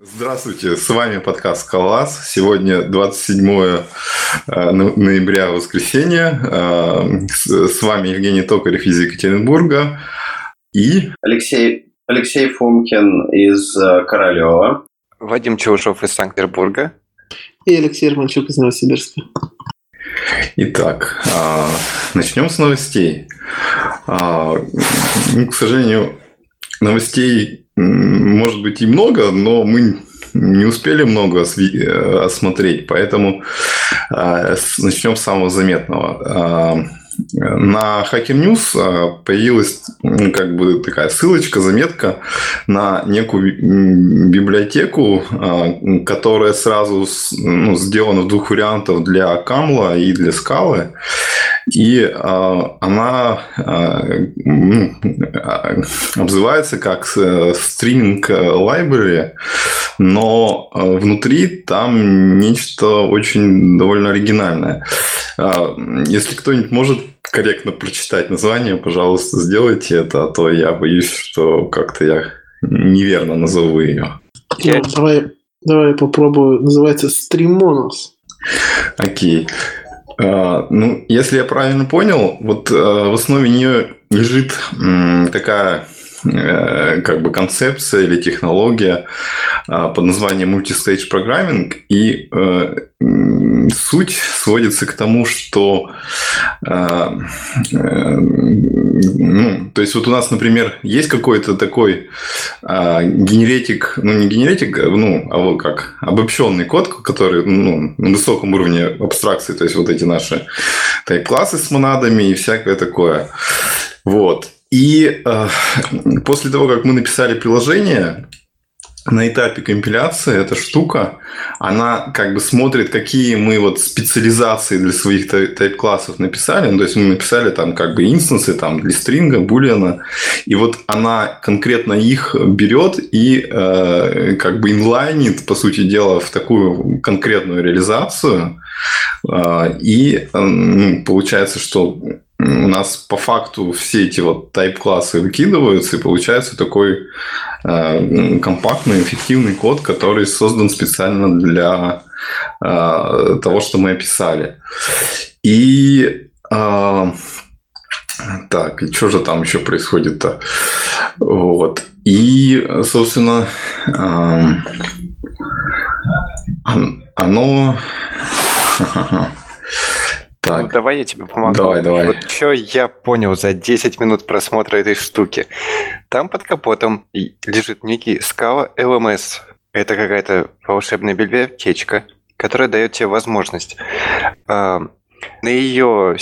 Здравствуйте, с вами подкаст «Скалас». Сегодня 27 э, ноября, воскресенье. Э, с вами Евгений Токарев из Екатеринбурга и... Алексей, Алексей Фумкин из э, Королева. Вадим Чаушов из Санкт-Петербурга. И Алексей Романчук из Новосибирска. Итак, начнем с новостей. Ну, к сожалению, новостей может быть и много, но мы не успели много э, осмотреть, поэтому а, начнем с самого заметного. А, на Hacker News появилась как бы такая ссылочка, заметка на некую библиотеку, которая сразу ну, сделана в двух вариантах для Камла и для Скалы. И э, она э, обзывается как стриминг library, но внутри там нечто очень довольно оригинальное. Если кто-нибудь может корректно прочитать название, пожалуйста, сделайте это, а то я боюсь, что как-то я неверно назову ее. Ну, давай, давай я попробую. Называется Стримонус. Окей. А, ну, если я правильно понял, вот а, в основе нее лежит такая как бы концепция или технология а, под названием multistage программинг. И э, суть сводится к тому, что э, ну, то есть вот у нас, например, есть какой-то такой генеретик, ну не генеретик, ну, а вот как обобщенный код, который ну, на высоком уровне абстракции, то есть вот эти наши тайп-классы с монадами и всякое такое. Вот. И э, после того, как мы написали приложение, на этапе компиляции эта штука, она как бы смотрит, какие мы вот специализации для своих тайп-классов написали. Ну, то есть мы написали там как бы инстансы там для стринга, булиана. И вот она конкретно их берет и э, как бы инлайнит, по сути дела, в такую конкретную реализацию. Э, и э, получается, что у нас по факту все эти вот тайп-классы выкидываются, и получается такой э, компактный, эффективный код, который создан специально для э, того, что мы описали. И э, так, и что же там еще происходит-то? Вот. И, собственно, э, оно... Так. Ну, давай я тебе помогу. Давай, давай. Вот что я понял за 10 минут просмотра этой штуки. Там под капотом лежит некий скала LMS. Это какая-то волшебная библиотечка, которая дает тебе возможность э, на ее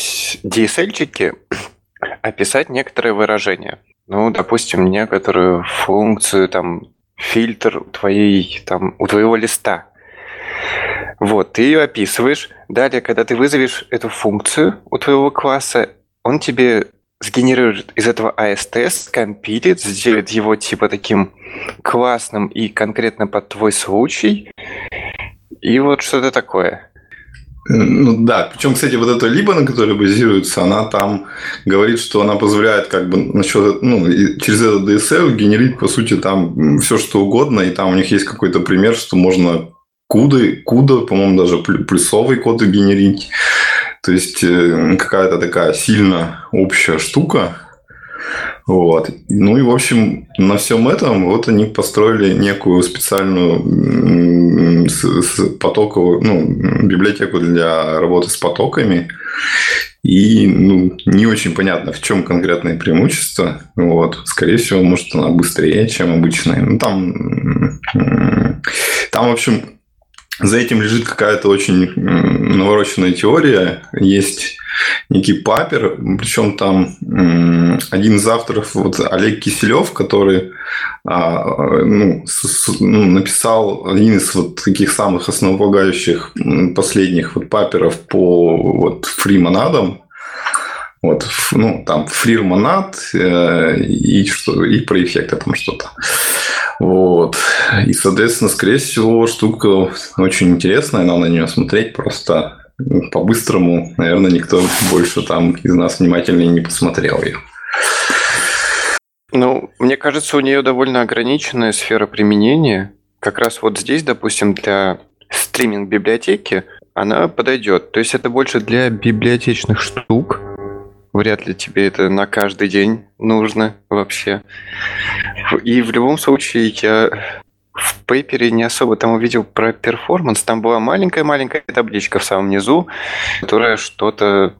DSL-чике описать некоторые выражения. Ну, допустим, некоторую функцию, там, фильтр твоей, там, у твоего листа. Вот, ты ее описываешь. Далее, когда ты вызовешь эту функцию у твоего класса, он тебе сгенерирует из этого AST, скомпилит, сделает его типа таким классным и конкретно под твой случай. И вот что-то такое. Ну да, причем, кстати, вот эта либо, на которой базируется, она там говорит, что она позволяет как бы насчет, ну, через этот DSL генерить, по сути, там все что угодно, и там у них есть какой-то пример, что можно куды, куда, по-моему, даже плюсовый код генерить. То есть э, какая-то такая сильно общая штука. Вот. Ну и, в общем, на всем этом вот они построили некую специальную потоковую, ну, библиотеку для работы с потоками. И ну, не очень понятно, в чем конкретное преимущество. Вот. Скорее всего, может, она быстрее, чем обычная. Ну, там, там, в общем, за этим лежит какая-то очень навороченная теория. Есть некий папер, причем там один из авторов, вот Олег Киселев, который а, ну, ну, написал один из вот таких самых основополагающих последних вот паперов по вот фримонадам. Вот, ну, там фрирмонад э, и, что, и про эффекты там что-то. Вот. И, соответственно, скорее всего, штука очень интересная, надо на нее смотреть просто по-быстрому. Наверное, никто больше там из нас внимательнее не посмотрел ее. Ну, мне кажется, у нее довольно ограниченная сфера применения. как раз вот здесь, допустим, для стриминг-библиотеки она подойдет. То есть это больше для библиотечных штук. Вряд ли тебе это на каждый день нужно вообще. И в любом случае я в пейпере не особо там увидел про перформанс. Там была маленькая-маленькая табличка в самом низу, которая что-то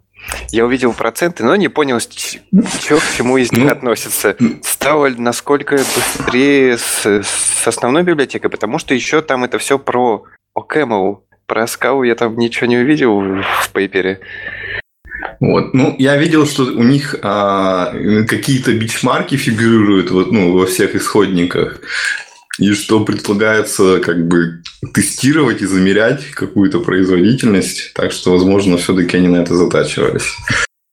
я увидел проценты, но не понял, что к чему из них ну, относится. Стало насколько быстрее с, с основной библиотекой, потому что еще там это все про OCaml. Про скалу я там ничего не увидел в пейпере. Вот. Ну, я видел, что у них а, какие-то бичмарки фигурируют вот, ну, во всех исходниках и что предполагается как бы тестировать и замерять какую-то производительность. Так что, возможно, все-таки они на это затачивались.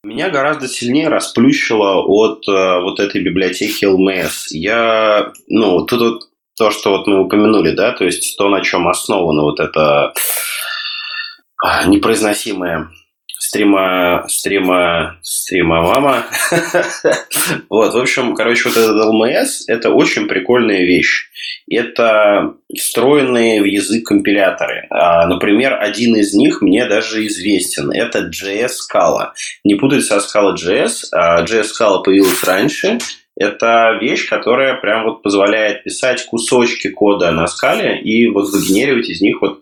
Меня гораздо сильнее расплющило от э, вот этой библиотеки LMS. Я, ну, тут вот то, что вот мы упомянули, да, то есть то, на чем основано вот это а, непроизносимое стрима, стрима, стрима мама. вот, в общем, короче, вот этот LMS – это очень прикольная вещь. Это встроенные в язык компиляторы. А, например, один из них мне даже известен. Это JS Scala. Не путать со Scala JS. А JS Scala появилась раньше. Это вещь, которая прям вот позволяет писать кусочки кода на скале и вот сгенерировать из них вот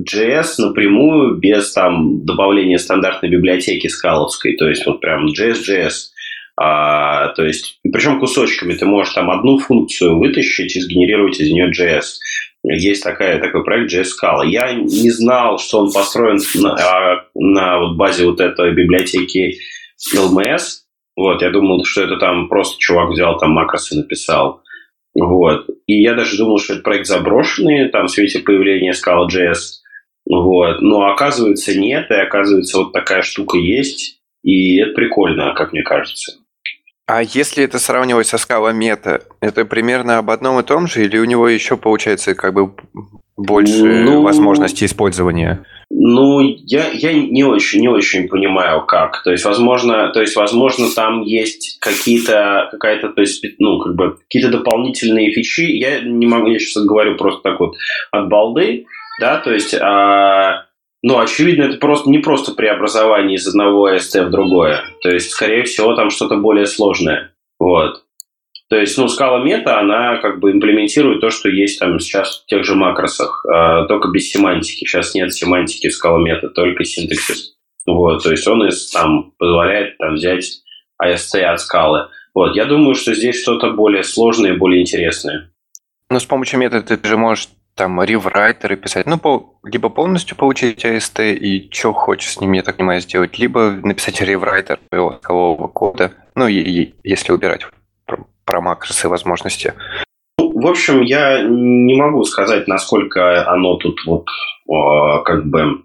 JS напрямую, без там добавления стандартной библиотеки скаловской, то есть вот прям JS, JS. А, то есть, причем кусочками ты можешь там одну функцию вытащить и сгенерировать из нее JS. Есть такая, такой проект JS Scala. Я не знал, что он построен на, а, на вот базе вот этой библиотеки LMS. Вот, я думал, что это там просто чувак взял там макросы написал. Вот. И я даже думал, что это проект заброшенный, там в свете появления Scala.js. Вот. Но оказывается нет, и оказывается вот такая штука есть, и это прикольно, как мне кажется. А если это сравнивать со Scala Meta, это примерно об одном и том же, или у него еще получается как бы больше ну, возможностей использования? Ну, я, я не очень, не очень понимаю, как. То есть, возможно, то есть, возможно, там есть какие-то, какая-то, то есть, ну, как бы, какие-то дополнительные фичи. Я не могу, я сейчас говорю просто так вот от балды, да, то есть, а, ну, очевидно, это просто не просто преобразование из одного AST в другое. То есть, скорее всего, там что-то более сложное. Вот. То есть, ну, скала мета, она как бы имплементирует то, что есть там сейчас в тех же макросах, э, только без семантики. Сейчас нет семантики скала мета, только синтаксис. Вот, то есть он из, там позволяет там взять AST от скалы. Вот, я думаю, что здесь что-то более сложное более интересное. Ну, с помощью метода ты же можешь там реврайтеры писать, ну, по, либо полностью получить AST и что хочешь с ним, я так понимаю, сделать, либо написать реврайтер кого кода, ну, и, и, если убирать про, про макросы возможности. Ну, в общем, я не могу сказать, насколько оно тут вот как бы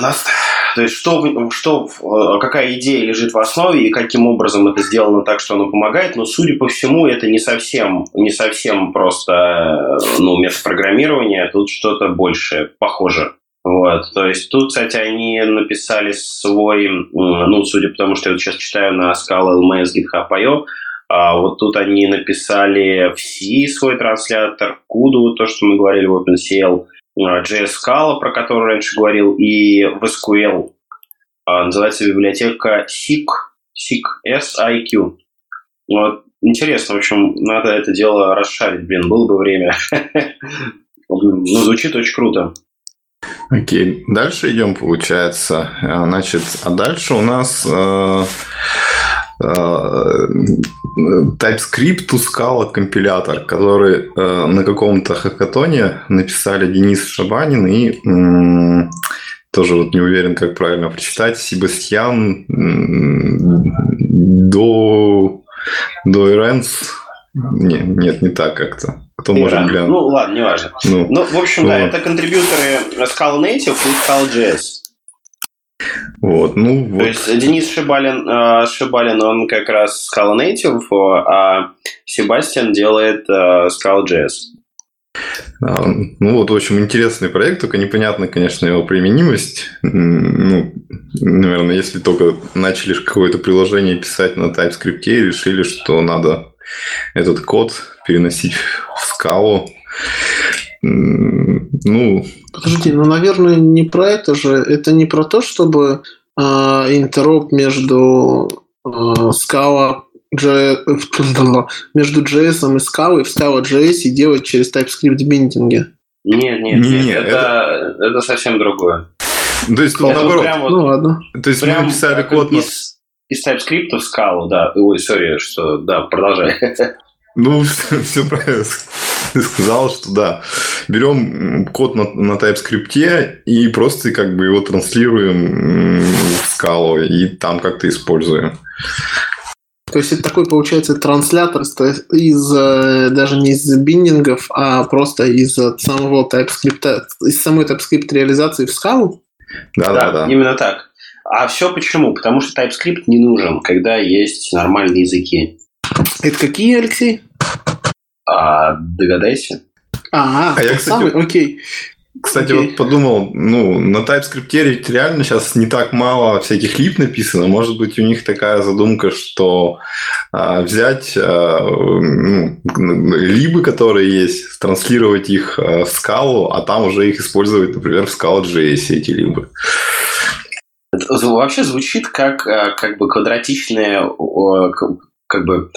нас то есть что, что, э, какая идея лежит в основе и каким образом это сделано так, что оно помогает, но, судя по всему, это не совсем, не совсем просто э, ну, метод программирования, тут что-то большее, похоже. Вот, то есть тут, кстати, они написали свой, ну, судя по тому, что я сейчас читаю на Scala LMS GitHub.io, а вот тут они написали в C свой транслятор, Kudu, то, что мы говорили в OpenCL, JS Scala, про которую раньше говорил, и в SQL. А, называется библиотека SIQ, SIQ, S-I-Q. Вот. Интересно, в общем, надо это дело расшарить, блин, было бы время. Ну, звучит очень круто. Окей, дальше идем, получается. А, значит, а дальше у нас э, Э, TypeScript to Scala компилятор, который э, на каком-то хакатоне написали Денис Шабанин и тоже вот не уверен, как правильно прочитать, Себастьян до до Иренс. Не, нет, не так как-то. Кто Иран. может глянуть? Ну, ладно, не важно. Ну, ну в общем, ну, да, это контрибьюторы Scala Native и Scala.js. Вот, ну, вот. То есть Денис Шибалин, э, Шибалин, он как раз Scala Native, а Себастьян делает э, Scala.js. А, ну вот, в общем, интересный проект, только непонятно, конечно, его применимость. Ну, наверное, если только начали какое-то приложение писать на TypeScript и решили, что надо этот код переносить в скалу. Ну... Подожди, ну, наверное, не про это же. Это не про то, чтобы э, интероп между э, Scala между JS и Scala в Scala.js и делать через TypeScript биндинги. Нет, нет, нет, нет это, это... это совсем другое. То есть, это наоборот. Прям вот, ну ладно. То есть, мы написали код из, на... из TypeScript в Scala, да. Ой, сори, что... Да, продолжай. Ну, все правильно ты сказал, что да. Берем код на, на TypeScript и просто как бы его транслируем в скалу и там как-то используем. То есть это такой получается транслятор из э, даже не из биндингов, а просто из самого TypeScript, из самой TypeScript реализации в скалу? Да, да, да. Именно так. А все почему? Потому что TypeScript не нужен, когда есть нормальные языки. Это какие, Алексей? А, догадайся. А, а я, кстати, самый? Окей. Кстати, okay. вот подумал, ну, на TypeScript реально сейчас не так мало всяких лип написано. Может быть, у них такая задумка, что а, взять а, ну, либы, которые есть, транслировать их а, в скалу, а там уже их использовать, например, в Scala.js эти либы. Вообще звучит как, как бы квадратичное как бы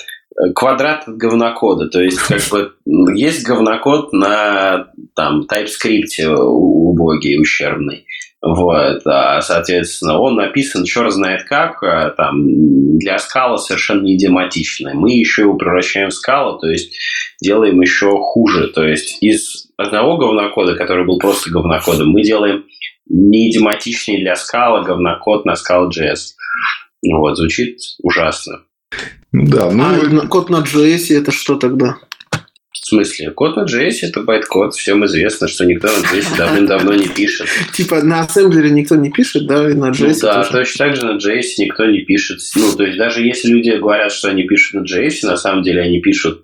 квадрат говнокода. То есть, как бы, есть говнокод на там, TypeScript убогий, ущербный. Вот, а, соответственно, он написан черт знает как, а, там, для скала совершенно не идиоматичный. Мы еще его превращаем в скалу, то есть делаем еще хуже. То есть из одного говнокода, который был просто говнокодом, мы делаем не идиоматичный для скала говнокод на Scala.js. Вот, звучит ужасно. Да, ну... А код на JS это что тогда? В смысле? Код на JS это байткод. Всем известно, что никто на JS давным-давно не пишет. Типа на ассемблере никто не пишет, да, и на JS ну, Да, точно так же на JS никто не пишет. Ну, то есть даже если люди говорят, что они пишут на JS, на самом деле они пишут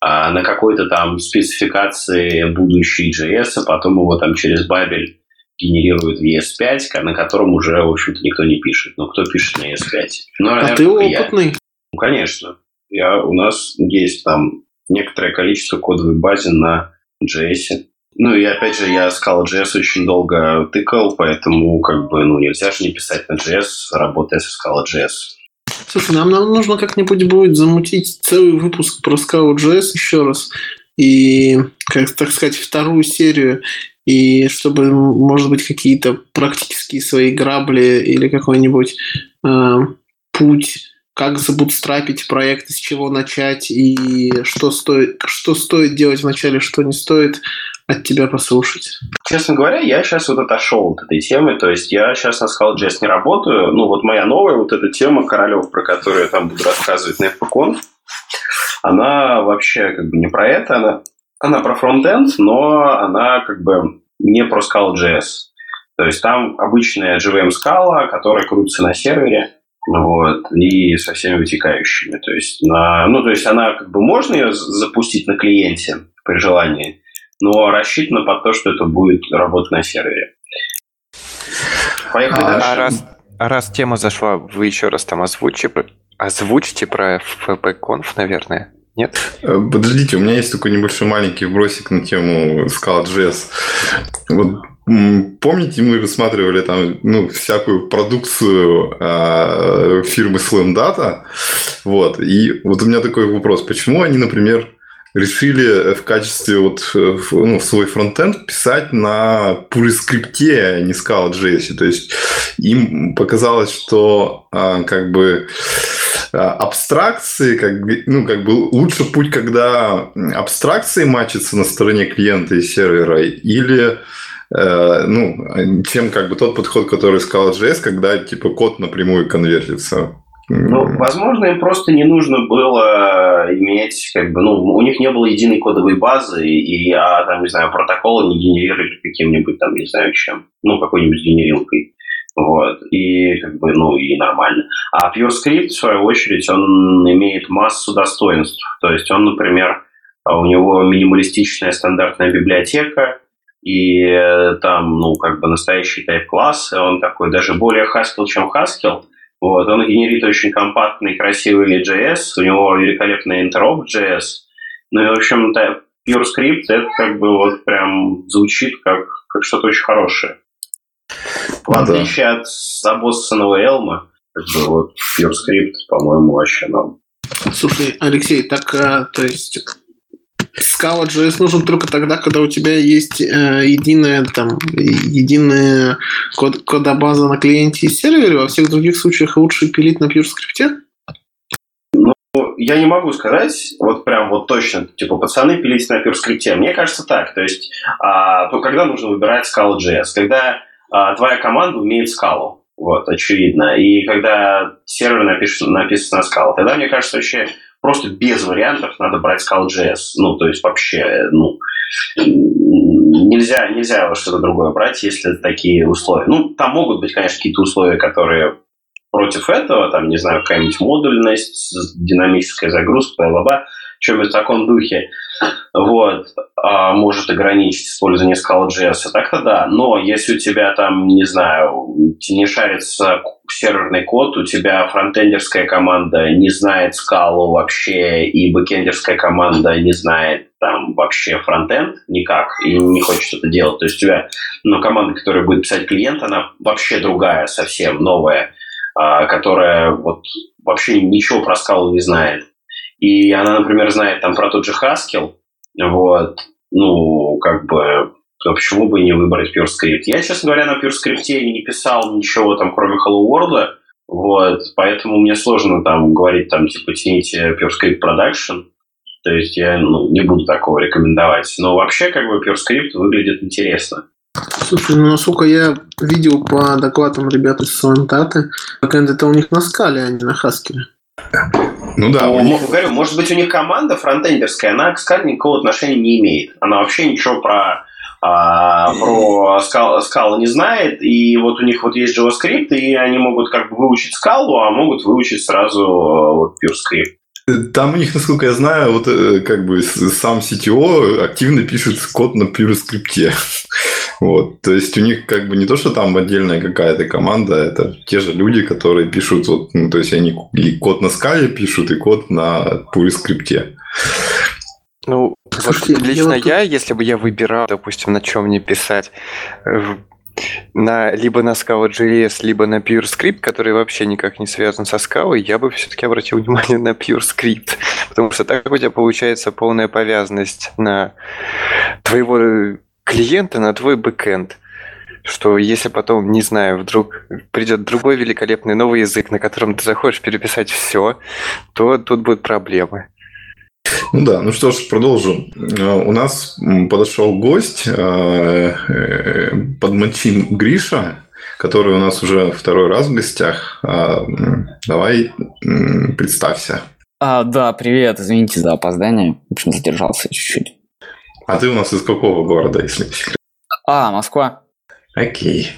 а, на какой-то там спецификации будущей JS, а потом его там через Бабель генерирует в ES5, на котором уже, в общем-то, никто не пишет. Но кто пишет на ES5? Ну, а ты опытный. Я. Ну, конечно. Я, у нас есть там некоторое количество кодовой базы на JS. Ну и опять же, я Scala JS очень долго тыкал, поэтому как бы ну нельзя же не писать на JS, работая со Scala JS. Слушай, нам, нам нужно как-нибудь будет замутить целый выпуск про Scala JS еще раз. И, как так сказать, вторую серию. И чтобы, может быть, какие-то практические свои грабли или какой-нибудь э, путь как забутстрапить проект, с чего начать и что стоит, что стоит делать вначале, что не стоит от тебя послушать. Честно говоря, я сейчас вот отошел от этой темы, то есть я сейчас на Scala.js не работаю, ну вот моя новая вот эта тема Королев, про которую я там буду рассказывать на FPCon, она вообще как бы не про это, она, она про фронтенд, но она как бы не про Scala.js. То есть там обычная JVM скала, которая крутится на сервере, вот, и со всеми вытекающими. То есть, на, ну, то есть она как бы можно ее запустить на клиенте при желании, но рассчитана под то, что это будет работать на сервере. Поехали а, дальше. А раз, а раз тема зашла, вы еще раз там озвучите, озвучите про FPConf, наверное? Нет? Э, подождите, у меня есть такой небольшой маленький вбросик на тему Scala.js. Вот Помните, мы рассматривали там ну, всякую продукцию э, фирмы Slam Data? Вот. И вот у меня такой вопрос. Почему они, например, решили в качестве вот ну, в свой фронтенд писать на пурискрипте, а не Scala.js. То есть им показалось, что а, как бы а, абстракции, как, ну, как бы лучше путь, когда абстракции мачатся на стороне клиента и сервера, или Э, ну, чем как бы тот подход, который сказал JS, когда типа код напрямую конвертится. Ну, возможно, им просто не нужно было иметь, как бы, ну, у них не было единой кодовой базы, и, а, там, не знаю, протоколы не генерировали каким-нибудь, там, не знаю, чем, ну, какой-нибудь генерилкой. Вот, и как бы, ну, и нормально. А PureScript, в свою очередь, он имеет массу достоинств. То есть он, например, у него минималистичная стандартная библиотека, и э, там, ну, как бы настоящий тайп-класс, он такой даже более Haskell, чем Haskell, Вот, он генерит очень компактный, красивый JS, у него великолепный интероп JS. Ну и, в общем, да, PureScript это как бы вот прям звучит как, как что-то очень хорошее. В Ну да. отличие от обоссанного Элма, как бы вот PureScript, по-моему, вообще нам. Слушай, Алексей, так, а, то есть Scala JS нужен только тогда, когда у тебя есть э, единая там единая код, кодобаза на клиенте и сервере. Во всех других случаях лучше пилить на PureScript? Ну, я не могу сказать, вот прям вот точно, типа, пацаны, пилите на PureScript. Мне кажется так, то есть, а, то когда нужно выбирать Scala.js? Когда а, твоя команда умеет Scala, вот, очевидно, и когда сервер напишет, написан на Scala, тогда, мне кажется, вообще просто без вариантов надо брать Scala.js, ну, то есть вообще, ну, нельзя, нельзя что-то другое брать, если такие условия. Ну, там могут быть, конечно, какие-то условия, которые против этого, там, не знаю, какая-нибудь модульность, динамическая загрузка, бла-бла-бла, что-нибудь в таком духе, вот, а, может ограничить использование Scala.js, так-то да, но если у тебя там, не знаю, не шарится серверный код, у тебя фронтендерская команда не знает Scala вообще, и бэкендерская команда не знает там вообще фронтенд никак, и не хочет что-то делать, то есть у тебя, ну, команда, которая будет писать клиент, она вообще другая, совсем новая, а, которая вот вообще ничего про скалу не знает. И она, например, знает там про тот же Haskell, вот, ну, как бы, то почему бы не выбрать PureScript? Я, честно говоря, на PureScript не писал ничего там, кроме Hello World, вот, поэтому мне сложно там говорить, там, типа, тяните PureScript Production, то есть я ну, не буду такого рекомендовать. Но вообще, как бы, PureScript выглядит интересно. Слушай, ну, насколько я видел по докладам ребят из Солантаты, бэкэнд это у них на скале, а не на Хаскеле. Ну да, у них- говорю, может быть, у них команда фронтендерская, она к скале никакого отношения не имеет. Она вообще ничего про а, про скал, скалу не знает, и вот у них вот есть JavaScript, и они могут как бы выучить скалу, а могут выучить сразу э, вот PureScript. Там у них, насколько я знаю, вот э, как бы сам CTO активно пишет код на PureScript. Вот. То есть у них как бы не то, что там отдельная какая-то команда, это те же люди, которые пишут, вот, ну, то есть они и код на скале пишут, и код на PureScript. Ну, Слушайте, вот я лично вот тут- я, если бы я выбирал, допустим, на чем мне писать, на, либо на Scala.js, либо на PureScript, который вообще никак не связан со Scala, я бы все-таки обратил внимание на PureScript. Потому что так у тебя получается полная повязанность на твоего клиента, на твой бэкэнд. Что если потом, не знаю, вдруг придет другой великолепный новый язык, на котором ты захочешь переписать все, то тут будут проблемы. Ну да, ну что ж, продолжим. Э, У нас подошел гость, э, э, подмочим Гриша, который у нас уже второй раз в гостях. А, Давай представься. А, да, привет, извините за опоздание. В общем, задержался чуть-чуть. А ты у нас из какого города, если не секрет? А, Москва. Окей.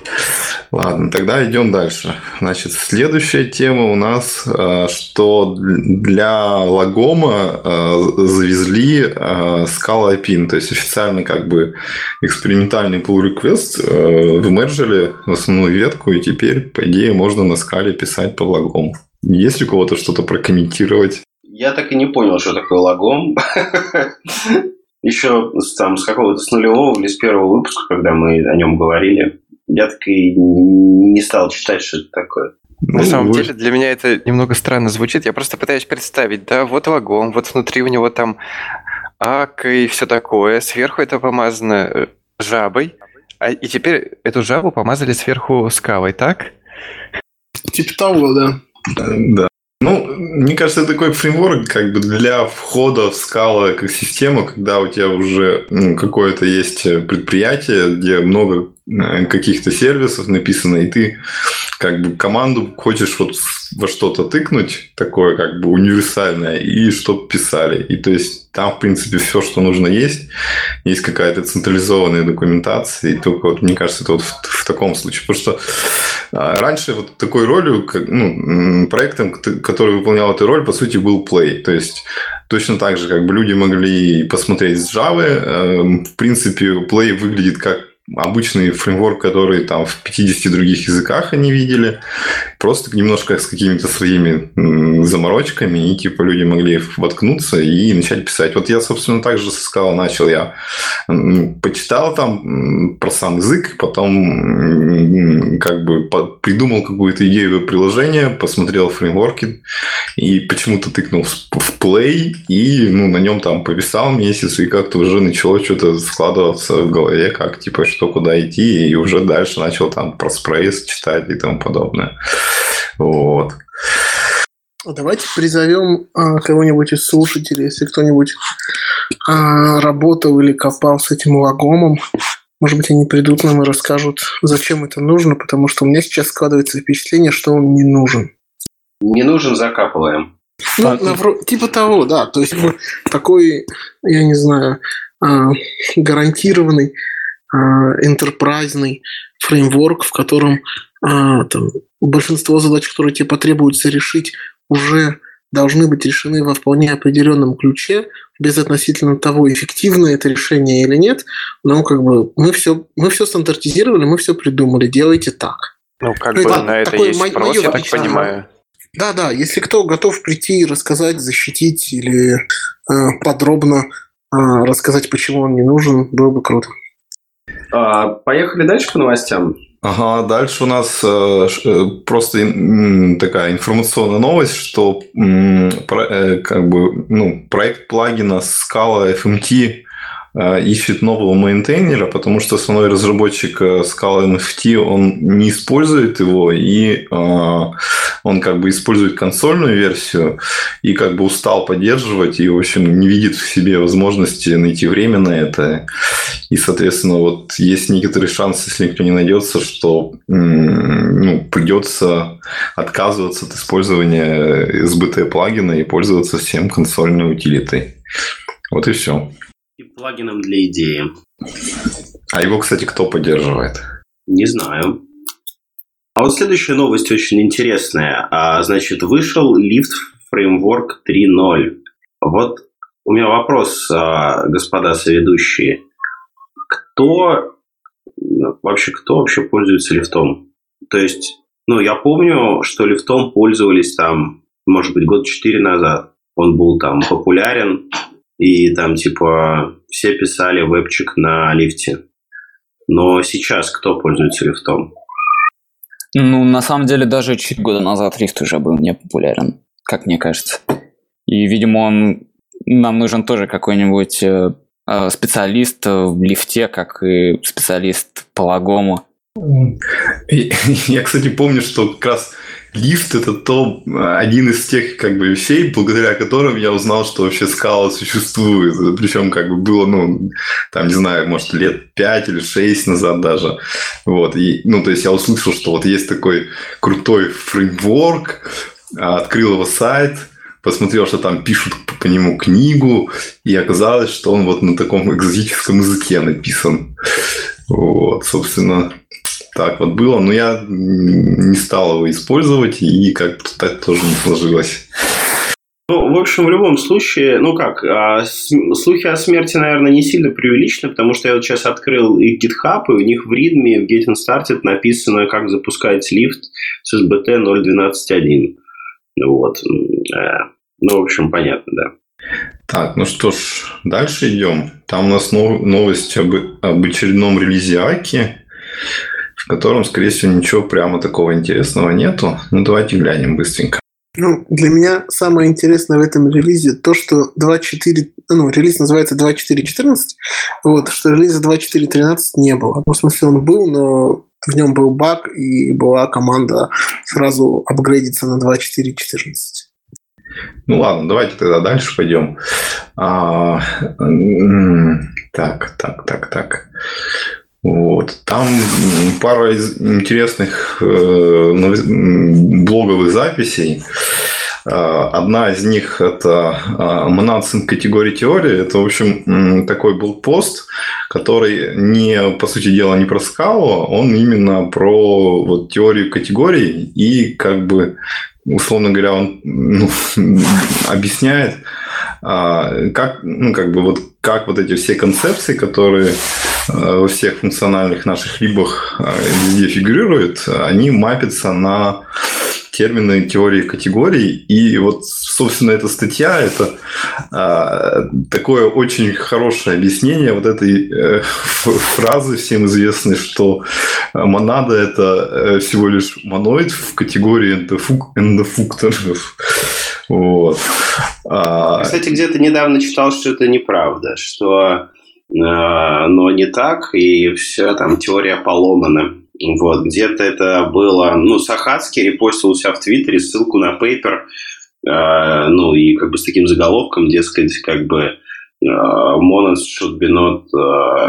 Ладно, тогда идем дальше. Значит, следующая тема у нас, э, что для Лагома э, завезли э, Scala Pin, то есть официально как бы экспериментальный pull request э, вымержили в основную ветку, и теперь, по идее, можно на скале писать по лагому. Есть ли у кого-то что-то прокомментировать? Я так и не понял, что такое лагом. Еще там с какого-то с нулевого или с первого выпуска, когда мы о нем говорили, я так и не стал читать, что это такое. На Ну, самом вы- деле для меня это немного странно звучит. Я просто пытаюсь представить, да, вот лагом, вот внутри у него там ак и все такое. Сверху это помазано э, жабой. А, и теперь эту жабу помазали сверху скалой, так? Типа того, да. Да. Мне кажется, это такой фреймворк как бы для входа в скала как систему, когда у тебя уже ну, какое-то есть предприятие, где много э, каких-то сервисов написано, и ты как бы команду хочешь вот во что-то тыкнуть, такое как бы универсальное, и чтоб писали. И то есть там, в принципе, все, что нужно есть. Есть какая-то централизованная документация, и только вот, мне кажется, это вот в, в таком случае. Потому что а, раньше вот такой ролью, как, ну, проектом, кот- который выполнял эту роль, по сути, был Play. То есть точно так же, как бы люди могли посмотреть с Java. эм, В принципе, Play выглядит как обычный фреймворк, который там в 50 других языках они видели, просто немножко с какими-то своими заморочками, и типа люди могли воткнуться и начать писать. Вот я, собственно, так же со начал. Я почитал там про сам язык, потом как бы придумал какую-то идею приложения, посмотрел фреймворки и почему-то тыкнул в Play и ну, на нем там повисал месяц, и как-то уже начало что-то складываться в голове, как типа что куда идти, и уже дальше начал там про спрейс читать и тому подобное. Вот. Давайте призовем а, кого-нибудь из слушателей, если кто-нибудь а, работал или копал с этим лагомом. Может быть, они придут нам и расскажут, зачем это нужно, потому что у меня сейчас складывается впечатление, что он не нужен. Не нужен, закапываем. Ну, а, навро... типа того, да. То есть такой, я не знаю, а, гарантированный энтерпрайзный фреймворк, в котором а, там, большинство задач, которые тебе потребуется решить, уже должны быть решены во вполне определенном ключе, без относительно того, эффективно это решение или нет. Но как бы мы все, мы все стандартизировали, мы все придумали, делайте так. Ну, как ну, бы на это есть мое, спрос, я так понимаю. Да, да, если кто готов прийти и рассказать, защитить или э, подробно э, рассказать, почему он не нужен, было бы круто. А, поехали дальше по новостям. Ага, дальше у нас э, э просто м, такая информационная новость, что э, как бы, ну, проект плагина Scala FMT ищет нового мейнтейнера, потому что основной разработчик э, Scala NFT, он не использует его, и э, он как бы использует консольную версию, и как бы устал поддерживать, и, в общем, не видит в себе возможности найти время на это. И, соответственно, вот есть некоторый шанс, если никто не найдется, что ну, придется отказываться от использования SBT плагина и пользоваться всем консольной утилитой. Вот и все и плагином для идеи. А его, кстати, кто поддерживает? Не знаю. А вот следующая новость очень интересная. А, значит, вышел лифт фреймворк 3.0. Вот у меня вопрос, а, господа соведущие. Кто вообще, кто вообще пользуется лифтом? То есть, ну, я помню, что лифтом пользовались там, может быть, год четыре назад. Он был там популярен, и там типа все писали вебчик на лифте. Но сейчас кто пользуется лифтом? Ну, на самом деле, даже чуть года назад лифт уже был не популярен, как мне кажется. И, видимо, он нам нужен тоже какой-нибудь э, э специалист в лифте, как и специалист по лагому. Я, кстати, помню, что как раз лифт это то один из тех как бы вещей, благодаря которым я узнал, что вообще скала существует. Причем как бы было, ну, там, не знаю, может, лет 5 или 6 назад даже. Вот. И, ну, то есть я услышал, что вот есть такой крутой фреймворк, открыл его сайт, посмотрел, что там пишут по нему книгу, и оказалось, что он вот на таком экзотическом языке написан. Вот, собственно, так вот было, но я не стал его использовать, и как-то так тоже не сложилось. Ну, в общем, в любом случае, ну как, а, слухи о смерти, наверное, не сильно преувеличены, потому что я вот сейчас открыл их GitHub, и у них в ритме в Getting Started написано, как запускать лифт с SBT 0.12.1. Вот. Э, ну, в общем, понятно, да. Так, ну что ж, дальше идем. Там у нас новость об, об очередном релизе Аки в котором, скорее всего, ничего прямо такого интересного нету. Ну, давайте глянем быстренько. Ну, для меня самое интересное в этом релизе то, что 2.4, ну, релиз называется 2.4.14, вот, что релиза 2.4.13 не было. Ну, в смысле, он был, но в нем был баг, и была команда сразу апгрейдиться на 2.4.14. Ну ладно, давайте тогда дальше пойдем. А, так, так, так, так. Вот. Там пара из интересных э, блоговых записей. Э, одна из них – это Monadson категории теории. Это, в общем, такой блокпост, который не, по сути дела, не про скалу, он именно про вот, теорию категорий и как бы, условно говоря, он ну, объясняет, а, как, ну, как бы вот как вот эти все концепции, которые во всех функциональных наших либах везде фигурируют, они мапятся на термины теории категорий. И вот, собственно, эта статья – это а, такое очень хорошее объяснение вот этой э, фразы всем известной, что монада – это э, всего лишь моноид в категории эндофук, эндофукторов. Вот. А... Кстати, где-то недавно читал, что это неправда, что э, но не так, и все там теория поломана. Вот, где-то это было, ну, Сахацкий репостил у себя в Твиттере ссылку на пейпер, э, ну, и как бы с таким заголовком, дескать, как бы э, Monos should be not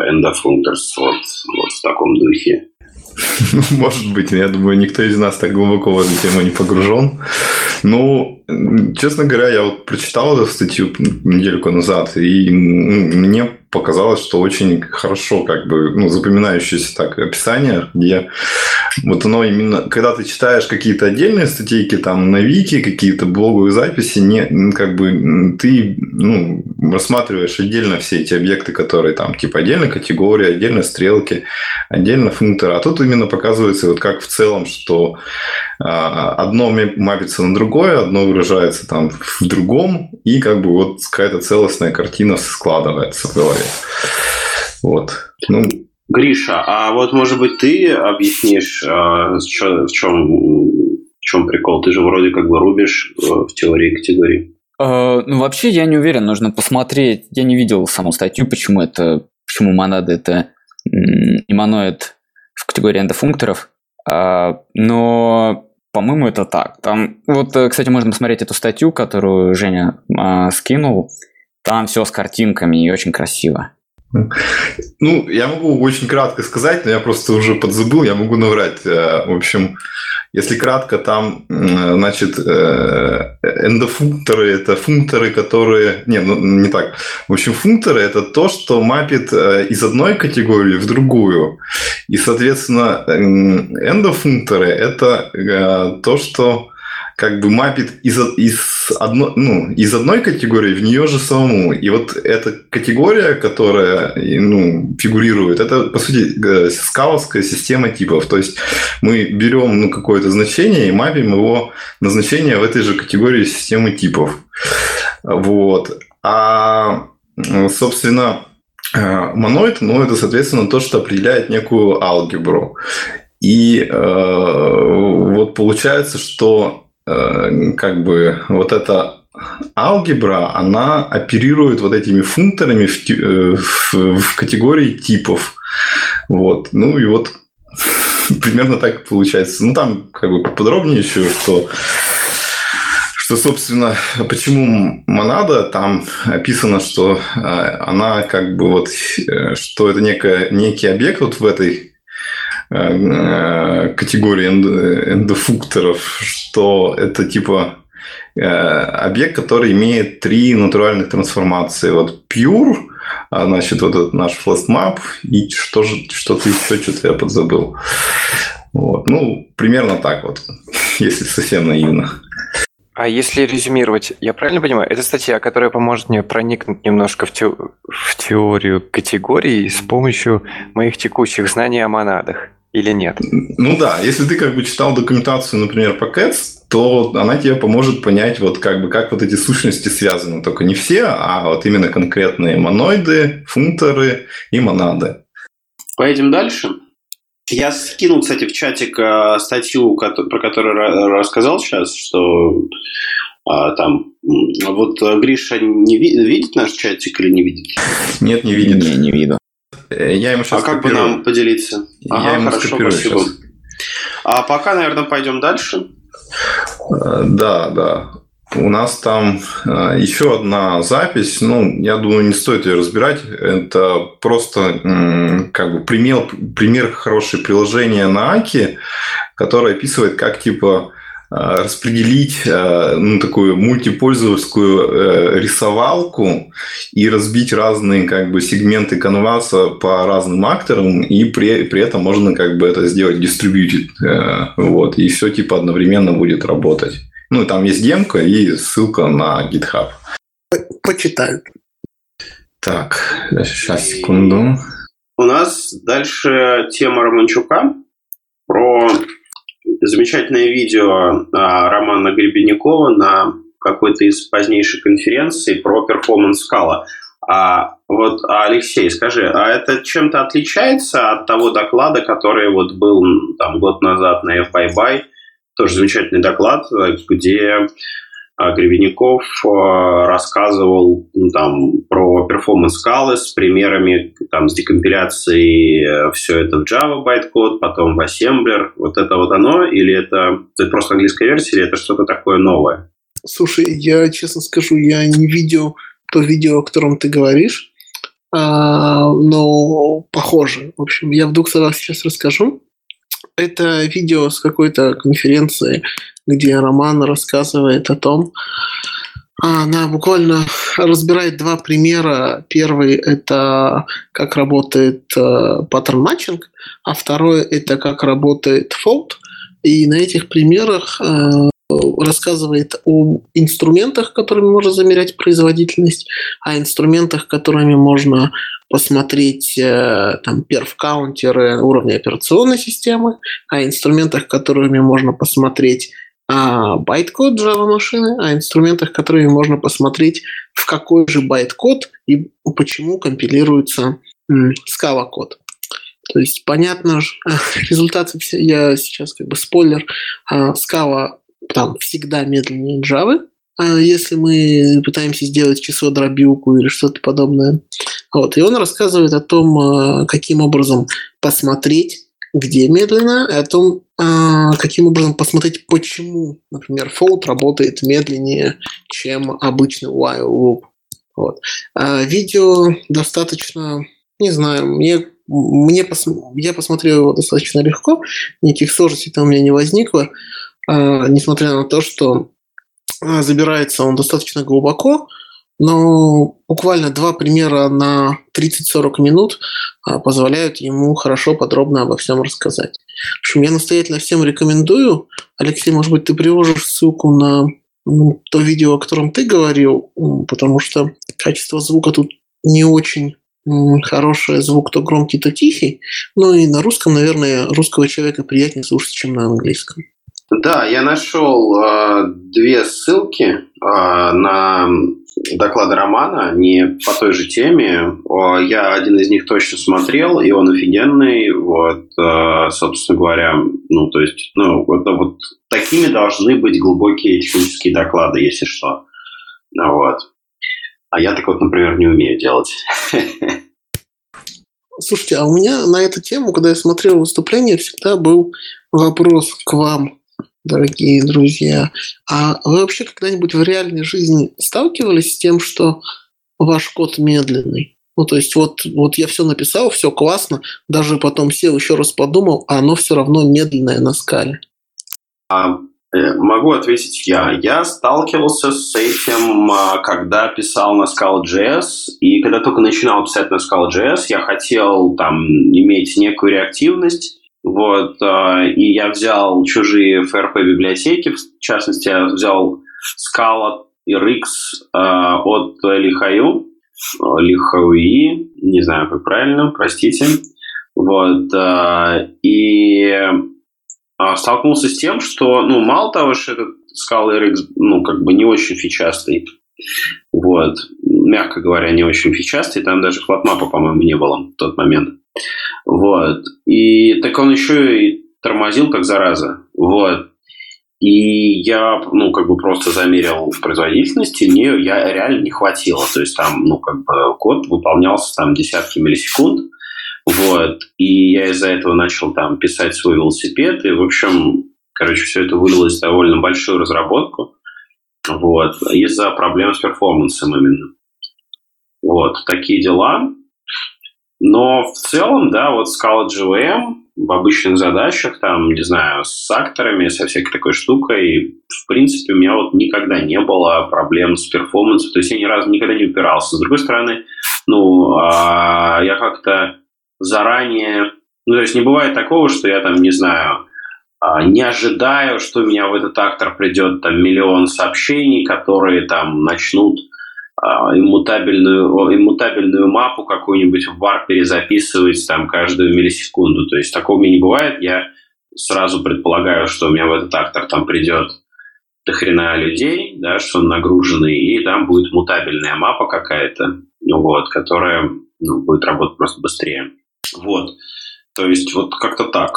end of functors, вот, вот в таком духе. Может быть, я думаю, никто из нас так глубоко в эту тему не погружен. Ну, честно говоря, я вот прочитал эту статью недельку назад, и мне показалось, что очень хорошо, как бы, ну, запоминающееся так описание, где вот оно именно, когда ты читаешь какие-то отдельные статейки там на Вики, какие-то блоговые записи, не, как бы ты ну, рассматриваешь отдельно все эти объекты, которые там типа отдельно категории, отдельно стрелки, отдельно функторы. А тут именно показывается вот как в целом, что одно мапится на другое, одно выражается там в другом, и как бы вот какая-то целостная картина складывается в голове. Вот. Ну, Гриша, а вот, может быть, ты объяснишь, а, в чем, в чем прикол? Ты же вроде как бы рубишь э, в теории категории. Э, ну, вообще, я не уверен, нужно посмотреть. Я не видел саму статью, почему это, почему монада это имманоид в категории эндофункторов. А, но, по-моему, это так. Там, вот, э, кстати, можно посмотреть эту статью, которую Женя а, скинул. Там все с картинками и очень красиво. Ну, я могу очень кратко сказать, но я просто уже подзабыл, я могу наврать. Э, в общем, если кратко, там, значит, э, эндофункторы – это функторы, которые… Не, ну, не так. В общем, функторы – это то, что мапит э, из одной категории в другую. И, соответственно, эндофункторы – это то, что как бы мапит из, из, одно, ну, из одной категории в нее же самому. И вот эта категория, которая ну, фигурирует, это, по сути, скаловская система типов. То есть мы берем ну, какое-то значение и мапим его на значение в этой же категории системы типов. Вот. А, собственно, моноид, ну, это, соответственно, то, что определяет некую алгебру. И э, вот получается, что Э, как бы вот эта алгебра, она оперирует вот этими функторами в, э, в, в категории типов. Вот. Ну и вот примерно так получается. Ну, там как бы подробнее еще, что что, собственно, почему монада, там описано, что э, она как бы вот, что это некая, некий объект вот в этой Э, категории эндофукторов, что это типа э, объект, который имеет три натуральных трансформации. Вот pure, а, значит, вот этот наш flatMap, и что же, что-то еще, что-то я подзабыл. Вот. Ну, примерно так вот, если совсем наивно. А если резюмировать, я правильно понимаю, это статья, которая поможет мне проникнуть немножко в, те... в теорию категорий с помощью моих текущих знаний о монадах или нет? Ну да, если ты как бы читал документацию, например, по Cats, то она тебе поможет понять, вот как бы как вот эти сущности связаны. Только не все, а вот именно конкретные моноиды, функторы и монады. Поедем дальше. Я скинул, кстати, в чатик э, статью, про которую рассказал сейчас, что а, там вот Гриша не видит наш чатик или не видит? Нет, не видит. Не, не виду. Э, я ему сейчас А как бы нам поделиться? Ага, я ему хорошо, спасибо. Сейчас. А пока, наверное, пойдем дальше. Э, да, да. У нас там э, еще одна запись. Ну, я думаю, не стоит ее разбирать. Это просто как бы пример, пример хорошего приложения на Аки, которое описывает, как типа Э, распределить э, ну, такую мультипользовательскую рисовалку и разбить разные как бы сегменты канваса по разным акторам, и при, при этом можно как бы это сделать distributed, вот, и все типа одновременно будет работать. Ну, там есть демка и ссылка на GitHub. почитают. Так, сейчас, секунду. У нас дальше тема Романчука про замечательное видео а, Романа Гребенникова на какой-то из позднейших конференций про перформанс скала. А вот, а, Алексей, скажи, а это чем-то отличается от того доклада, который вот был там год назад на FIBY, тоже замечательный доклад, где а, Гребенников а, рассказывал ну, там, про performance скалы с примерами там, с декомпиляцией э, все это в Java байткод, потом в Assembler. Вот это вот оно? Или это, это просто английская версия, или это что-то такое новое? Слушай, я честно скажу, я не видел то видео, о котором ты говоришь, а, но похоже. В общем, я в двух словах сейчас расскажу. Это видео с какой-то конференции, где Роман рассказывает о том, она буквально разбирает два примера. Первый – это как работает pattern matching, а второй – это как работает fold. И на этих примерах э, рассказывает о инструментах, которыми можно замерять производительность, о инструментах, которыми можно посмотреть э, там перф-каунтеры уровня операционной системы, о инструментах, которыми можно посмотреть а, байткод Java машины, о инструментах, которыми можно посмотреть, в какой же байткод и почему компилируется Scala код. То есть, понятно, результаты, я сейчас как бы спойлер, Scala там всегда медленнее Java, а если мы пытаемся сделать число дробилку или что-то подобное. Вот. И он рассказывает о том, а, каким образом посмотреть, где медленно, и о том, а, каким образом посмотреть, почему, например, fold работает медленнее, чем обычный while loop. Вот. А видео достаточно, не знаю, мне, мне пос, я посмотрел его достаточно легко, никаких сложностей там у меня не возникло. А, несмотря на то, что а, забирается он достаточно глубоко, но буквально два примера на 30-40 минут а, позволяют ему хорошо, подробно обо всем рассказать. В общем, я настоятельно всем рекомендую. Алексей, может быть, ты приложишь ссылку на то видео, о котором ты говорил, потому что качество звука тут не очень хорошее, звук то громкий, то тихий. Ну и на русском, наверное, русского человека приятнее слушать, чем на английском. Да, я нашел э, две ссылки э, на доклады Романа, не по той же теме. Я один из них точно смотрел, и он офигенный. Вот, э, собственно говоря, ну, то есть, ну, это вот такими должны быть глубокие технические доклады, если что. Вот. А я так вот, например, не умею делать. Слушайте, а у меня на эту тему, когда я смотрел выступление, всегда был вопрос к вам дорогие друзья. А вы вообще когда-нибудь в реальной жизни сталкивались с тем, что ваш код медленный? Ну, то есть вот, вот я все написал, все классно, даже потом сел, еще раз подумал, а оно все равно медленное на скале. А, э, могу ответить я. Я сталкивался с этим, а, когда писал на Scala.js, и когда только начинал писать на Scala.js, я хотел там иметь некую реактивность, вот, а, и я взял чужие FRP-библиотеки, в частности, я взял Scala и Rix а, от Лихаю, Лихауи, не знаю, как правильно, простите. Вот, и столкнулся с тем, что, ну, мало того, что этот Scala и Rix, ну, как бы не очень фичастый, вот, мягко говоря, не очень фичастый, там даже флотмапа, по-моему, не было в тот момент. Вот. И так он еще и тормозил как зараза. Вот. И я, ну, как бы просто замерил производительность, и мне я реально не хватило. То есть там, ну, как бы код выполнялся там десятки миллисекунд. Вот. И я из-за этого начал там писать свой велосипед. И, в общем, короче, все это вылилось в довольно большую разработку. Вот. Из-за проблем с перформансом именно. Вот. Такие дела. Но в целом, да, вот Scala GVM в обычных задачах, там, не знаю, с акторами, со всякой такой штукой, в принципе, у меня вот никогда не было проблем с перформансом, то есть я ни разу никогда не упирался. С другой стороны, ну, а, я как-то заранее, ну, то есть не бывает такого, что я там, не знаю, а, не ожидаю, что у меня в этот актор придет там миллион сообщений, которые там начнут иммутабельную, иммутабельную мапу какую-нибудь в бар перезаписывать там каждую миллисекунду. То есть такого меня не бывает. Я сразу предполагаю, что у меня в этот актор там придет до хрена людей, да, что он нагруженный, и там будет мутабельная мапа какая-то, вот, которая ну, будет работать просто быстрее. Вот. То есть вот как-то так.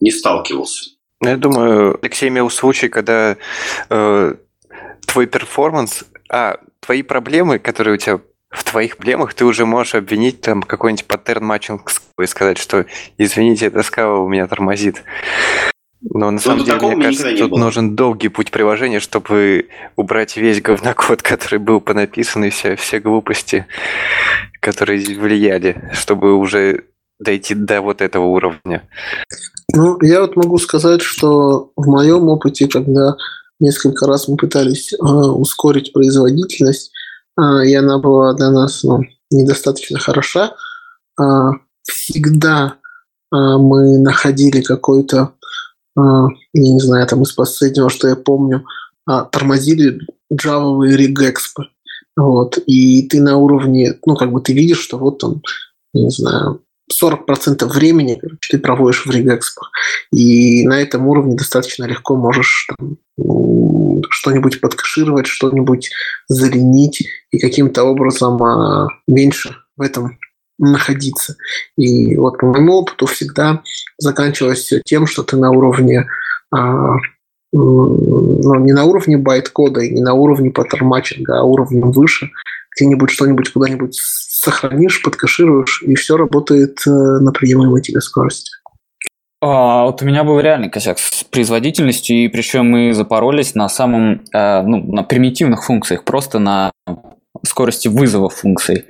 Не сталкивался. Ну, я думаю, Алексей имел случай, когда э, твой performance, а, твои проблемы, которые у тебя в твоих проблемах, ты уже можешь обвинить там какой-нибудь pattern matching и сказать, что извините, эта Scala у меня тормозит. Но на ну, самом деле, мне кажется, тут нужен долгий путь приложения, чтобы убрать весь говнокод, который был понаписан, и все, все глупости, которые влияли, чтобы уже дойти до вот этого уровня. Ну, я вот могу сказать, что в моем опыте, когда несколько раз мы пытались э, ускорить производительность, э, и она была для нас ну, недостаточно хороша, э, всегда э, мы находили какой-то а, я не знаю, там из последнего, что я помню, а, тормозили джавовые регэкспы. Вот. И ты на уровне, ну, как бы ты видишь, что вот там, не знаю, 40% времени короче, ты проводишь в регэкспах. И на этом уровне достаточно легко можешь там, что-нибудь подкашировать, что-нибудь заленить и каким-то образом а, меньше в этом находиться. И вот по моему опыту всегда заканчивалось все тем, что ты на уровне а, ну, не на уровне байт-кода и не на уровне паттерн-матчинга, а уровнем выше, где-нибудь что-нибудь куда-нибудь сохранишь, подкашируешь, и все работает э, на приемлемой тебе скорости. А, вот у меня был реальный косяк с производительностью, и причем мы запоролись на самом, э, ну, на примитивных функциях, просто на скорости вызова функций.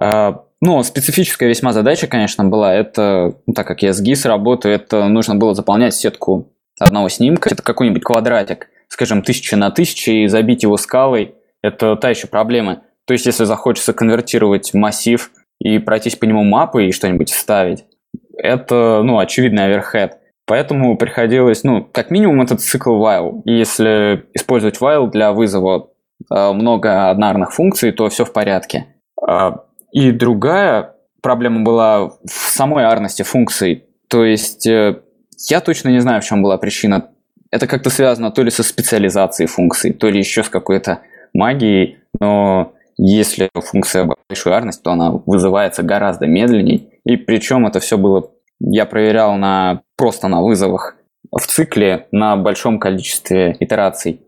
А, ну, специфическая весьма задача, конечно, была. Это, ну, так как я с GIS работаю, это нужно было заполнять сетку одного снимка. Это какой-нибудь квадратик, скажем, тысяча на тысячу, и забить его скалой. Это та еще проблема. То есть, если захочется конвертировать массив и пройтись по нему мапы и что-нибудь вставить, это, ну, очевидный оверхед. Поэтому приходилось, ну, как минимум этот цикл while. И если использовать while для вызова э, много однарных функций, то все в порядке. А и другая проблема была в самой арности функций. То есть э, я точно не знаю, в чем была причина. Это как-то связано то ли со специализацией функций, то ли еще с какой-то магией, но если функция арность, то она вызывается гораздо медленнее. И причем это все было, я проверял на, просто на вызовах в цикле на большом количестве итераций.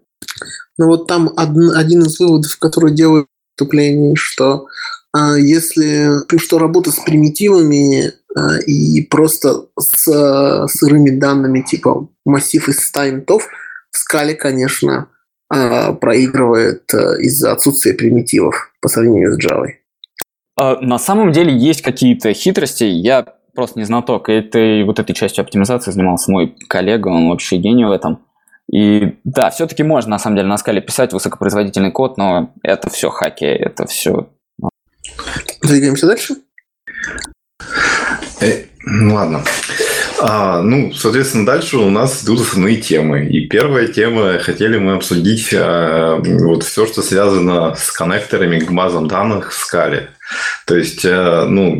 Ну вот там один, один из выводов, который делают вступление, что а если что работа с примитивами а, и просто с сырыми данными типа массив из 100 интов, в скале, конечно, а, проигрывает из-за отсутствия примитивов по сравнению с Java. На самом деле есть какие-то хитрости. Я просто не знаток. Этой, вот этой частью оптимизации занимался мой коллега, он вообще гений в этом. И да, все-таки можно на самом деле на скале писать высокопроизводительный код, но это все хаки, это все Двигаемся дальше. Э, ну ладно. А, ну, соответственно, дальше у нас идут основные темы. И первая тема, хотели мы обсудить а, вот все, что связано с коннекторами к базам данных в скале. То есть, а, ну,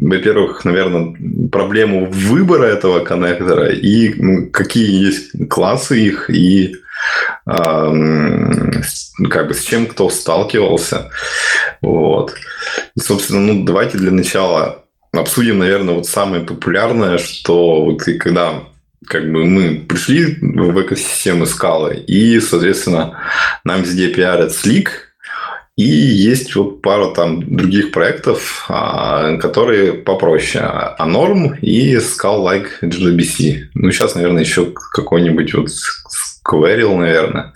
во-первых, наверное, проблему выбора этого коннектора и какие есть классы их и а, как бы с чем кто сталкивался. Вот. И, собственно, ну, давайте для начала обсудим, наверное, вот самое популярное, что вот и когда как бы мы пришли в экосистему скалы, и, соответственно, нам везде пиарят Slick, и есть вот пара там других проектов, а, которые попроще. Anorm и Skull Like JDBC. Ну, сейчас, наверное, еще какой-нибудь вот Queryl, наверное.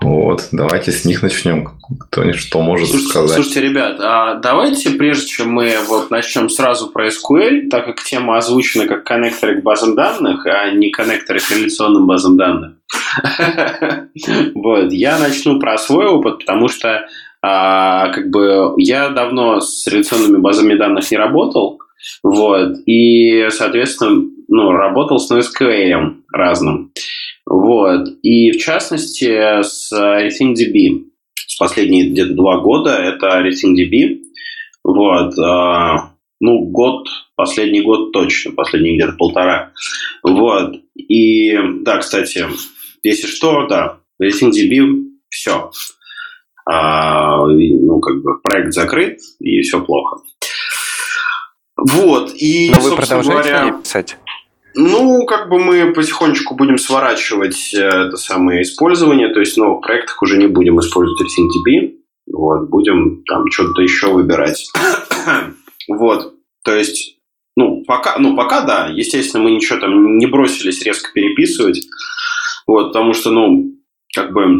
Вот, давайте с них начнем. Кто что может слушайте, сказать. Слушайте, ребят, а давайте, прежде чем мы вот начнем сразу про SQL, так как тема озвучена как коннекторы к базам данных, а не коннекторы к реляционным базам данных. Вот, я начну про свой опыт, потому что а, как бы я давно с реляционными базами данных не работал, вот, и, соответственно, ну, работал с NoSQL разным. Вот. И в частности с RethinkDB. последние где-то два года, это RatingDB. Вот. А, ну, год, последний год точно, последний где-то полтора. Вот. И, да, кстати, если что, да, RatingDB все. А, ну, как бы проект закрыт, и все плохо. Вот, и, Но вы продолжаете говоря, писать? Ну, как бы мы потихонечку будем сворачивать э, это самое использование, то есть в новых проектах уже не будем использовать FTP, вот, будем там что-то еще выбирать. вот, то есть, ну, пока, ну, пока да, естественно, мы ничего там не бросились резко переписывать, вот, потому что, ну, как бы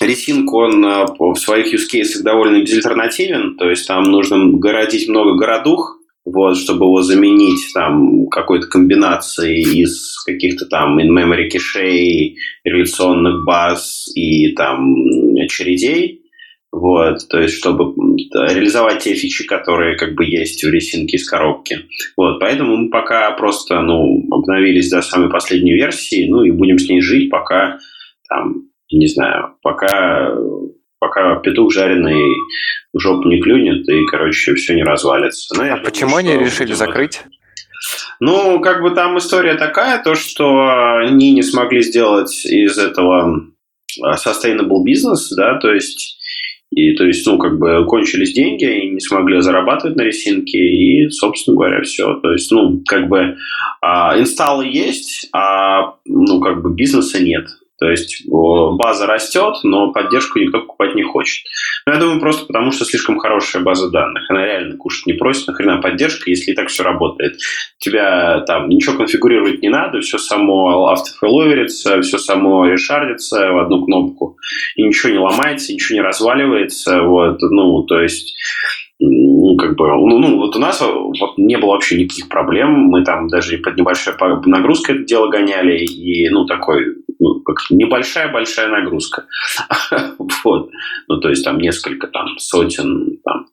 Ресинг, он э, в своих use довольно безальтернативен, то есть там нужно городить много городух, вот, чтобы его заменить там какой-то комбинацией из каких-то там in-memory кишей, реляционных баз и там очередей, вот, то есть чтобы реализовать те фичи, которые как бы есть в ресинке из коробки. Вот, поэтому мы пока просто, ну, обновились до самой последней версии, ну, и будем с ней жить, пока там, не знаю, пока пока петух жареный в жопу не клюнет, и, короче, все не развалится. Но ну, а почему они решили закрыть? Ну, как бы там история такая, то, что они не смогли сделать из этого а, sustainable business, да, то есть и то есть, ну, как бы кончились деньги, и не смогли зарабатывать на ресинке, и, собственно говоря, все. То есть, ну, как бы а, инсталлы есть, а, ну, как бы бизнеса нет. То есть база растет, но поддержку никто покупать не хочет. Но ну, я думаю, просто потому, что слишком хорошая база данных. Она реально кушать не просит, нахрена поддержка, если и так все работает. Тебя там ничего конфигурировать не надо, все само автофейловерится, все само решардится в одну кнопку, и ничего не ломается, ничего не разваливается. Вот, ну, то есть ну, как бы, ну, ну, вот у нас вот не было вообще никаких проблем, мы там даже под небольшой нагрузкой это дело гоняли, и, ну, такой, ну, как небольшая-большая нагрузка. вот. Ну, то есть там несколько там сотен там,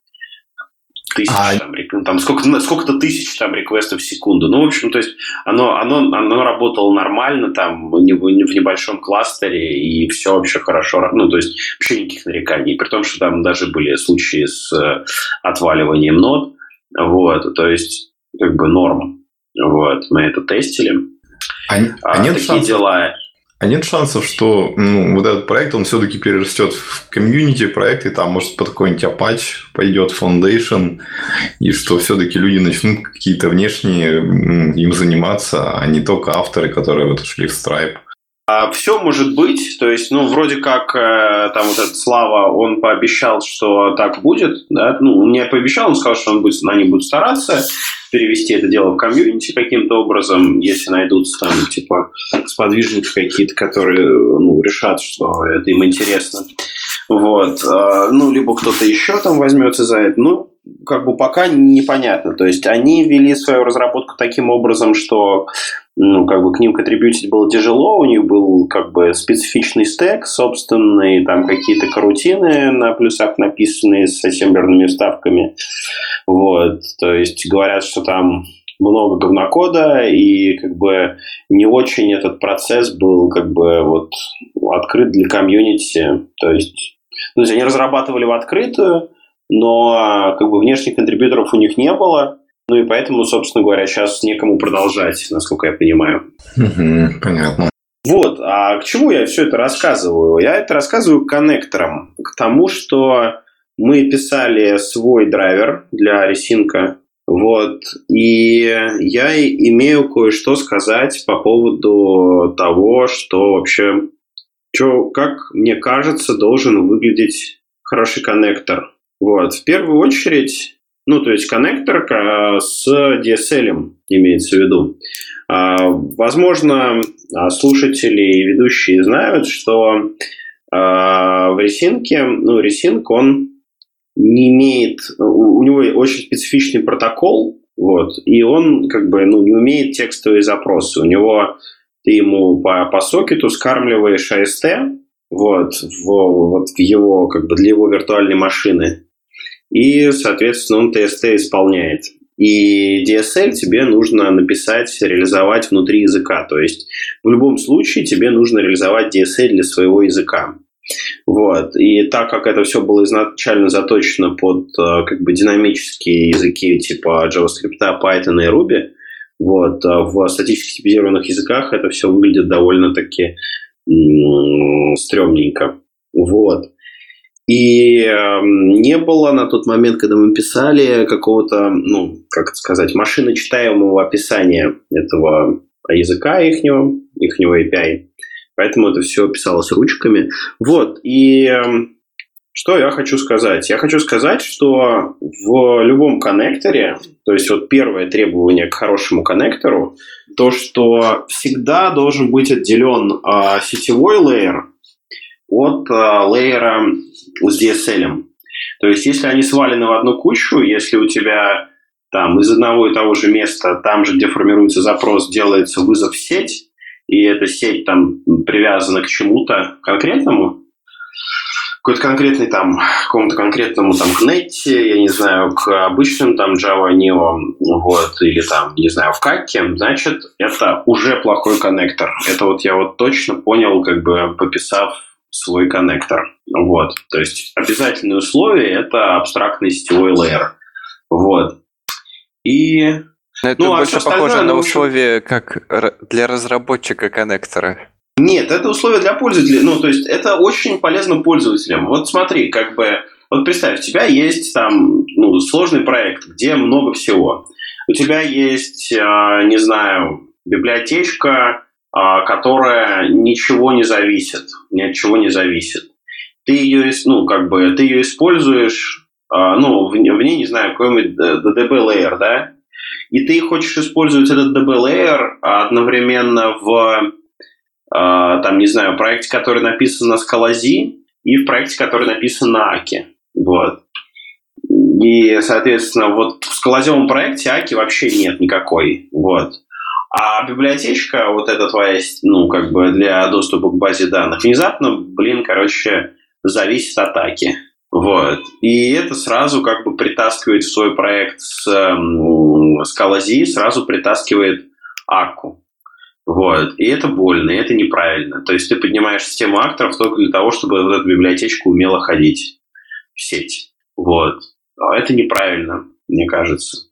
тысяч, а... там, ну, там сколько, сколько-то тысяч там реквестов в секунду. Ну, в общем, то есть оно, оно, оно работало нормально там в небольшом кластере, и все вообще хорошо. Ну, то есть вообще никаких нареканий. При том, что там даже были случаи с э, отваливанием нод. Вот, то есть как бы норм. Вот, мы это тестили. А, а, а нет такие шансов, дела. А нет шансов, что ну, вот этот проект, он все-таки перерастет в комьюнити проект, и там, может, под какой-нибудь Apache пойдет Foundation, и что все-таки люди начнут какие-то внешние им заниматься, а не только авторы, которые вот ушли в Stripe. А все может быть, то есть, ну, вроде как э, там вот этот Слава, он пообещал, что так будет, да, ну, не пообещал, он сказал, что он будет, они будут стараться, перевести это дело в комьюнити каким-то образом, если найдутся там, типа, сподвижники какие-то, которые, ну, решат, что это им интересно. Вот. А, ну, либо кто-то еще там возьмется за это. Ну, как бы пока непонятно. То есть они вели свою разработку таким образом, что ну, как бы к ним контрибьютить было тяжело, у них был как бы специфичный стек собственный, там какие-то карутины на плюсах написанные с ассемблерными вставками. Вот, то есть говорят, что там много говнокода, и как бы не очень этот процесс был как бы вот открыт для комьюнити. То есть, ну, то есть они разрабатывали в открытую, но как бы внешних контрибьюторов у них не было, ну и поэтому, собственно говоря, сейчас некому продолжать, насколько я понимаю. понятно. Вот, а к чему я все это рассказываю? Я это рассказываю коннекторам, к тому, что мы писали свой драйвер для ресинка, вот, и я имею кое-что сказать по поводу того, что вообще, что, как мне кажется, должен выглядеть хороший коннектор. Вот, в первую очередь, ну, то есть коннектор с DSL имеется в виду. А, возможно, слушатели и ведущие знают, что а, в ресинке, ну, ресинк, он не имеет, у него очень специфичный протокол, вот, и он как бы ну, не умеет текстовые запросы. У него ты ему по, по сокету скармливаешь AST, вот, в, вот в его, как бы для его виртуальной машины, и, соответственно, он TST исполняет. И DSL тебе нужно написать, реализовать внутри языка. То есть в любом случае тебе нужно реализовать DSL для своего языка. Вот. И так как это все было изначально заточено под э, как бы динамические языки типа JavaScript, Python и Ruby, вот, а в статически типизированных языках это все выглядит довольно-таки стрёмненько. Вот. И э, не было на тот момент, когда мы писали какого-то, ну, как это сказать, машиночитаемого описания этого языка ихнего, ихнего API. Поэтому это все писалось ручками. Вот. И э, что я хочу сказать? Я хочу сказать, что в любом коннекторе, то есть вот первое требование к хорошему коннектору, то, что всегда должен быть отделен э, сетевой лейер от э, лейера с DSL. То есть если они свалены в одну кучу, если у тебя там из одного и того же места, там же, где формируется запрос, делается вызов в сеть, и эта сеть там привязана к чему-то конкретному, какой-то конкретный там, какому-то конкретному там к я не знаю, к обычным там Java Neo, вот, или там, не знаю, в каке, значит, это уже плохой коннектор. Это вот я вот точно понял, как бы пописав свой коннектор. Вот. То есть обязательные условия – это абстрактный сетевой лейер. Вот. И но это ну, а больше а похоже на условия, как для разработчика коннектора. Нет, это условие для пользователя. Ну, то есть это очень полезно пользователям. Вот смотри, как бы, вот представь, у тебя есть там ну, сложный проект, где много всего. У тебя есть, а, не знаю, библиотечка, которая ничего не зависит, ни от чего не зависит. Ты ее, ну, как бы, ты ее используешь, а, ну, в, ней, не знаю, какой-нибудь DB layer, да, и ты хочешь использовать этот DB layer одновременно в а, там, не знаю, проекте, который написан на Scalaz, и в проекте, который написан на Аки. Вот. И, соответственно, вот в скалозевом проекте Аки вообще нет никакой. Вот. А библиотечка, вот эта твоя, ну, как бы для доступа к базе данных, внезапно, блин, короче, зависит от Аки. Вот. И это сразу как бы притаскивает в свой проект с, с Калази, сразу притаскивает Аку. Вот. И это больно, и это неправильно. То есть ты поднимаешь систему акторов только для того, чтобы вот эта библиотечка умела ходить в сеть. Вот. А это неправильно, мне кажется.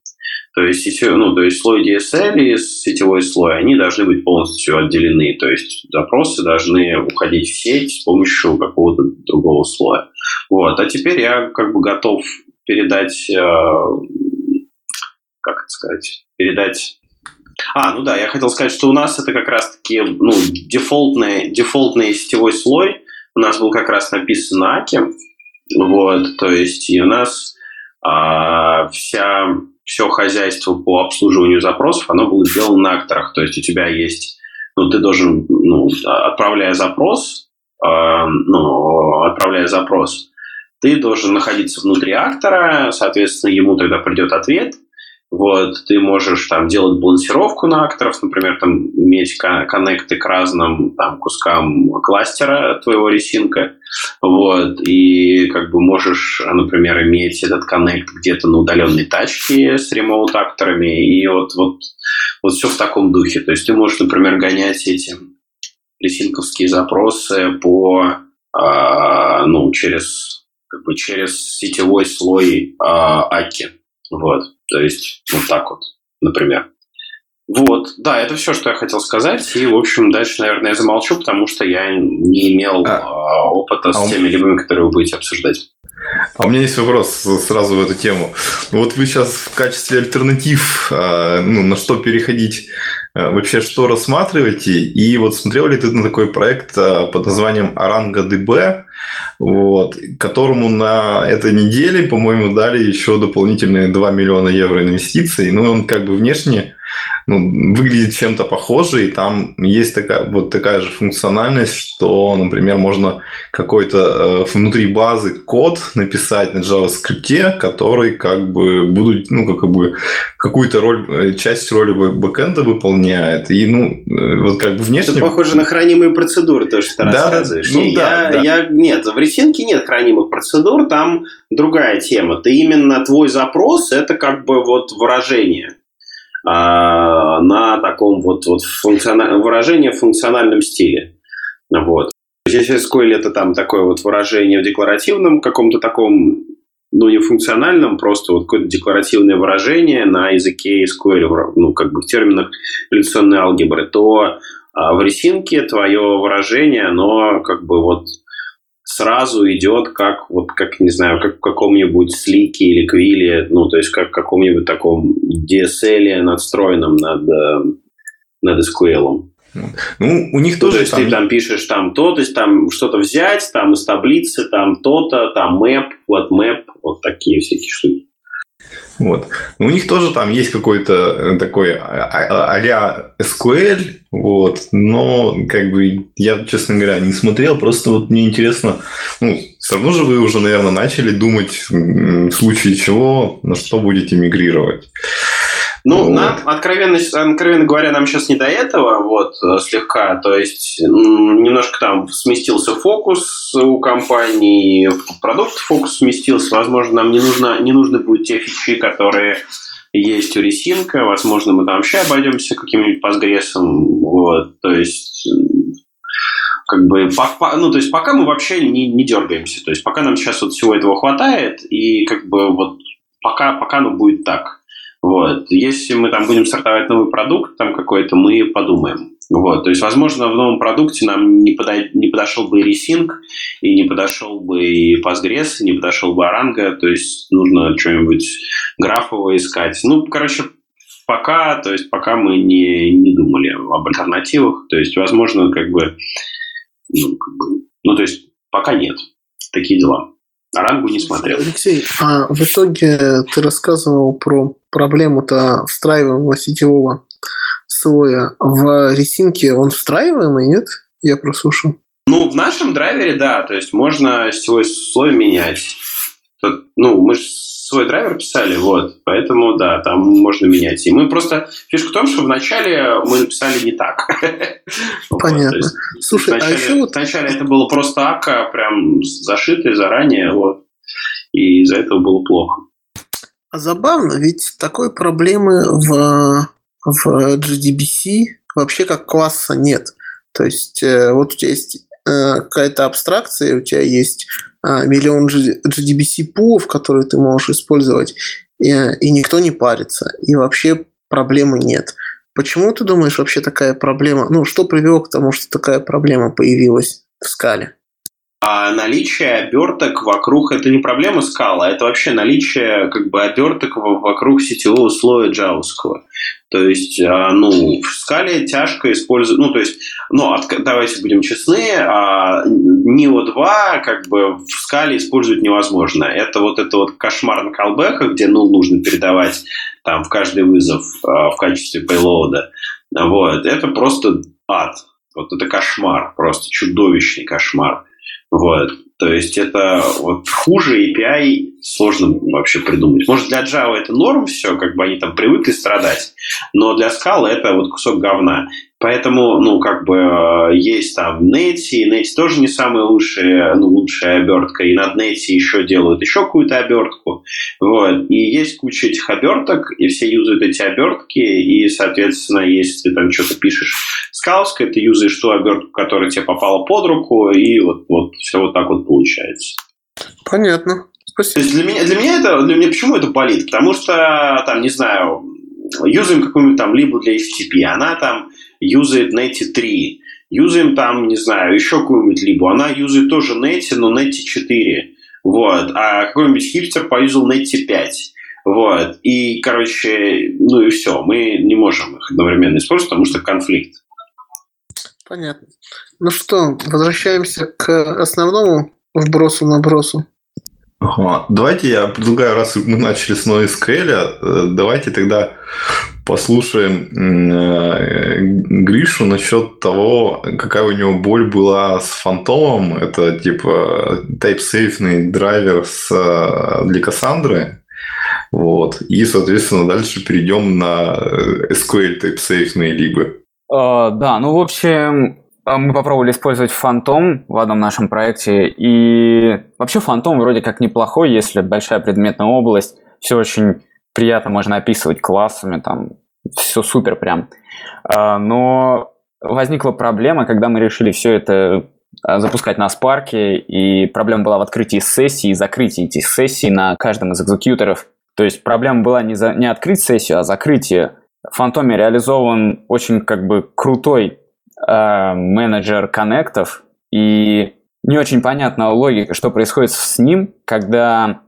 То есть, ну, то есть слой DSL и сетевой слой, они должны быть полностью отделены. То есть запросы должны уходить в сеть с помощью какого-то другого слоя. Вот. А теперь я как бы готов передать, э, как это сказать, передать а, ну да, я хотел сказать, что у нас это как раз-таки ну, дефолтный, дефолтный сетевой слой. У нас был как раз написан на Аки. Вот, то есть и у нас а, вся, все хозяйство по обслуживанию запросов, оно было сделано на акторах. То есть у тебя есть, ну, ты должен, ну, отправляя запрос, э, ну, отправляя запрос, ты должен находиться внутри актора, соответственно, ему тогда придет ответ – вот, ты можешь там делать балансировку на акторов, например, там иметь коннекты к разным там, кускам кластера твоего ресинка, вот, и как бы можешь, например, иметь этот коннект где-то на удаленной тачке с ремоут акторами, и вот, вот, вот все в таком духе. То есть ты можешь, например, гонять эти ресинковские запросы по, э, ну, через, как бы через сетевой слой э, Аки. Вот. То есть вот так вот, например. Вот, да, это все, что я хотел сказать. И, в общем, дальше, наверное, я замолчу, потому что я не имел а, а опыта а с теми либыми, которые вы будете обсуждать. А у меня есть вопрос сразу в эту тему. Вот вы сейчас в качестве альтернатив, а, ну, на что переходить, а, вообще что рассматриваете? И вот смотрел ли ты на такой проект под названием Аранга ДБ, вот, которому на этой неделе, по-моему, дали еще дополнительные 2 миллиона евро инвестиций. Ну, он как бы внешне ну, выглядит чем-то похоже, и там есть такая, вот такая же функциональность, что, например, можно какой-то э, внутри базы код написать на JavaScript, который как бы будут, ну, как бы какую-то роль, э, часть роли бэкэнда выполняет. И, ну, э, вот как бы внешне... Это похоже на хранимые процедуры, то, что ты да, рассказываешь. Ну, да, я, да. Я, нет, в ресинке нет хранимых процедур, там другая тема. Ты именно твой запрос, это как бы вот выражение на таком вот, вот функциональ... выражение в функциональном стиле. Вот. Если SQL это там такое вот выражение в декларативном каком-то таком, ну, не функциональном, просто вот какое-то декларативное выражение на языке SQL, ну, как бы в терминах реляционной алгебры, то а в ресинке твое выражение, оно как бы вот сразу идет как, вот как, не знаю, как в каком-нибудь слике или квиле, ну, то есть как в каком-нибудь таком DSL надстроенном над, э, над SQL. Ну, у них ну, тоже то есть там... ты там пишешь там то, то есть там что-то взять, там из таблицы, там то-то, там map, вот map, вот такие всякие штуки. Вот. Но у них тоже там есть какой-то э, такой а, а SQL, вот, но как бы я, честно говоря, не смотрел, просто вот мне интересно, ну, все равно же вы уже, наверное, начали думать, в случае чего, на что будете мигрировать. Ну, вот. нам, откровенно, откровенно говоря, нам сейчас не до этого, вот, э, слегка, то есть немножко там сместился фокус у компании, продукт фокус сместился, возможно, нам не нужно, не нужны будут те фичи, которые есть у Ресинка, возможно, мы там вообще обойдемся каким-нибудь постгрессом, вот, то есть как бы, ну, то есть пока мы вообще не, не дергаемся, то есть пока нам сейчас вот всего этого хватает, и как бы вот пока, пока ну будет так. Вот. Если мы там будем стартовать новый продукт там какой-то, мы подумаем. Вот. То есть, возможно, в новом продукте нам не, подо... не подошел бы и Resync, и не подошел бы и Postgres, и не подошел бы Arango. То есть, нужно что-нибудь графовое искать. Ну, короче, пока, то есть, пока мы не, не думали об альтернативах. То есть, возможно, как бы, ну, как бы, ну, то есть, пока нет. Такие дела. Арангу не смотрел. Алексей, а в итоге ты рассказывал про проблему-то встраиваемого сетевого слоя. В ресинке он встраиваемый, нет? Я прослушал. Ну, в нашем драйвере, да. То есть можно сетевой слой менять. Ну, мы же свой драйвер писали, вот, поэтому, да, там можно менять. И мы просто... Фишка в том, что вначале мы написали не так. Понятно. Слушай, а еще вот... Вначале это было просто ака, прям зашитый заранее, вот, и из-за этого было плохо. А забавно, ведь такой проблемы в, в GDBC вообще как класса нет. То есть э, вот у тебя есть э, какая-то абстракция, у тебя есть а, миллион GDBC пулов, которые ты можешь использовать, и, и никто не парится, и вообще проблемы нет. Почему ты думаешь вообще такая проблема? Ну, что привело к тому, что такая проблема появилась в скале? А наличие оберток вокруг это не проблема скала, это вообще наличие как бы оберток вокруг сетевого слоя джавовского. То есть, а, ну, в скале тяжко использовать, ну, то есть, ну, от, давайте будем честны, а, NIO 2 как бы в скале использовать невозможно. Это вот это вот кошмар на колбеках, где ну нужно передавать там в каждый вызов а, в качестве пейлоуда. Вот, это просто ад. Вот это кошмар, просто чудовищный кошмар. Вот. То есть это вот хуже API сложно вообще придумать. Может, для Java это норм все, как бы они там привыкли страдать, но для Scala это вот кусок говна. Поэтому, ну, как бы э, есть там Netty, Netty тоже не самая лучшая, ну, лучшая обертка, и над Netty еще делают еще какую-то обертку. Вот. И есть куча этих оберток, и все юзают эти обертки, и, соответственно, если ты там что-то пишешь скалской, ты юзаешь ту обертку, которая тебе попала под руку, и вот, вот все вот так вот получается. Понятно. Спасибо. Для меня, для меня это, для меня почему это болит? Потому что, там, не знаю, юзаем какую-нибудь там либо для FTP, она там юзает Netty 3, юзаем там, не знаю, еще какую-нибудь либо, она юзает тоже Netty, но Netty 4, вот, а какой-нибудь хипстер поюзал Netty 5. Вот. И, короче, ну и все. Мы не можем их одновременно использовать, потому что конфликт. Понятно. Ну что, возвращаемся к основному вбросу-набросу. Ага. Давайте я предлагаю, раз мы начали с NoSQL, э, давайте тогда послушаем э, Гришу насчет того, какая у него боль была с фантомом. Это типа type-safe драйвер с, э, для Кассандры. Вот. И, соответственно, дальше перейдем на SQL type-safe либо. Uh, да, ну, в общем, а, мы попробовали использовать фантом в одном нашем проекте, и вообще фантом вроде как неплохой, если большая предметная область, все очень приятно можно описывать классами, там все супер прям. А, но возникла проблема, когда мы решили все это э, запускать на спарке, и проблема была в открытии сессий и закрытии этих сессий на каждом из экзекьюторов. То есть проблема была не, за, не открыть сессию, а закрытие. В Фантоме реализован очень как бы крутой э, менеджер коннектов, и не очень понятна логика, что происходит с ним, когда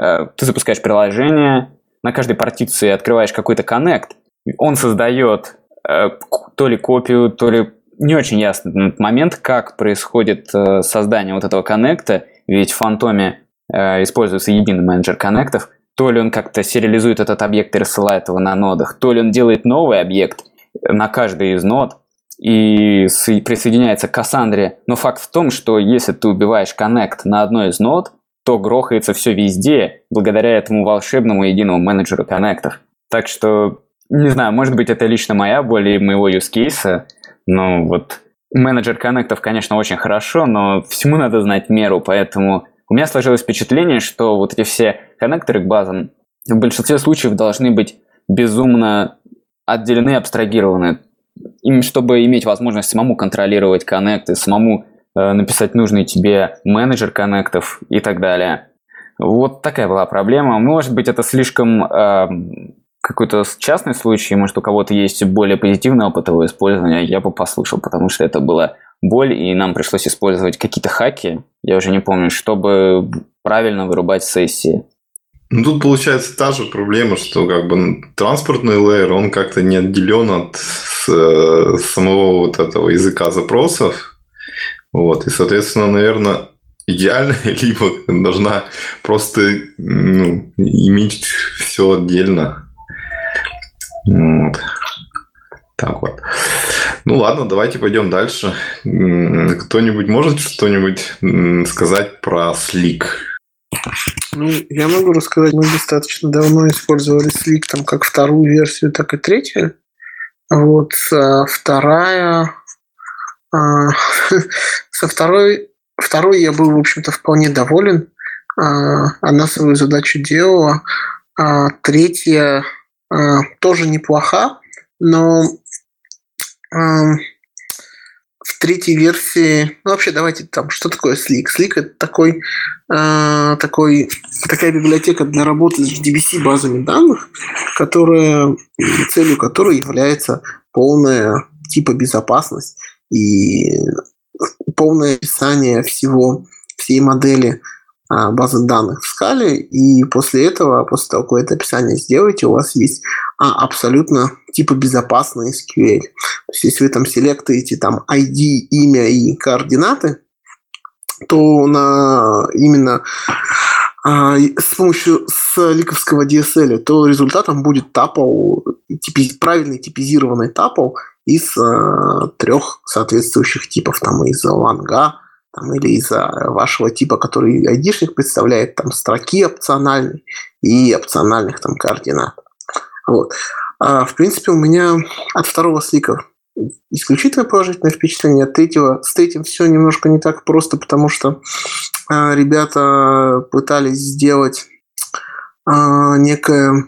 э, ты запускаешь приложение, на каждой партиции открываешь какой-то коннект, он создает э, то ли копию, то ли не очень ясный момент, как происходит э, создание вот этого коннекта, ведь в Фантоме э, используется единый менеджер коннектов, то ли он как-то сериализует этот объект и рассылает его на нодах, то ли он делает новый объект на каждый из нод и присоединяется к Кассандре. Но факт в том, что если ты убиваешь коннект на одной из нод, то грохается все везде, благодаря этому волшебному единому менеджеру коннектов. Так что, не знаю, может быть, это лично моя боль и моего case, но вот менеджер коннектов, конечно, очень хорошо, но всему надо знать меру, поэтому у меня сложилось впечатление, что вот эти все коннекторы к базам в большинстве случаев должны быть безумно отделены, абстрагированы, им, чтобы иметь возможность самому контролировать коннекты, самому написать нужный тебе менеджер коннектов и так далее. Вот такая была проблема. Может быть, это слишком э, какой-то частный случай, может, у кого-то есть более позитивный опыт его использования, я бы послушал, потому что это была боль, и нам пришлось использовать какие-то хаки, я уже не помню, чтобы правильно вырубать сессии. Ну, тут получается та же проблема, что как бы транспортный лейер, он как-то не отделен от э, самого вот этого языка запросов. Вот, и, соответственно, наверное, идеально, либо должна просто ну, иметь все отдельно. Вот. Так вот. Ну ладно, давайте пойдем дальше. Кто-нибудь может что-нибудь сказать про Slick? Ну, я могу рассказать, мы достаточно давно использовали Slick там как вторую версию, так и третью. Вот а вторая... А, со второй, второй я был, в общем-то, вполне доволен. А, она свою задачу делала. А третья тоже неплоха, но в третьей версии, ну вообще давайте там, что такое Slick? Slick это такой, такой, такая библиотека для работы с DBC базами данных, которая, целью которой является полная типа безопасность и полное описание всего, всей модели а, базы данных в скале, и после этого, после того, как вы это описание сделаете, у вас есть а, абсолютно типа безопасный SQL. То есть, если вы там селектуете там ID, имя и координаты, то на именно а, с помощью сликовского DSL, то результатом будет тапл, типи, правильный типизированный тапл из а, трех соответствующих типов, там из ланга, там, или из-за вашего типа, который айдишник представляет, там, строки опциональные и опциональных там координат. Вот. А, в принципе, у меня от второго слика исключительно положительное впечатление. От третьего, с третьим все немножко не так просто, потому что а, ребята пытались сделать а, некое,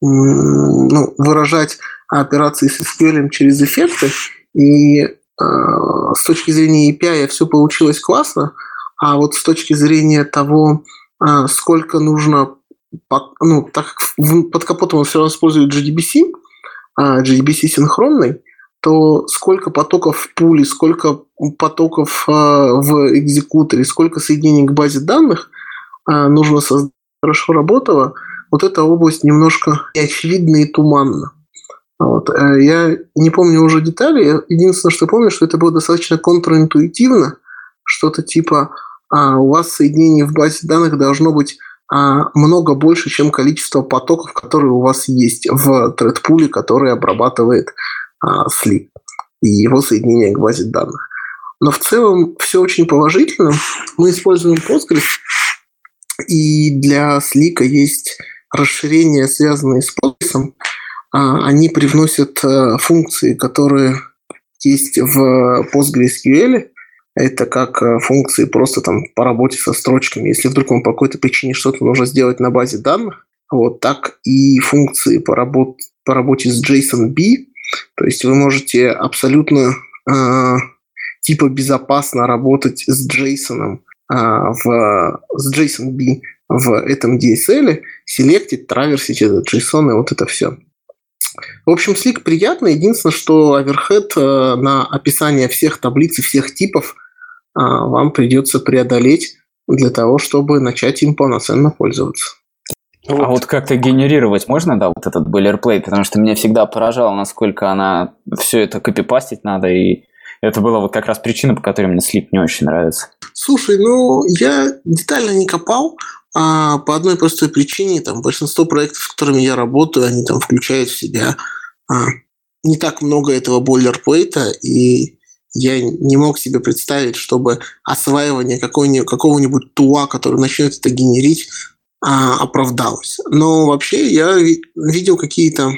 ну, выражать операции с SQL через эффекты, и Э, с точки зрения API все получилось классно, а вот с точки зрения того, э, сколько нужно, ну, так как под капотом он все равно использует JDBC, JDBC синхронный, то сколько потоков в пуле, сколько потоков э, в экзекуторе, сколько соединений к базе данных нужно создать хорошо работало, вот эта область немножко неочевидна и туманна. Вот. Э, я не помню уже детали. Единственное, что помню, что это было достаточно контринтуитивно. Что-то типа а, у вас соединений в базе данных должно быть а, много больше, чем количество потоков, которые у вас есть в тредпуле, который обрабатывает а, слип и его соединение к базе данных. Но в целом все очень положительно. Мы используем Postgres, и для слика есть расширения, связанные с Postgres. А, они привносят э, функции, которые есть в PostgreSQL. Это как э, функции просто там по работе со строчками. Если вдруг вам по какой-то причине что-то нужно сделать на базе данных, вот так и функции по, работ, по работе с JSON-B. То есть вы можете абсолютно э, типа безопасно работать с Джейсоном а, в, с JSON B в этом DSL, селектить, траверсить этот JSON и вот это все. В общем, слик приятный. Единственное, что оверхед э, на описание всех таблиц и всех типов э, вам придется преодолеть для того, чтобы начать им полноценно пользоваться. Вот. А вот как-то генерировать можно, да, вот этот boilerplate? Потому что меня всегда поражало, насколько она все это копипастить надо, и это была вот как раз причина, по которой мне слип не очень нравится. Слушай, ну, я детально не копал, а по одной простой причине, там, большинство проектов, с которыми я работаю, они там включают в себя а, не так много этого бойлерплейта, и я не мог себе представить, чтобы осваивание какого-нибудь туа, который начнет это генерить, а, оправдалось. Но вообще я видел какие-то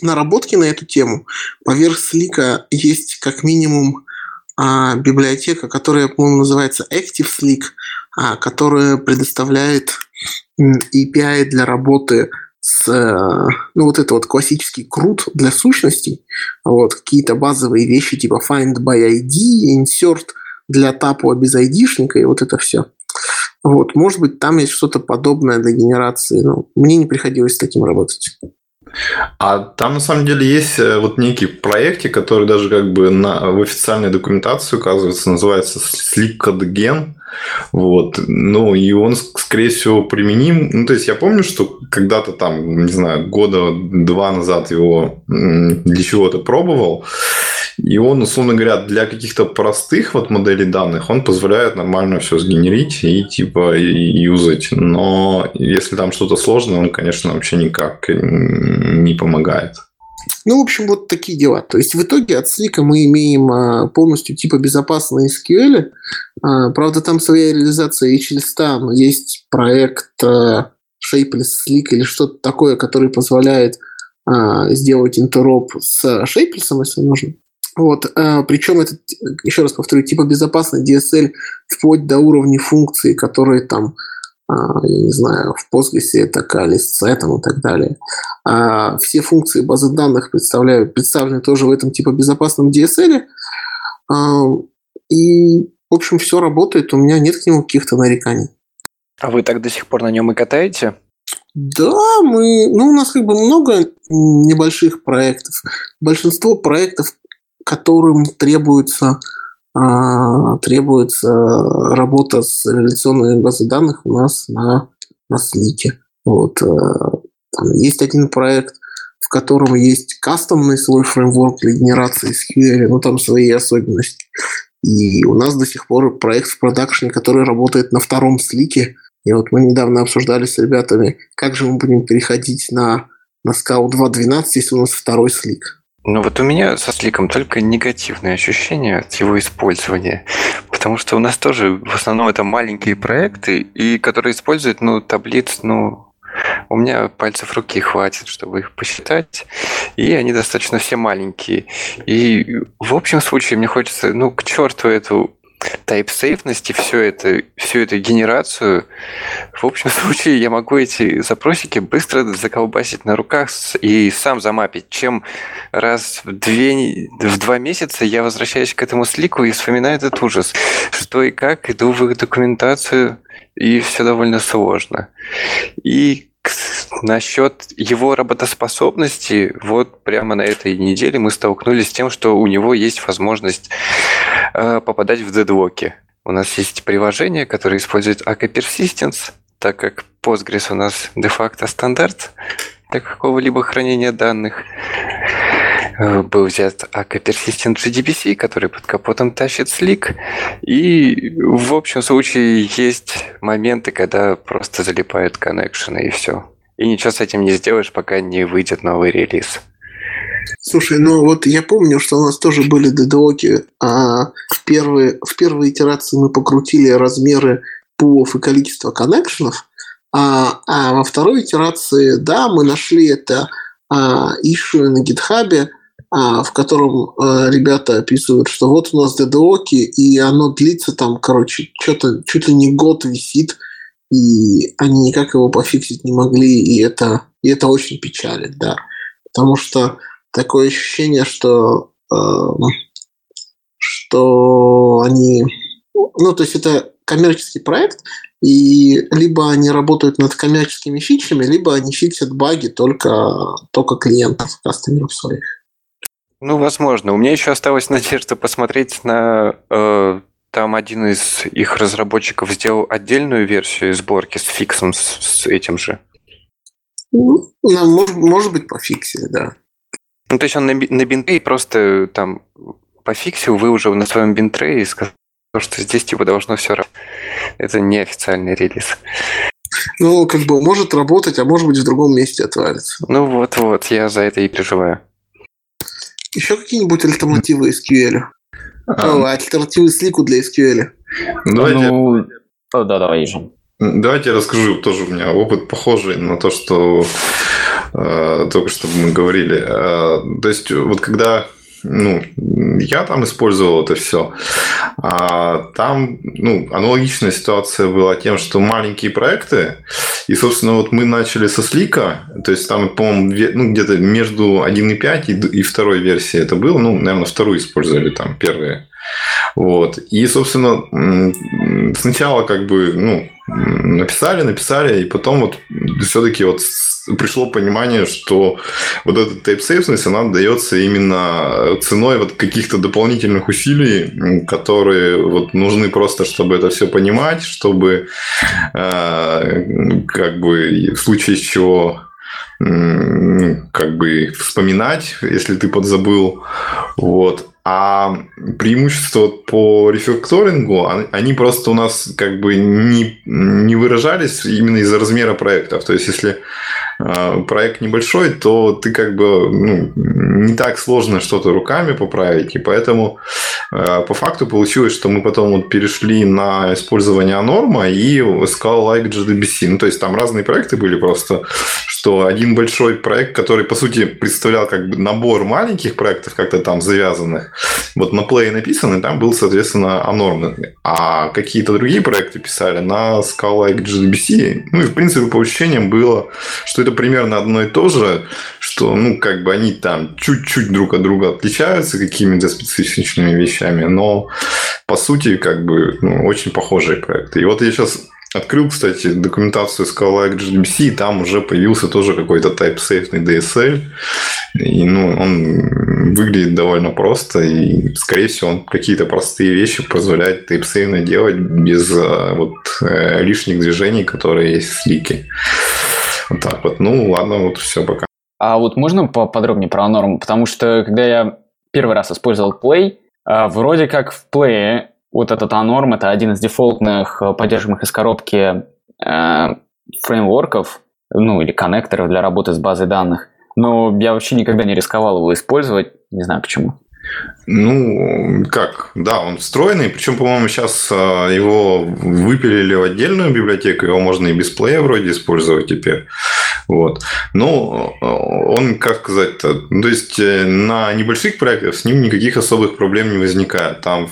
наработки на эту тему. Поверх слика есть как минимум а, библиотека, которая, по-моему, называется ActiveSlick, которая предоставляет API для работы с, э, ну, вот это вот классический крут для сущностей, вот, какие-то базовые вещи типа find by ID, insert для тапа без айдишника и вот это все. Вот, может быть, там есть что-то подобное для генерации, но мне не приходилось с таким работать. А там на самом деле есть э, вот некий проектик, который даже как бы на, в официальной документации указывается, называется Sleep Code Gen. Вот. Ну, и он, скорее всего, применим. Ну, то есть, я помню, что когда-то там, не знаю, года два назад его для чего-то пробовал. И он, условно говоря, для каких-то простых вот моделей данных, он позволяет нормально все сгенерить и типа юзать. Но если там что-то сложное, он, конечно, вообще никак не помогает. Ну, в общем, вот такие дела. То есть в итоге от Слика мы имеем а, полностью типа безопасные SQL. А, правда, там своя реализация HLSTA, но есть проект а, Shapeless Slick или что-то такое, который позволяет сделать интероп с Shapeless, если нужно. Вот, причем это, еще раз повторю, типа безопасный DSL вплоть до уровня функций, которые там а, я не знаю, в Postgres это KLSC там, и так далее. А все функции базы данных представляют, представлены тоже в этом типа безопасном DSL. А, и, в общем, все работает, у меня нет к нему каких-то нареканий. А вы так до сих пор на нем и катаете? Да, мы, ну, у нас как бы много небольших проектов. Большинство проектов, которым требуется а, требуется работа с реляционной базой данных у нас на, на слите. Вот. Э, есть один проект, в котором есть кастомный свой фреймворк для генерации SQL, но там свои особенности. И у нас до сих пор проект в продакшене, который работает на втором слике. И вот мы недавно обсуждали с ребятами, как же мы будем переходить на, на Scout 2.12, если у нас второй слик. Ну вот у меня со сликом только негативные ощущения от его использования. Потому что у нас тоже в основном это маленькие проекты, и которые используют, ну, таблиц, ну, у меня пальцев руки хватит, чтобы их посчитать, и они достаточно все маленькие. И в общем случае мне хочется, ну, к черту эту тайп-сейфности, все это, всю эту генерацию, в общем случае я могу эти запросики быстро заколбасить на руках и сам замапить, чем раз в, две, в два месяца я возвращаюсь к этому слику и вспоминаю этот ужас, что и как, иду в их документацию, и все довольно сложно. И насчет его работоспособности, вот прямо на этой неделе мы столкнулись с тем, что у него есть возможность э, попадать в дедлоки. У нас есть приложение, которое использует AK Persistence, так как Postgres у нас де-факто стандарт для какого-либо хранения данных. Э, был взят AK Persistent GDBC, который под капотом тащит Slick. И в общем случае есть моменты, когда просто залипают коннекшены и все. И ничего с этим не сделаешь, пока не выйдет новый релиз. Слушай, ну вот я помню, что у нас тоже были дедлоки, а в первые, в первой итерации мы покрутили размеры пулов и количество коннекшенов, а, а во второй итерации, да, мы нашли это а, issue на гитхабе, в котором а, ребята описывают, что вот у нас дедлоки, и оно длится там, короче, что-то чуть ли не год висит, и они никак его пофиксить не могли, и это, и это очень печалит, да. Потому что такое ощущение, что, э, что они... Ну, то есть это коммерческий проект, и либо они работают над коммерческими фичами, либо они фиксят баги только, только клиентов, кастомеров своих. Ну, возможно. У меня еще осталась надежда посмотреть на... Э, там один из их разработчиков сделал отдельную версию сборки с фиксом с, с этим же. Ну, может, может быть, пофиксили, да. Ну, то есть он на, на бинтре просто там пофиксил, выложил на своем бинтре и сказал, что здесь типа должно все равно. Это неофициальный релиз. Ну, как бы может работать, а может быть в другом месте отвалится. Ну вот-вот, я за это и переживаю. Еще какие-нибудь альтернативы SQL? А, О, альтернативы слику для SQL. Давайте, Ну, о, да, давай, Ежин. давайте я расскажу. Тоже у меня опыт похожий на то, что э, только что мы говорили. Э, то есть, вот когда ну, я там использовал это все. А там, ну, аналогичная ситуация была тем, что маленькие проекты, и, собственно, вот мы начали со слика, то есть там, по-моему, ну, где-то между 1.5 и, второй версией это было, ну, наверное, вторую использовали там, первые. Вот. И, собственно, сначала как бы, ну, написали, написали, и потом вот все-таки вот пришло понимание, что вот tape safeness, она дается именно ценой вот каких-то дополнительных усилий, которые вот нужны просто, чтобы это все понимать, чтобы э, как бы в случае чего как бы вспоминать, если ты подзабыл. Вот. А преимущества по рефакторингу, они просто у нас как бы не, не выражались именно из-за размера проектов. То есть, если а, проект небольшой, то ты как бы ну, не так сложно что-то руками поправить. И поэтому а, по факту получилось, что мы потом вот перешли на использование Анорма и Scala-like GDBC. Ну, то есть, там разные проекты были просто, что один большой проект, который, по сути, представлял как бы набор маленьких проектов, как-то там завязанных, вот на Play написаны, там был, соответственно, анормный. А какие-то другие проекты писали на Scala GDBC. Ну, и, в принципе, по ощущениям было, что это примерно одно и то же, что, ну, как бы они там чуть-чуть друг от друга отличаются какими-то специфичными вещами, но, по сути, как бы, ну, очень похожие проекты. И вот я сейчас Открыл, кстати, документацию Scala GDBC, и там уже появился тоже какой-то type-safe DSL. И ну, он выглядит довольно просто, и, скорее всего, он какие-то простые вещи позволяет type-safe делать без а, вот, э, лишних движений, которые есть в слике. Вот так вот. Ну, ладно, вот все, пока. А вот можно поподробнее про норму? Потому что, когда я первый раз использовал Play, а, вроде как в Play вот этот анорм это один из дефолтных э, поддерживаемых из коробки э, фреймворков, ну или коннекторов для работы с базой данных. Но я вообще никогда не рисковал его использовать, не знаю почему. Ну, как, да, он встроенный, причем, по-моему, сейчас а, его выпилили в отдельную библиотеку, его можно и без плея вроде использовать теперь. Вот. Но а, он, как сказать-то, ну, то есть э, на небольших проектах с ним никаких особых проблем не возникает. Там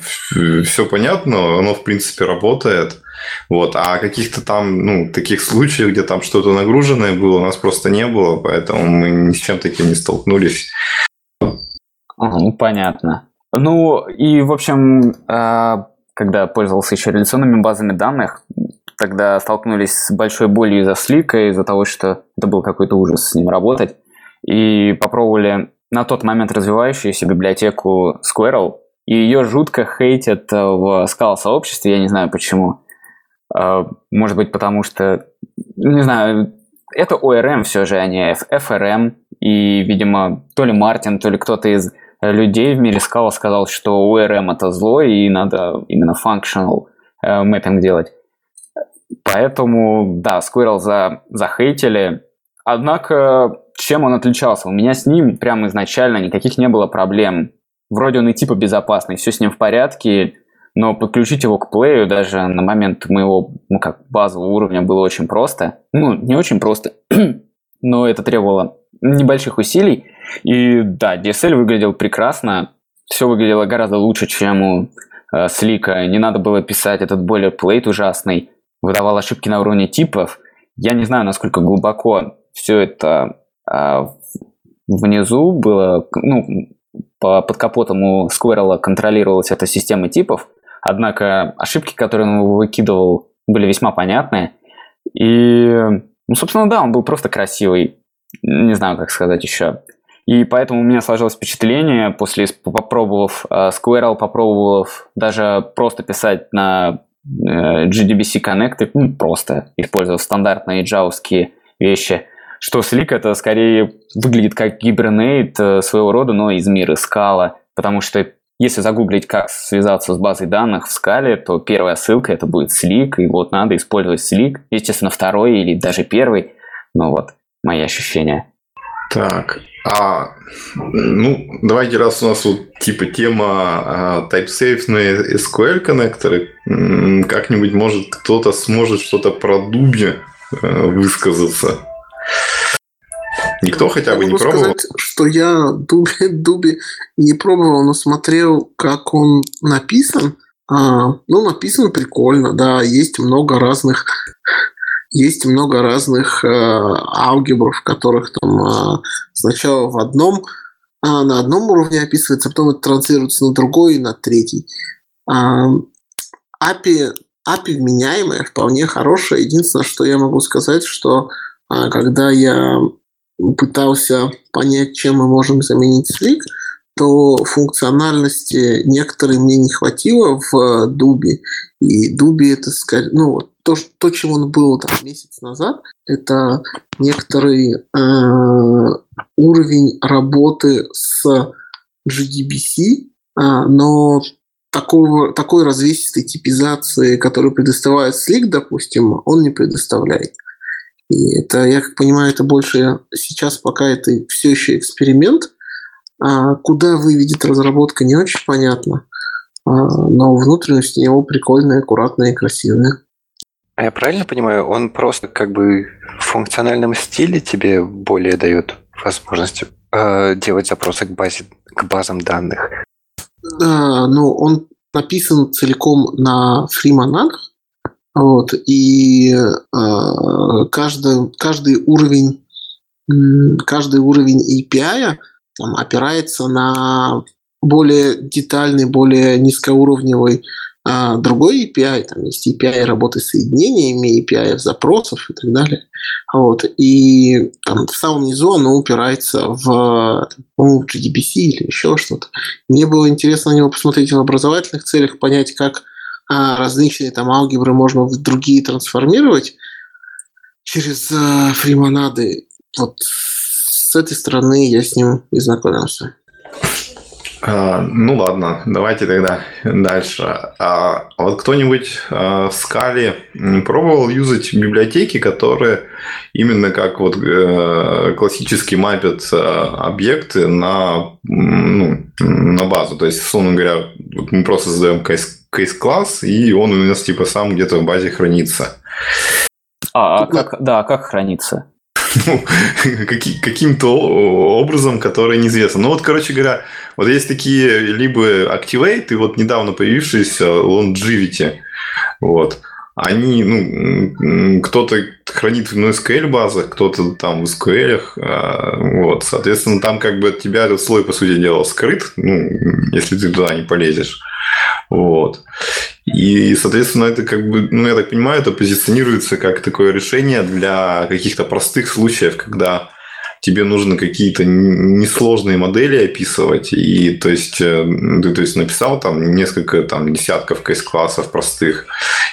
все понятно, оно, в принципе, работает. Вот. А каких-то там, ну, таких случаев, где там что-то нагруженное было, у нас просто не было, поэтому мы ни с чем таким не столкнулись. Ну, понятно. Ну, и, в общем, а, когда пользовался еще реляционными базами данных, тогда столкнулись с большой болью из-за слика, из-за того, что это был какой-то ужас с ним работать. И попробовали на тот момент развивающуюся библиотеку Squirrel, и ее жутко хейтят в скал-сообществе, я не знаю почему. А, может быть, потому что, не знаю, это ORM все же, а не FRM. И, видимо, то ли Мартин, то ли кто-то из людей в мире Scala сказал, что ORM это зло, и надо именно functional mapping делать. Поэтому, да, Squirrel за, захейтили. Однако, чем он отличался? У меня с ним прямо изначально никаких не было проблем. Вроде он и типа безопасный, все с ним в порядке, но подключить его к плею даже на момент моего, ну как, базового уровня было очень просто. Ну, не очень просто, но это требовало небольших усилий. И да, DSL выглядел прекрасно, все выглядело гораздо лучше, чем у э, Слика. Не надо было писать этот более плейт ужасный, выдавал ошибки на уровне типов. Я не знаю, насколько глубоко все это э, внизу было, ну, под капотом у Squirrel контролировалась эта система типов, однако ошибки, которые он выкидывал, были весьма понятные. И, ну, собственно, да, он был просто красивый. Не знаю, как сказать еще. И поэтому у меня сложилось впечатление, после попробовав uh, Squirrel, попробовав даже просто писать на uh, GDBC Connect, ну, просто использовав стандартные джавовские вещи, что Slick это скорее выглядит как гибернейт uh, своего рода, но из мира скала, потому что если загуглить, как связаться с базой данных в скале, то первая ссылка это будет Slick, и вот надо использовать Slick. Естественно, второй или даже первый. Ну вот, мои ощущения. Так, а, ну, давайте, раз у нас вот типа тема а, TypeSafe на SQL коннекторы, как-нибудь, может, кто-то сможет что-то про Дуби э, высказаться. Никто хотя бы не пробовал? сказать, что я Дуби, Дуби не пробовал, но смотрел, как он написан. А, ну, написан прикольно, да, есть много разных есть много разных э, алгебр, в которых там э, сначала в одном, э, на одном уровне описывается, потом это транслируется на другой и на третий. Э, API, API вменяемая, вполне хорошая. Единственное, что я могу сказать, что э, когда я пытался понять, чем мы можем заменить Slick, то функциональности некоторые мне не хватило в Дуби. И Дуби это, ну, вот то, то, чем он был там, месяц назад, это некоторый э, уровень работы с GDBC, э, но такого, такой развесистой типизации, которую предоставляет Slick, допустим, он не предоставляет. И это, я как понимаю, это больше сейчас пока это все еще эксперимент. А куда выведет разработка, не очень понятно. А, но внутренность у него прикольная, аккуратная и красивая. А я правильно понимаю, он просто как бы в функциональном стиле тебе более дает возможность э, делать запросы к базе, к базам данных? Да, ну он написан целиком на фримонадах, вот, и э, каждый, каждый уровень каждый уровень API там, опирается на более детальный, более низкоуровневый а другой API, там есть API работы с соединениями, API запросов и так далее. Вот. И там, в самом низу оно упирается в ну, GDBC или еще что-то. Мне было интересно на него посмотреть в образовательных целях, понять, как а, различные там алгебры можно в другие трансформировать через а, фримонады. Вот с этой стороны я с ним и знакомился. А, ну ладно, давайте тогда дальше. А вот кто-нибудь а, в скале пробовал юзать библиотеки, которые именно как вот э, классически мапят э, объекты на, ну, на базу. То есть, условно говоря, вот мы просто создаем кейс-класс, и он у нас типа сам где-то в базе хранится. А, а как, да, как хранится? ну, каким-то образом, который неизвестно. Ну вот, короче говоря, вот есть такие либо Activate и вот недавно появившиеся Longevity. Вот. Они, ну, кто-то хранит в NoSQL базах, кто-то там в SQL. А, вот. Соответственно, там как бы от тебя этот слой, по сути дела, скрыт, ну, если ты туда не полезешь. Вот. И, соответственно, это как бы, ну, я так понимаю, это позиционируется как такое решение для каких-то простых случаев, когда тебе нужно какие-то несложные модели описывать, и то есть э, ты то есть, написал там несколько там, десятков кейс-классов простых,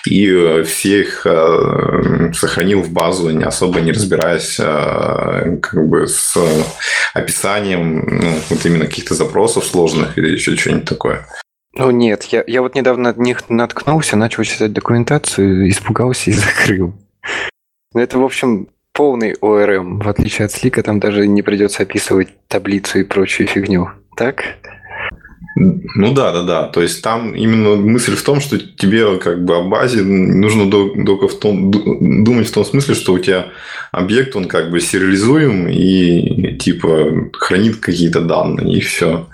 и э, все их э, сохранил в базу, не особо не разбираясь как бы с описанием ну, вот именно каких-то запросов сложных или еще что-нибудь такое. Ну нет, я, я вот недавно на них наткнулся, начал читать документацию, испугался и закрыл. Но это, в общем, полный ОРМ. В отличие от Слика, там даже не придется описывать таблицу и прочую фигню. Так? Ну да, да, да. То есть там именно мысль в том, что тебе как бы о базе нужно только в том, думать в том смысле, что у тебя объект, он как бы сериализуем и типа хранит какие-то данные, и все.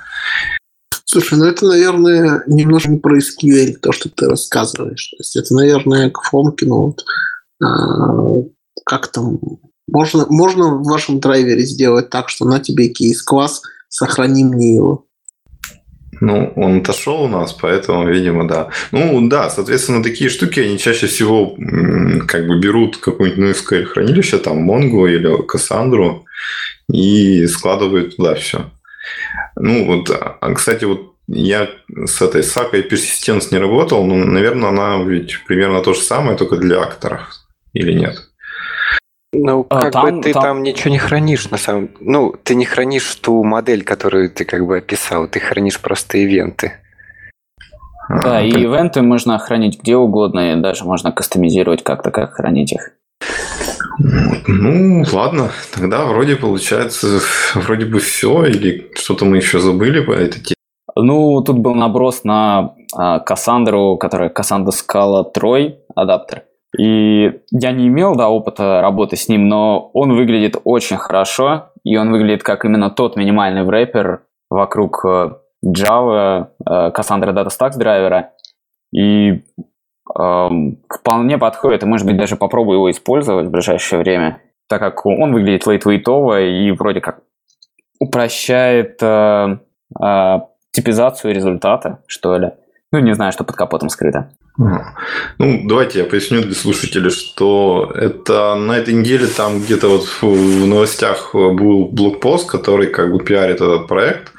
Слушай, ну это, наверное, немножко не про SQL, то, что ты рассказываешь. То есть это, наверное, к Фомкину вот, а, как там... Можно, можно в вашем драйвере сделать так, что на тебе кейс-класс, сохрани мне его. Ну, он отошел у нас, поэтому, видимо, да. Ну, да, соответственно, такие штуки, они чаще всего как бы берут какое-нибудь NoSQL хранилище, там, Mongo или Cassandra, и складывают туда все. Ну, вот, а, кстати, вот я с этой сакой персистенс не работал, но, наверное, она ведь примерно то же самое, только для акторов. Или нет? Ну, а, как там, бы ты там... там ничего не хранишь, на самом Ну, ты не хранишь ту модель, которую ты как бы описал, ты хранишь просто ивенты. Да, а, и ты... ивенты можно хранить где угодно, и даже можно кастомизировать как-то, как хранить их. Ну, ладно, тогда вроде получается, вроде бы все, или что-то мы еще забыли по этой теме. Ну, тут был наброс на а, Кассандру, которая Кассандра Scala Трой адаптер. И я не имел, да, опыта работы с ним, но он выглядит очень хорошо, и он выглядит как именно тот минимальный врэпер вокруг э, Java, э, Cassandra Data Stacks драйвера. И вполне подходит, и, может быть, даже попробую его использовать в ближайшее время, так как он выглядит лейтвейтово и вроде как упрощает э, э, типизацию результата, что ли. Ну, не знаю, что под капотом скрыто. Ну, давайте я поясню для слушателей, что это на этой неделе там где-то вот в новостях был блокпост, который как бы пиарит этот проект.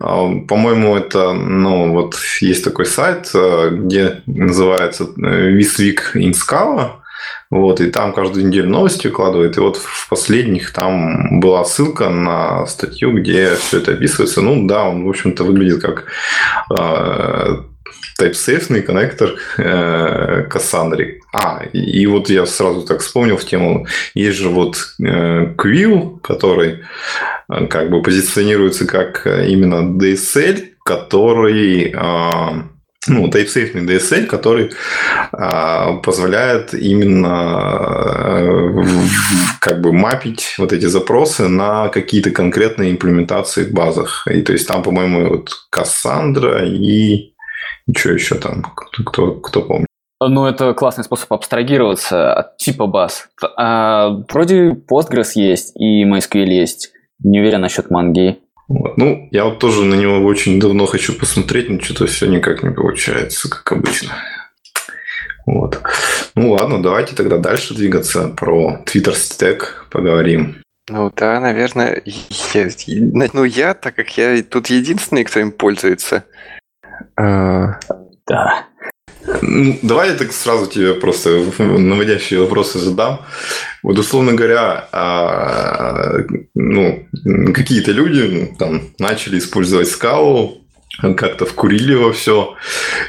А, по-моему, это, ну, вот есть такой сайт, э, где называется э, This Week in Scala. Вот, и там каждую неделю новости укладывает. И вот в последних там была ссылка на статью, где все это описывается. Ну да, он, в общем-то, выглядит как TypeSafe коннектор э, Cassandra. А, и вот я сразу так вспомнил в тему. Есть же вот э, Quill, который э, как бы позиционируется как э, именно DSL, который ну, TypeSafe DSL, который позволяет именно как бы мапить вот эти запросы на какие-то конкретные имплементации в базах. И то есть там, по-моему, вот Cassandra и что еще там? Кто, кто, кто помнит? Ну, это классный способ абстрагироваться от типа баз. А, вроде Postgres есть и MySQL есть. Не уверен насчет манги. Вот. Ну, я вот тоже на него очень давно хочу посмотреть, но что-то все никак не получается, как обычно. Вот. Ну ладно, давайте тогда дальше двигаться. Про Twitter Stack поговорим. Ну да, наверное, я, ну я, так как я тут единственный, кто им пользуется, а, да. Ну, давай я так сразу тебе просто наводящие вопросы задам. Вот, условно говоря, а, ну, какие-то люди ну, там начали использовать скалу, как-то вкурили во все.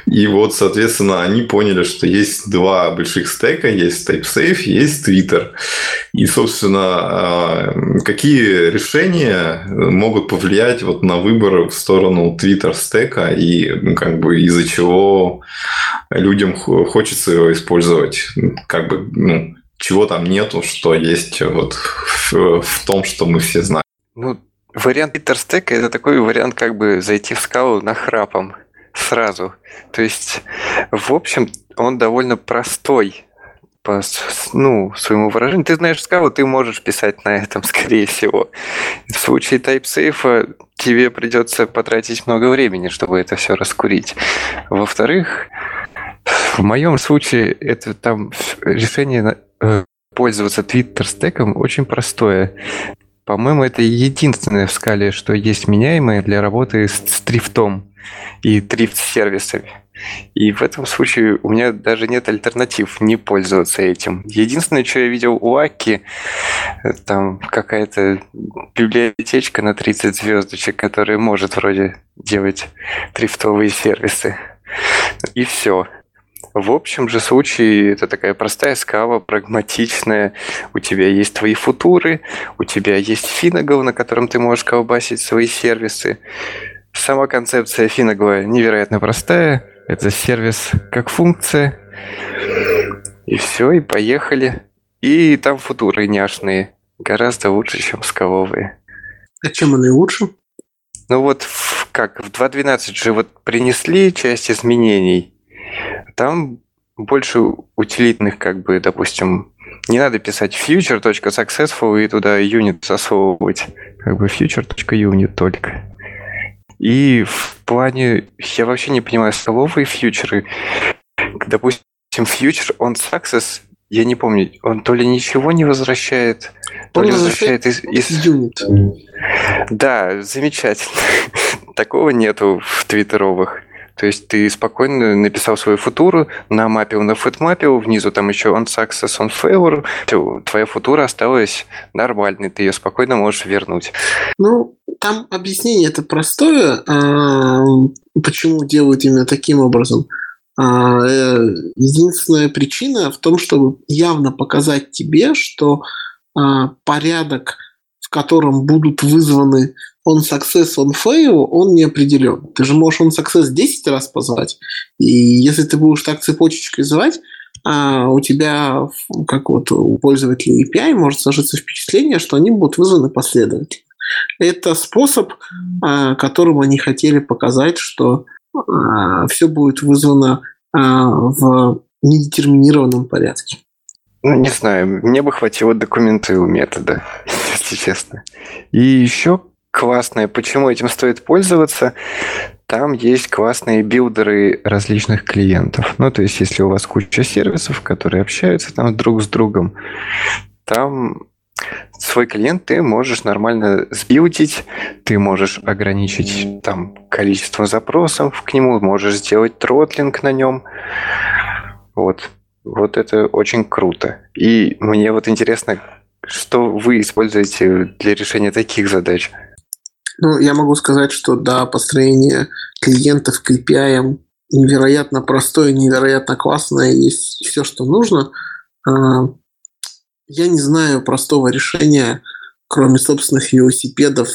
И вот, соответственно, они поняли, что есть два больших стека, есть TypeSafe, есть Twitter. И, собственно, а, какие решения могут повлиять вот на выбор в сторону Twitter стека и как бы из-за чего людям хочется его использовать? Как бы, ну, чего там нету, что есть вот в том, что мы все знаем. Ну, Вариант Питерстека – это такой вариант, как бы зайти в скалу на храпом сразу. То есть, в общем, он довольно простой по ну, своему выражению. Ты знаешь скалу, ты можешь писать на этом, скорее всего. В случае TypeSafe тебе придется потратить много времени, чтобы это все раскурить. Во-вторых, в моем случае это там решение э, пользоваться Twitter стеком очень простое. По-моему, это единственное в скале, что есть меняемое для работы с, с трифтом и трифт-сервисами. И в этом случае у меня даже нет альтернатив не пользоваться этим. Единственное, что я видел у Аки, там какая-то библиотечка на 30 звездочек, которая может вроде делать трифтовые сервисы. И все. В общем же случае это такая простая скала, прагматичная. У тебя есть твои футуры, у тебя есть Финагл, на котором ты можешь колбасить свои сервисы. Сама концепция Финагла невероятно простая. Это сервис как функция. И все, и поехали. И там футуры няшные. Гораздо лучше, чем скаловые. А чем они лучше? Ну вот в, как в 2.12 же вот принесли часть изменений – там больше утилитных, как бы, допустим, не надо писать future.successful и туда unit засовывать. Как бы future.unit только. И плане, я вообще не понимаю, столовые фьючеры, допустим, фьючер, он success, я не помню, он то ли ничего не возвращает, то Он ли возвращает возвращает из... из- Юнит. Да, замечательно. Такого нету в твиттеровых. То есть ты спокойно написал свою футуру, намапил на футмапил, внизу там еще on success, on failure. Всё, твоя футура осталась нормальной, ты ее спокойно можешь вернуть. Ну, там объяснение это простое, а, почему делают именно таким образом. А, э, Единственная причина в том, чтобы явно показать тебе, что а, порядок, в котором будут вызваны он success, он fail, он не определен. Ты же можешь он success 10 раз позвать, и если ты будешь так цепочечкой звать, а у тебя, как вот у пользователей API, может сложиться впечатление, что они будут вызваны последовательно. Это способ, а, которым они хотели показать, что все будет вызвано а, в недетерминированном порядке. Ну, не знаю, мне бы хватило документы у метода, если честно. И еще классное, почему этим стоит пользоваться, там есть классные билдеры различных клиентов. Ну, то есть, если у вас куча сервисов, которые общаются там друг с другом, там свой клиент ты можешь нормально сбилдить, ты можешь ограничить там количество запросов к нему, можешь сделать тротлинг на нем. Вот. Вот это очень круто. И мне вот интересно, что вы используете для решения таких задач? Ну, я могу сказать, что да, построение клиентов к API невероятно простое, невероятно классное, есть все, что нужно. А, Я не знаю простого решения, кроме собственных велосипедов,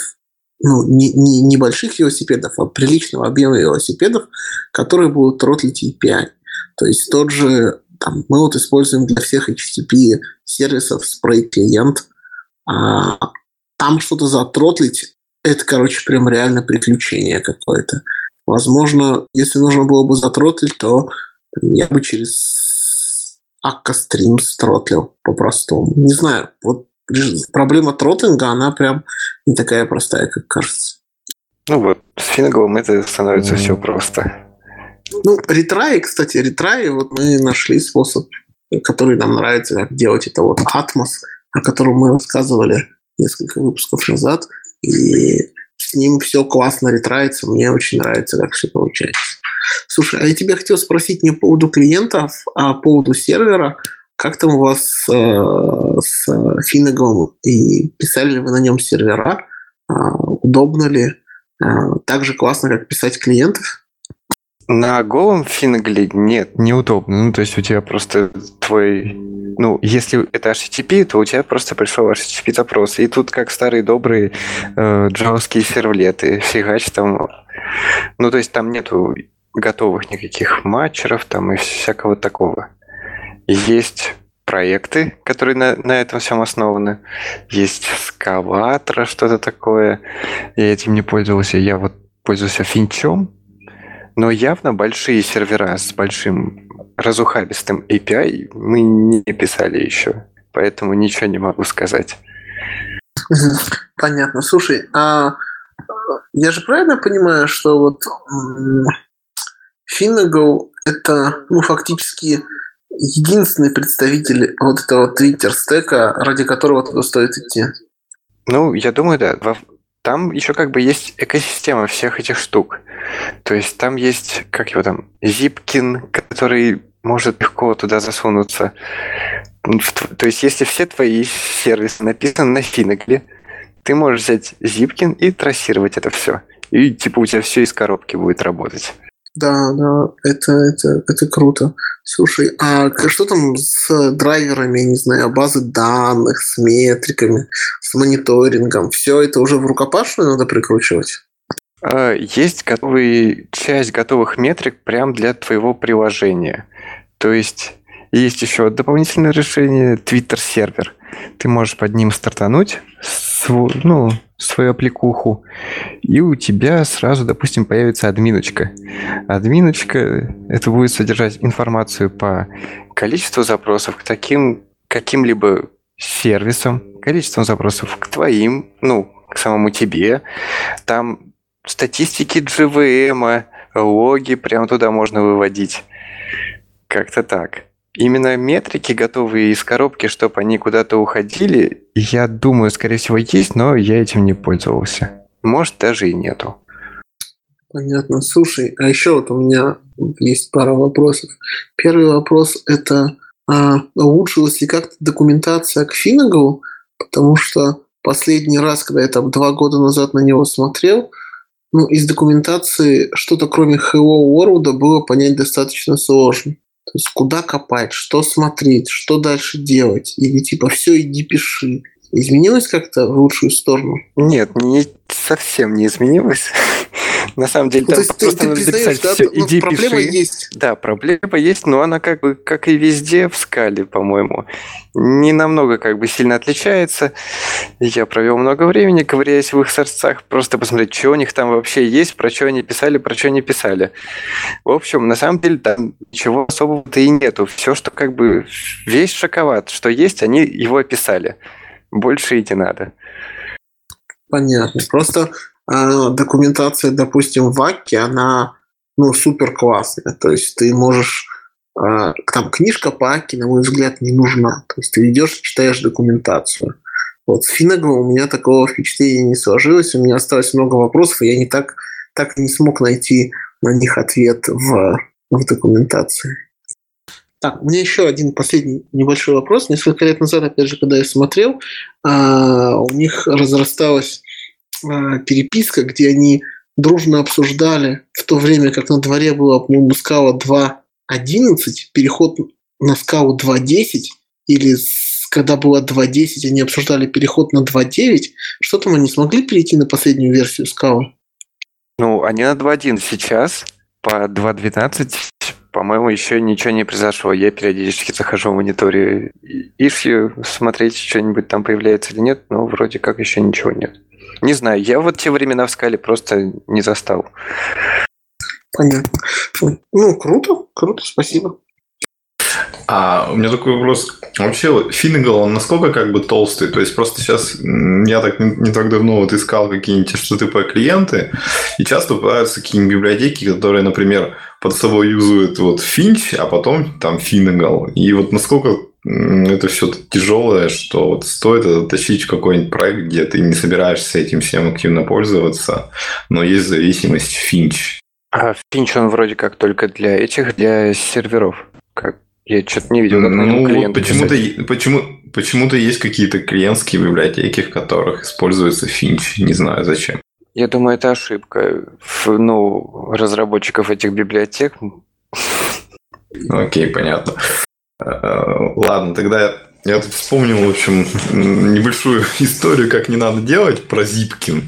ну, не, не небольших велосипедов, а приличного объема велосипедов, которые будут тротлить API. То есть тот же, там, мы вот используем для всех HTTP сервисов спрей клиент, а, там что-то затротлить, это, короче, прям реально приключение какое-то. Возможно, если нужно было бы затротлить, то я бы через Akka Streams тротлил по-простому. Не знаю, вот проблема тротлинга, она прям не такая простая, как кажется. Ну вот, с Фингалом это становится mm. все просто. Ну, ретраи, кстати, ретраи, вот мы нашли способ, который нам нравится, как делать это вот Atmos, о котором мы рассказывали несколько выпусков назад, и с ним все классно ретрается, мне очень нравится, как все получается. Слушай, а я тебя хотел спросить не по поводу клиентов, а по поводу сервера. Как там у вас э, с Финагом? И писали ли вы на нем сервера? Э, удобно ли? Э, так же классно, как писать клиентов? На голом финагле нет, неудобно. Ну, то есть у тебя просто твой... Ну, если это HTTP, то у тебя просто пришел HTTP запрос. И тут как старые добрые э, джавские сервлеты. Фигач там... Ну, то есть там нету готовых никаких матчеров там и всякого такого. Есть проекты, которые на, на этом всем основаны. Есть скалатора, что-то такое. Я этим не пользовался. Я вот пользуюсь финчом, но явно большие сервера с большим разухабистым API мы не писали еще, поэтому ничего не могу сказать. Понятно. Слушай, а я же правильно понимаю, что вот Finago это ну, фактически единственный представитель вот этого твиттер-стека, ради которого туда стоит идти? Ну, я думаю, да. Там еще как бы есть экосистема всех этих штук. То есть там есть, как его там, Zipkin, который может легко туда засунуться. То есть если все твои сервисы написаны на Финагле, ты можешь взять Zipkin и трассировать это все. И типа у тебя все из коробки будет работать. Да, да, это, это, это круто. Слушай, а что там с драйверами, не знаю, базы данных, с метриками, с мониторингом? Все это уже в рукопашную надо прикручивать? А, есть готовый, часть готовых метрик прям для твоего приложения. То есть есть еще дополнительное решение Twitter сервер. Ты можешь под ним стартануть, ну, свою аппликуху, и у тебя сразу, допустим, появится админочка. Админочка – это будет содержать информацию по количеству запросов к таким каким-либо сервисам, количеством запросов к твоим, ну, к самому тебе. Там статистики GVM, логи прямо туда можно выводить. Как-то так. Именно метрики, готовые из коробки, чтобы они куда-то уходили, я думаю, скорее всего, есть, но я этим не пользовался. Может, даже и нету. Понятно. Слушай, а еще вот у меня есть пара вопросов. Первый вопрос – это а, улучшилась ли как-то документация к Финнегову? Потому что последний раз, когда я там два года назад на него смотрел, ну, из документации что-то кроме Hello World было понять достаточно сложно. То есть куда копать, что смотреть, что дальше делать. Или типа все, иди пиши. Изменилось как-то в лучшую сторону? Нет, не совсем не изменилось. На самом деле, Ну, там то просто ты надо записать да, все. ну, Иди проблема пиши. есть. Да, проблема есть, но она как бы, как и везде в скале, по-моему, не намного как бы сильно отличается. Я провел много времени, ковыряясь в их сорцах, просто посмотреть, что у них там вообще есть, про что они писали, про что не писали. В общем, на самом деле там ничего особого-то и нету. Все, что как бы весь шоколад, что есть, они его описали. Больше и не надо. Понятно. Просто документация, допустим, в Акке, она ну, супер классная. То есть ты можешь... а, там книжка по Акке, на мой взгляд, не нужна. То есть ты идешь читаешь документацию. Вот с Финнегом у меня такого впечатления не сложилось. У меня осталось много вопросов, и я не так, так не смог найти на них ответ в, в документации. Так, у меня еще один последний небольшой вопрос. Несколько лет назад, опять же, когда я смотрел, а, у них разрасталась а, переписка, где они дружно обсуждали в то время, как на дворе было, по-моему, скала 2.11, переход на скалу 2.10, или когда было 2.10, они обсуждали переход на 2.9. Что там они смогли перейти на последнюю версию скалы? Ну, они на 2.1 сейчас, по 2.12, по-моему, еще ничего не произошло. Я периодически захожу в мониторе ишью, смотреть, что-нибудь там появляется или нет, но вроде как еще ничего нет. Не знаю, я вот те времена в скале просто не застал. Понятно. Ну, круто, круто, спасибо. А у меня такой вопрос. Вообще, вот Финнегал, он насколько как бы толстый? То есть, просто сейчас я так не, не так давно вот искал какие-нибудь HTTP клиенты, и часто попадаются какие-нибудь библиотеки, которые, например, под собой юзают вот Finch, а потом там Финнегал. И вот насколько это все тяжелое, что вот стоит это тащить в какой-нибудь проект, где ты не собираешься этим всем активно пользоваться, но есть зависимость Finch. А Финч, он вроде как только для этих, для серверов. Как я что-то не видел, как Ну, вот почему-то, почему, почему-то есть какие-то клиентские библиотеки, в которых используется Finch. Не знаю зачем. Я думаю, это ошибка ну, разработчиков этих библиотек. Окей, понятно. Ладно, тогда я тут вспомнил, в общем, небольшую историю, как не надо делать про Zipkin.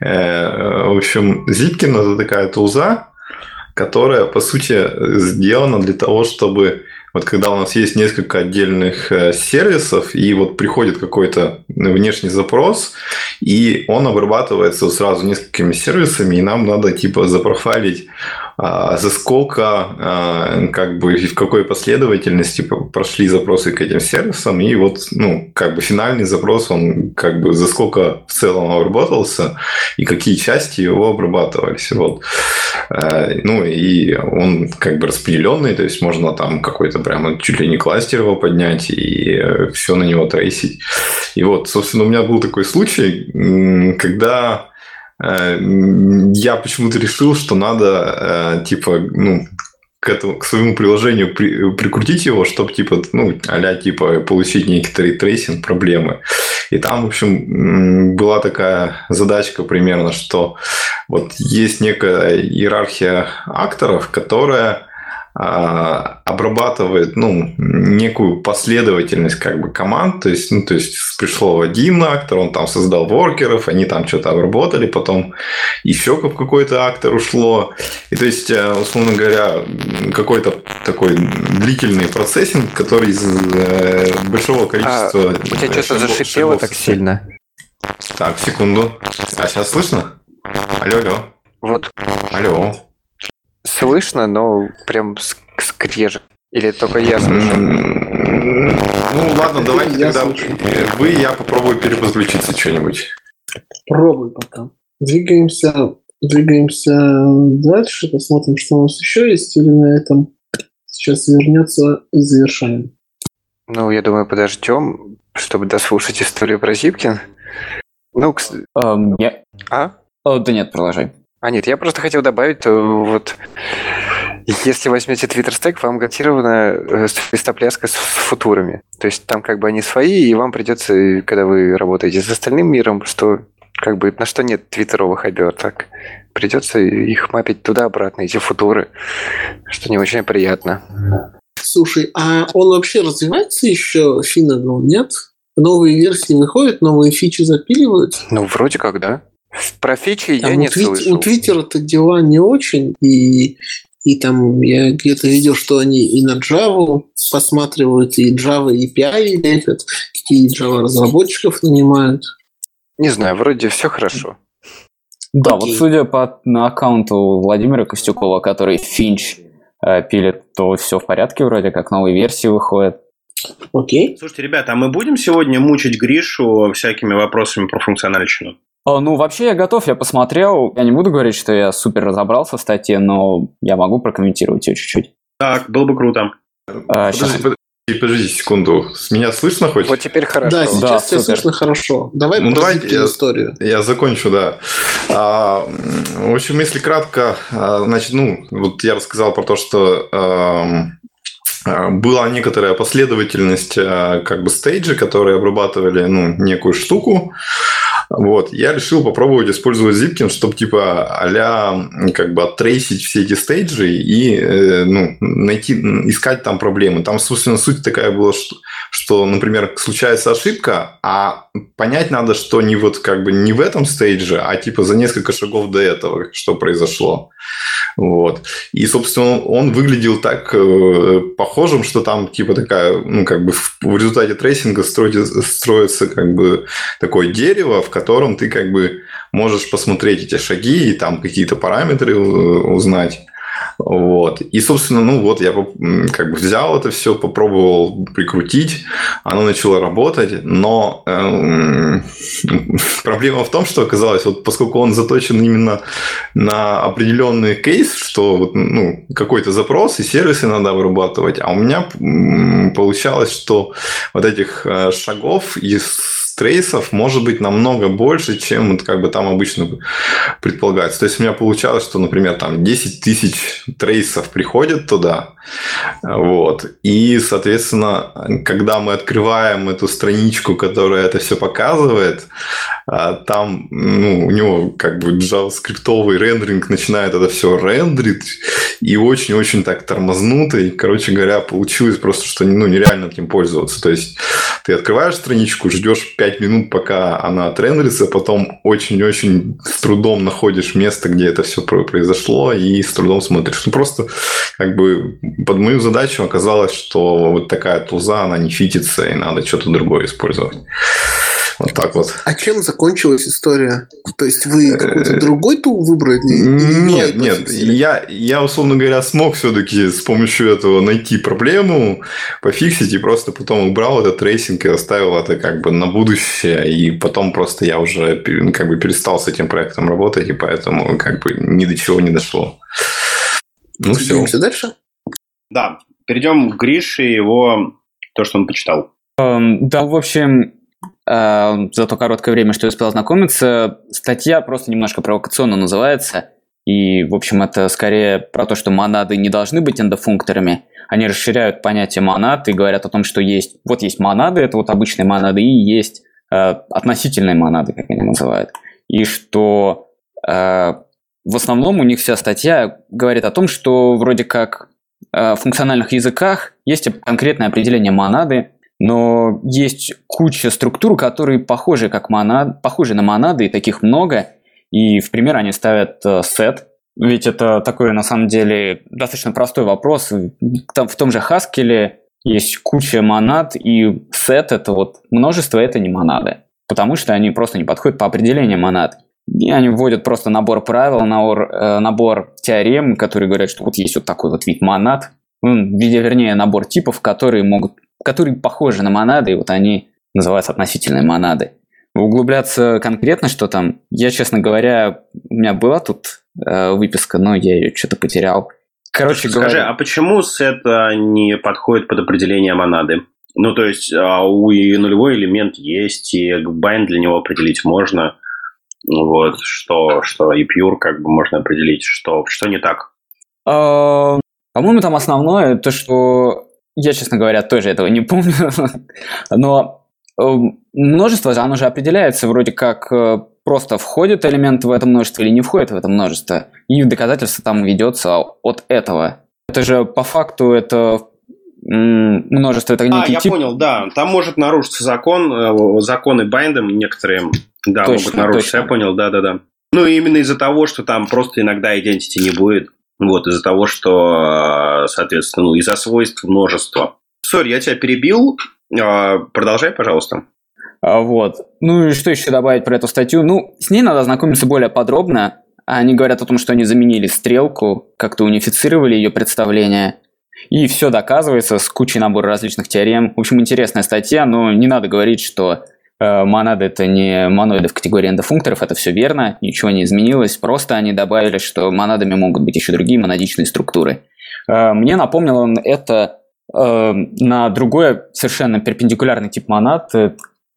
Э, В общем, Zipkin это такая тулза, которая, по сути, сделана для того, чтобы вот когда у нас есть несколько отдельных э, сервисов, и вот приходит какой-то внешний запрос, и он обрабатывается сразу несколькими сервисами, и нам надо типа запрофайлить а, за сколько, а, как бы, и в какой последовательности прошли запросы к этим сервисам, и вот, ну, как бы финальный запрос, он как бы за сколько в целом обработался, и какие части его обрабатывались, вот. Э, Ну, и он как бы распределенный, то есть можно там какой-то прямо чуть ли не кластер его поднять и все на него трейсить. И вот, собственно, у меня был такой случай, когда э, я почему-то решил, что надо, э, типа, ну, к этому, к своему приложению при- прикрутить его, чтобы, типа, ну, а типа, получить некоторый трейсинг проблемы. И там, в общем, была такая задачка примерно, что вот есть некая иерархия акторов, которая обрабатывает ну, некую последовательность как бы команд, то есть, ну, то есть пришло один актор, он там создал воркеров, они там что-то обработали, потом еще как какой-то актор ушло, и то есть, э, условно говоря, какой-то такой длительный процессинг, который из э, большого количества... А, у тебя что-то шагов- зашипело так сильно. Так, секунду. А сейчас слышно? Алло, алло. Вот Алло. Слышно, но прям ск- скрежет. Или только я слышу? Ну ладно, давайте Я тогда слышу. вы, я попробую переподключиться что-нибудь. Пробуй пока. Двигаемся двигаемся дальше, посмотрим, что у нас еще есть, или на этом сейчас вернется и завершаем. Ну, я думаю, подождем, чтобы дослушать историю про Зипкин. Ну, кс- Эм, я... а? О, да нет, продолжай. А нет, я просто хотел добавить, то вот если возьмете Twitter Stack, вам гарантирована э, свистопляска с футурами. То есть там как бы они свои, и вам придется, э, когда вы работаете с остальным миром, что как бы на что нет твиттеровых оберток, придется их мапить туда-обратно, эти футуры, что не очень приятно. Слушай, а он вообще развивается еще, Финагл, нет? Новые версии выходят, новые фичи запиливают? Ну, вроде как, да. Про фичи я Там не у, Твит- слышал. у Твиттера-то дела не очень, и, и там я где-то видел, что они и на Java посматривают, и Java API лепят, какие Java разработчиков нанимают. Не знаю, вроде все хорошо. Да, Окей. вот судя по на аккаунту Владимира Костюкова, который Финч э, пилит, то все в порядке вроде как, новые версии выходят. Окей. Слушайте, ребята, а мы будем сегодня мучить Гришу всякими вопросами про функциональщину? Э, Ну, вообще я готов, я посмотрел. Я не буду говорить, что я супер разобрался в статье, но я могу прокомментировать ее чуть-чуть. Так, было бы круто. Щас- Подожди, подожди, подожди секунду. С меня слышно хоть? Вот теперь хорошо. Да, сейчас Да, тебя супер. слышно хорошо. Давай Ну, Зипкин я- историю. Я закончу, да. А, в общем, если кратко, а, значит, ну, вот я рассказал про то, что а, была некоторая последовательность а, как бы стейджи, которые обрабатывали ну, некую штуку. Вот, я решил попробовать использовать Zipkin, чтобы типа а как бы оттрейсить все эти стейджи и э, ну, найти, искать там проблемы. Там, собственно, суть такая была, что, что, например, случается ошибка, а понять надо, что не вот как бы не в этом стейдже, а типа за несколько шагов до этого, что произошло. Вот. И, собственно, он выглядел так э, похожим, что там типа такая, ну, как бы в, в результате трейсинга строится, строится как бы такое дерево, в котором ты как бы можешь посмотреть эти шаги и там какие-то параметры э, узнать. Вот. И, собственно, ну вот я как бы взял это все, попробовал прикрутить, оно начало работать, но эм, проблема в том, что оказалось, вот поскольку он заточен именно на определенный кейс, что вот, ну, какой-то запрос и сервисы надо обрабатывать, а у меня получалось, что вот этих э, шагов из трейсов может быть намного больше, чем вот как бы там обычно предполагается. То есть у меня получалось, что, например, там 10 тысяч трейсов приходят туда, вот, и, соответственно, когда мы открываем эту страничку, которая это все показывает, а, там ну, у него как бы JavaScript рендеринг начинает это все рендерить, и очень-очень так тормознуто, и, короче говоря, получилось просто, что ну, нереально этим пользоваться. То есть ты открываешь страничку, ждешь 5 минут, пока она отрендерится, потом очень-очень с трудом находишь место, где это все произошло, и с трудом смотришь. Ну, просто как бы под мою задачу оказалось, что вот такая тулза, она не фитится, и надо что-то другое использовать. Вот так вот. А чем закончилась история? То есть вы какой-то другой тул выбрали? Нет, нет. Я, я, условно говоря, смог все-таки с помощью этого найти проблему, пофиксить, и просто потом убрал этот трейсинг и оставил это как бы на будущее. И потом просто я уже как бы перестал с этим проектом работать, и поэтому как бы ни до чего не дошло. Ну, все. дальше? Да, перейдем к Грише и его то, что он почитал. Эм, да, в общем, э, за то короткое время, что я успел ознакомиться, статья просто немножко провокационно называется. И, в общем, это скорее про то, что монады не должны быть эндофункторами. Они расширяют понятие монад и говорят о том, что есть, вот есть монады, это вот обычные монады, и есть э, относительные монады, как они называют. И что э, в основном у них вся статья говорит о том, что вроде как э, в функциональных языках есть конкретное определение монады, но есть куча структур, которые похожи, как монад, похожи на монады, и таких много. И в пример они ставят э, set, ведь это такой, на самом деле, достаточно простой вопрос. Там, в том же Haskell есть куча монад, и set – это вот множество, это не монады. Потому что они просто не подходят по определению монад. И они вводят просто набор правил, набор, э, набор теорем, которые говорят, что вот есть вот такой вот вид монад, ну, вернее, набор типов, которые могут, которые похожи на монады, и вот они называются относительные монады. углубляться конкретно, что там, я, честно говоря, у меня была тут э, выписка, но я ее что-то потерял. Короче Скажи, говоря, а почему сет а, не подходит под определение монады? Ну, то есть, а, у и нулевой элемент есть, и байн для него определить можно. Вот, что, что и pure как бы можно определить, что, что не так. э, по-моему, там основное то, что я, честно говоря, тоже этого не помню, но э, множество, оно же определяется вроде как э, просто входит элемент в это множество или не входит в это множество, и доказательство там ведется от этого. Это же по факту это множество, это А, некий я тип. понял, да. Там может нарушиться закон, э, законы байндом некоторые, да, Точно, могут нарушиться. точно. Я понял, да-да-да. Ну, именно из-за того, что там просто иногда identity не будет. Вот, из-за того, что, э, соответственно, ну, из-за свойств множества. Сори, я тебя перебил. Э, Продолжай, пожалуйста. А, Вот. Ну и что еще добавить про эту статью? Ну, с ней надо ознакомиться более подробно. Они говорят о том, что они заменили стрелку, как-то унифицировали ее представление. И все доказывается с кучей набора различных теорем. В общем, интересная статья, но не надо говорить, что монады это не моноиды в категории эндофункторов, это все верно, ничего не изменилось. Просто они добавили, что монадами могут быть еще другие монадичные структуры. Э, мне напомнил он это э, на другой совершенно перпендикулярный тип монад, э,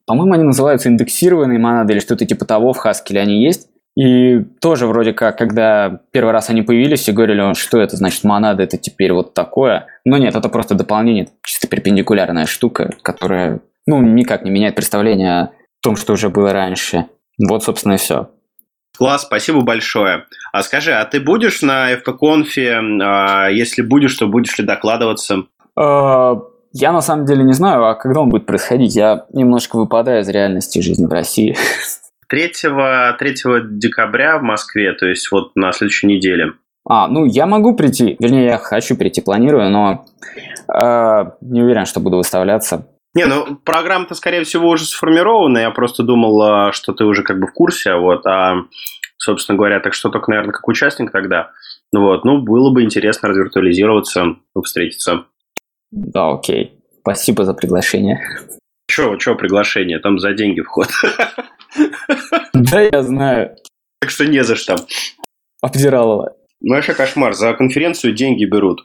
по-моему, они называются индексированные монады или что-то типа того, в Haskell они есть. И тоже вроде как, когда первый раз они появились, все говорили, что это значит монада, это теперь вот такое. Но нет, это просто дополнение, чисто перпендикулярная штука, которая, ну, никак не меняет представление о том, что уже было раньше. Вот, собственно, и все. Класс, спасибо большое. А скажи, а ты будешь на FP-конфе? А, Если будешь, то будешь ли докладываться? Э, Я на самом деле не знаю, а когда он будет происходить. Я немножко выпадаю из реальности жизни в России. 3, 3 декабря в Москве, то есть вот на следующей неделе. А, ну я могу прийти, вернее, я хочу прийти, планирую, но э, не уверен, что буду выставляться. Не, ну программа-то, скорее всего, уже сформирована. Я просто думал, а, что ты уже как бы в курсе, вот, а, собственно говоря, так что только, наверное, как участник тогда. Вот, ну, было бы интересно развиртуализироваться, встретиться. Да, окей. Спасибо за приглашение. Че, че приглашение? Там за деньги вход. Да, я знаю. Так что не за что. Обдиралово. Ну, вообще кошмар. За конференцию деньги берут.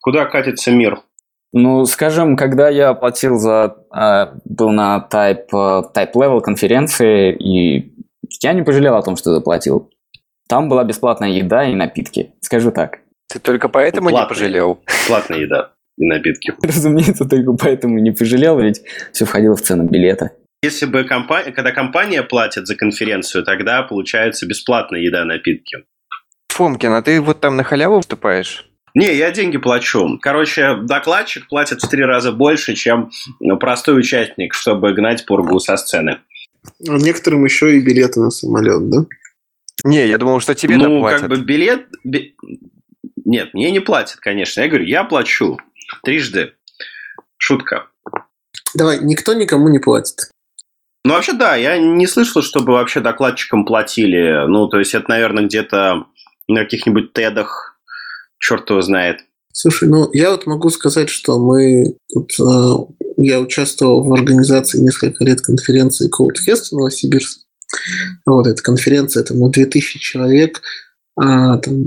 Куда катится мир? Ну, скажем, когда я оплатил за... э, был на Type, э, type Level конференции, и я не пожалел о том, что заплатил. Там была бесплатная еда и напитки. Скажу так. Ты только поэтому не Платные. пожалел. Платная еда и напитки. Разумеется, только поэтому не пожалел, ведь все входило в цену билета. Если бы компания, когда компания платит за конференцию, тогда получается бесплатная еда и напитки. Фомкин, а ты вот там на халяву выступаешь? Не, я деньги плачу. Короче, докладчик платит в три раза больше, чем ну, простой участник, чтобы гнать пургу со сцены. А некоторым еще и билеты на самолет, да? Не, я думал, что тебе ну, доплатят. как бы билет... би- Нет, мне не платят, конечно. Я говорю, я плачу. Трижды. Шутка. Давай, никто никому не платит. Ну, вообще, да, я не слышал, чтобы вообще докладчикам платили. Ну, то есть, это, наверное, где-то на каких-нибудь тедах, черт его знает. Слушай, ну я вот могу сказать, что мы тут, э, я участвовал в организации несколько лет конференции CodeFest в Новосибирске. Вот эта конференция, там, ну, 2000 человек, а, там,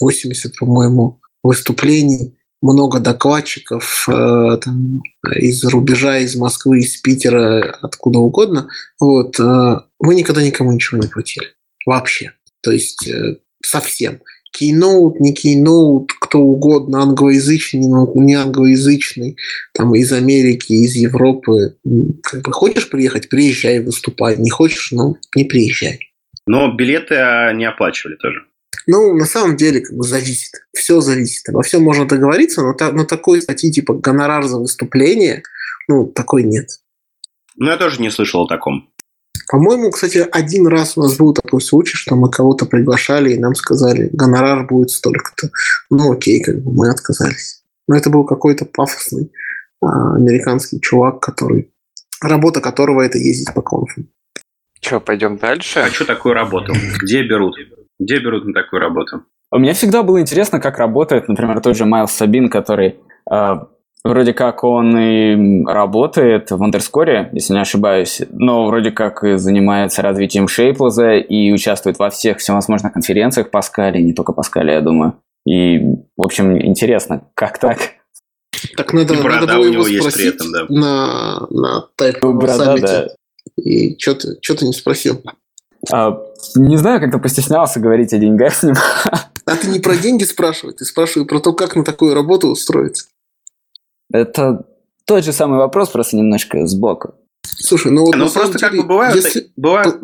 80, по-моему, выступлений, много докладчиков э, там, из рубежа, из Москвы, из Питера, откуда угодно. Вот, э, мы никогда никому ничего не платили. Вообще. То есть э, совсем кейноут, не кейноут, кто угодно, англоязычный, не- англоязычный, там из Америки, из Европы. Как бы хочешь приехать, приезжай, выступай. Не хочешь, ну, не приезжай. Но билеты а, не оплачивали тоже. Ну, на самом деле, как бы зависит. Все зависит. Обо всем можно договориться, но, та- но такой статьи, типа гонорар за выступление, ну, такой нет. Ну, я тоже не слышал о таком. По-моему, кстати, один раз у нас был такой случай, что мы кого-то приглашали, и нам сказали, гонорар будет столько-то. Ну, окей, как бы мы отказались. Но это был какой-то пафосный а, американский чувак, который работа которого это ездить по конфам. Че, пойдем дальше? Хочу такую работу. Где берут? Где берут на такую работу? Мне всегда было интересно, как работает, например, тот же Майлз Сабин, который э, вроде как он и работает в андерскоре, если не ошибаюсь, но вроде как и занимается развитием Шейплоза и участвует во всех всевозможных конференциях Паскали, не только Паскали, я думаю. И, в общем, интересно, как так? Так надо, И надо было у его есть при спросить этом, да. на, на тайп Ну, борода, саммите. да. И что ты, чё ты не спросил? А, не знаю, как-то постеснялся говорить о деньгах с ним. А ты не про деньги спрашивай, ты спрашивай про то, как на такую работу устроиться. Это тот же самый вопрос, просто немножко сбоку. Слушай, ну вот Ну, на просто как деле, бы бывают... если, бывают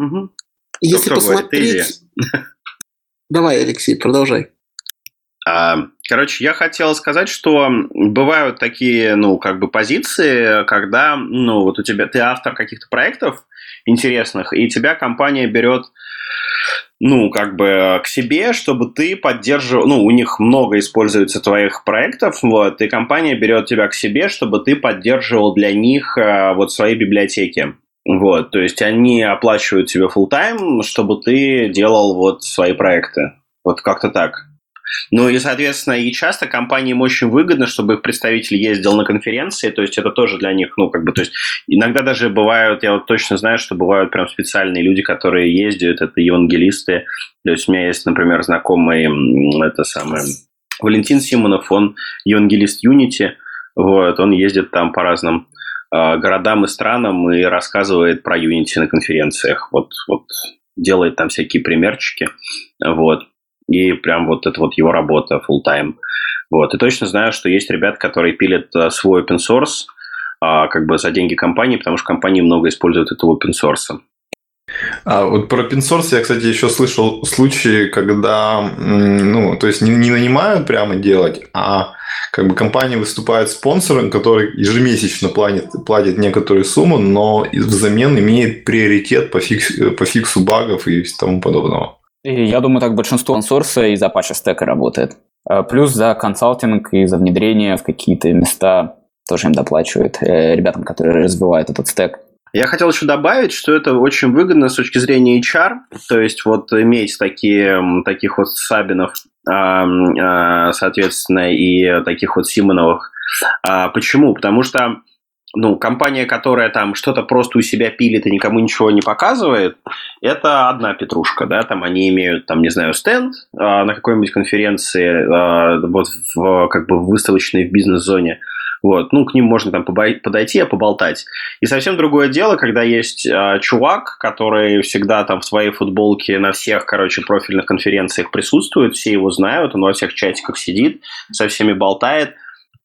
если кто говорит, ты иди. посмотреть... Давай, Алексей, продолжай. А, Короче, я хотел сказать, что бывают такие, ну, как бы позиции, когда, ну, вот у тебя, ты автор каких-то проектов интересных, и тебя компания берет, ну, как бы к себе, чтобы ты поддерживал, ну, у них много используется твоих проектов, вот, и компания берет тебя к себе, чтобы ты поддерживал для них э, вот свои библиотеки. Вот, то есть они оплачивают тебе full тайм чтобы ты делал вот свои проекты. Вот как-то так. Ну и, соответственно, и часто компаниям очень выгодно, чтобы их представитель ездил на конференции, то есть это тоже для них, ну, как бы, то есть иногда даже бывают, я вот точно знаю, что бывают прям специальные люди, которые ездят, это евангелисты, то есть у меня есть, например, знакомый, это самое, Валентин Симонов, он евангелист Unity, вот, он ездит там по разным э, городам и странам и рассказывает про Unity на конференциях, вот, вот делает там всякие примерчики, вот, и прям вот это вот его работа full time. Вот. И точно знаю, что есть ребят, которые пилят э, свой open source а, как бы за деньги компании, потому что компании много используют этого open source. А вот про open source я, кстати, еще слышал случаи, когда, ну, то есть не, не нанимают прямо делать, а как бы компания выступает спонсором, который ежемесячно платит, платит некоторую сумму, но взамен имеет приоритет по, фикс, по фиксу багов и тому подобного. И я думаю, так большинство ансорса из Apache Stack работает. А Плюс за консалтинг и за внедрение в какие-то места тоже им доплачивают э, ребятам, которые развивают этот стек. Я хотел еще добавить, что это очень выгодно с точки зрения HR, то есть вот иметь такие, таких вот Сабинов, а, а, соответственно, и таких вот Симоновых. А, Почему? Потому что ну, компания, которая там что-то просто у себя пилит и никому ничего не показывает, это одна петрушка, да, там они имеют, там, не знаю, стенд а, на какой-нибудь конференции, а, вот в, как бы выставочной в бизнес-зоне, вот, ну, к ним можно там подойти, а поболтать. И совсем другое дело, когда есть а, чувак, который всегда там в своей футболке на всех, короче, профильных конференциях присутствует, все его знают, он во всех чатиках сидит, со всеми болтает,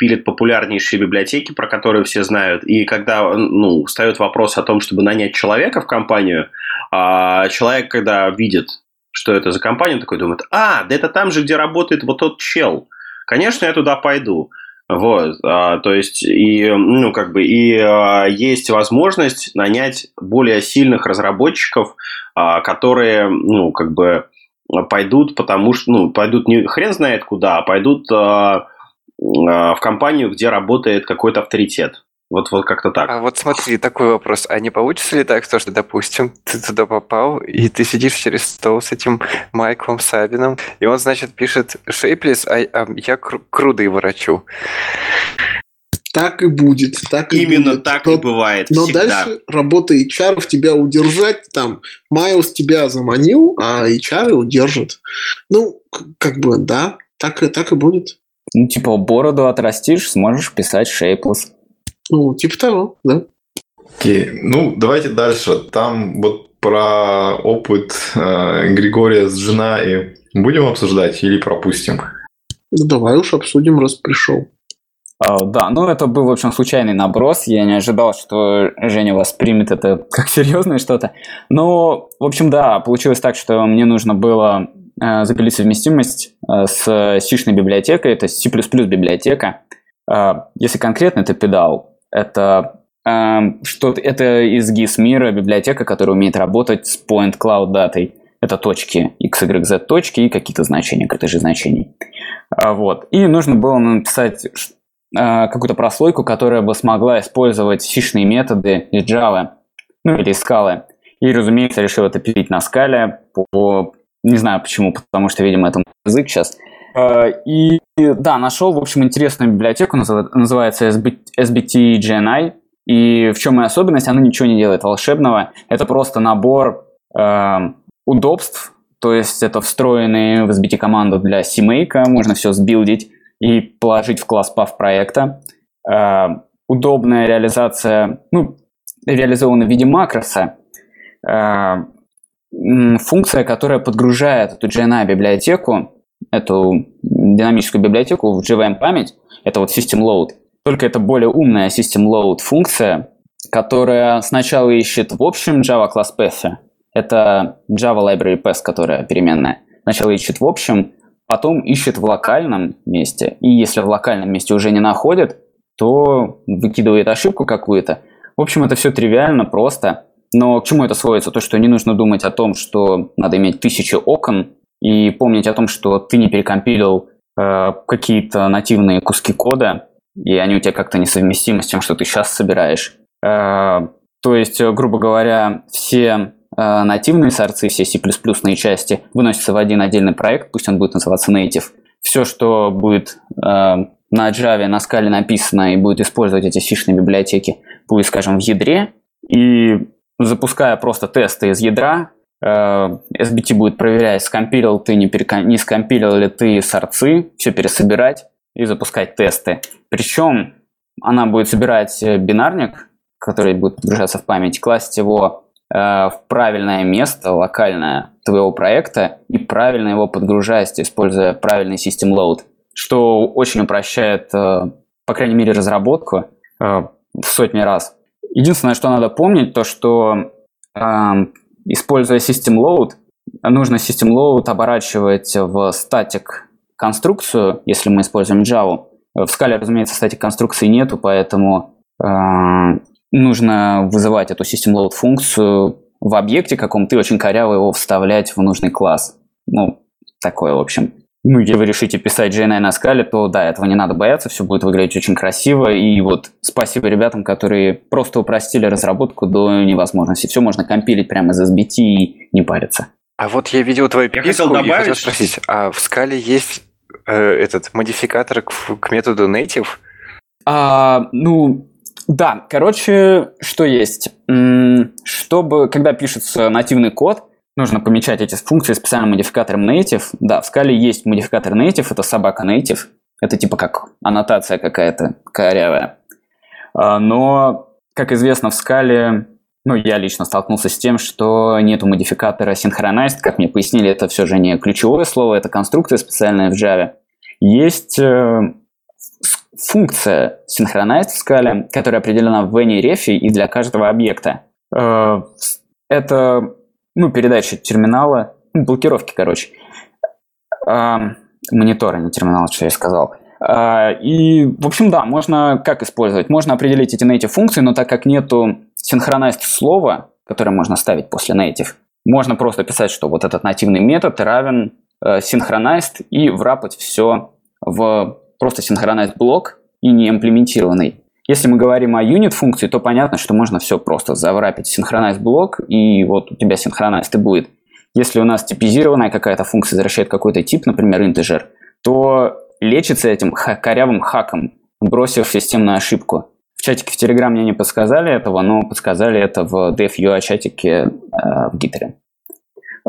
пилит популярнейшие библиотеки, про которые все знают. И когда ну, встает вопрос о том, чтобы нанять человека в компанию, а человек, когда видит, что это за компания, он такой думает, а, да это там же, где работает вот тот чел. Конечно, я туда пойду. Вот, а, то есть, и, ну, как бы, и а, есть возможность нанять более сильных разработчиков, а, которые, ну, как бы, пойдут, потому что, ну, пойдут не хрен знает куда, а пойдут а, в компанию, где работает какой-то авторитет. Вот, вот как-то так. А вот смотри, такой вопрос. А не получится ли так, что, что, допустим, ты туда попал, и ты сидишь через стол с этим Майклом Сабином, и он, значит, пишет шейплес, а, а я кру- круды ворочу. Так и будет. Так и Именно будет. так но, и бывает Но всегда. дальше работа HR тебя удержать, там, Майлз тебя заманил, а HR удержит. Ну, как бы, да, так и, так и будет. Ну, типа, бороду отрастишь, сможешь писать шейплес. Ну, типа того, да. Окей, ну давайте дальше. Там вот про опыт э, Григория с Джинаи будем обсуждать или пропустим? Ну, давай уж обсудим, раз пришел. А, Да, ну это был, в общем, случайный наброс. Я не ожидал, что Женя воспримет это как серьезное что-то. Но, в общем, да, получилось так, что мне нужно было э, запилить совместимость э, с C-шной библиотекой, это C++ библиотека. Э, Если конкретно, это педал. Это что это из GIS мира библиотека, которая умеет работать с point cloud датой. Это точки, x, y, z точки и какие-то значения, картежи значений. Вот. И нужно было написать какую-то прослойку, которая бы смогла использовать сишные методы из Java, ну или из Scala. И, разумеется, решил это пилить на скале по... Не знаю почему, потому что, видимо, это язык сейчас. И да, нашел, в общем, интересную библиотеку, называется SBT GNI. И в чем ее особенность? Она ничего не делает волшебного. Это просто набор э, удобств, то есть это встроенный в SBT команду для CMake, можно все сбилдить и положить в класс PAV проекта. Э, удобная реализация, ну, реализована в виде макроса. Э, функция, которая подгружает эту GNI библиотеку, эту динамическую библиотеку в JVM память, это вот System Load. Только это более умная System Load функция, которая сначала ищет в общем Java класс Path. Это Java Library Path, которая переменная. Сначала ищет в общем, потом ищет в локальном месте. И если в локальном месте уже не находит, то выкидывает ошибку какую-то. В общем, это все тривиально, просто. Но к чему это сводится? То, что не нужно думать о том, что надо иметь тысячи окон и помнить о том, что ты не перекомпилил э, какие-то нативные куски кода, и они у тебя как-то несовместимы с тем, что ты сейчас собираешь. Э, то есть, грубо говоря, все э, нативные сорцы, все C++ части выносятся в один отдельный проект, пусть он будет называться Native. Все, что будет э, на Java, на скале написано и будет использовать эти сишные библиотеки, будет, скажем, в ядре, и запуская просто тесты из ядра, э, SBT будет проверять, скомпилил ты, не, переком... не скомпилил ли ты сорцы, все пересобирать и запускать тесты. Причем она будет собирать э, бинарник, который будет подгружаться в память, класть его э, в правильное место, локальное твоего проекта, и правильно его подгружать, используя правильный system load, что очень упрощает, по крайней мере, разработку в сотни раз. Единственное, что надо помнить, то что э, используя System Load, нужно System Load оборачивать в статик конструкцию, если мы используем Java. В скале, разумеется, статик конструкции нету, поэтому э, нужно вызывать эту System Load функцию в объекте каком-то и очень коряво его вставлять в нужный класс. Ну, такое, в общем. Ну, если вы решите писать JNI на скале, то да, этого не надо бояться, все будет выглядеть очень красиво. И вот спасибо ребятам, которые просто упростили разработку до невозможности. Все можно компилить прямо из SBT и не париться. А вот я видел твою я хотел добавить... и хотел спросить, а в скале есть э, этот модификатор к, к методу native? А, ну, да, короче, что есть? Чтобы, когда пишется нативный код, нужно помечать эти функции специальным модификатором native. Да, в скале есть модификатор native, это собака native. Это типа как аннотация какая-то корявая. А, но, как известно, в скале, ну, я лично столкнулся с тем, что нету модификатора synchronized. Как мне пояснили, это все же не ключевое слово, это конструкция специальная в Java. Есть э, функция synchronized в скале, которая определена в any и для каждого объекта. Э, это ну, передачи терминала, ну, блокировки, короче, а, монитора, не терминала, что я сказал. А, и, в общем, да, можно как использовать? Можно определить эти native функции, но так как нету synchronized слова, которое можно ставить после native, можно просто писать, что вот этот нативный метод равен э, и врапать все в просто synchronized блок и не имплементированный. Если мы говорим о юнит функции, то понятно, что можно все просто заврапить синхронайз блок, и вот у тебя синхронайз и будет. Если у нас типизированная какая-то функция возвращает какой-то тип, например, интежер, то лечится этим корявым хаком, бросив системную ошибку. В чатике в Telegram мне не подсказали этого, но подсказали это в DevUI чатике э, в Гитере.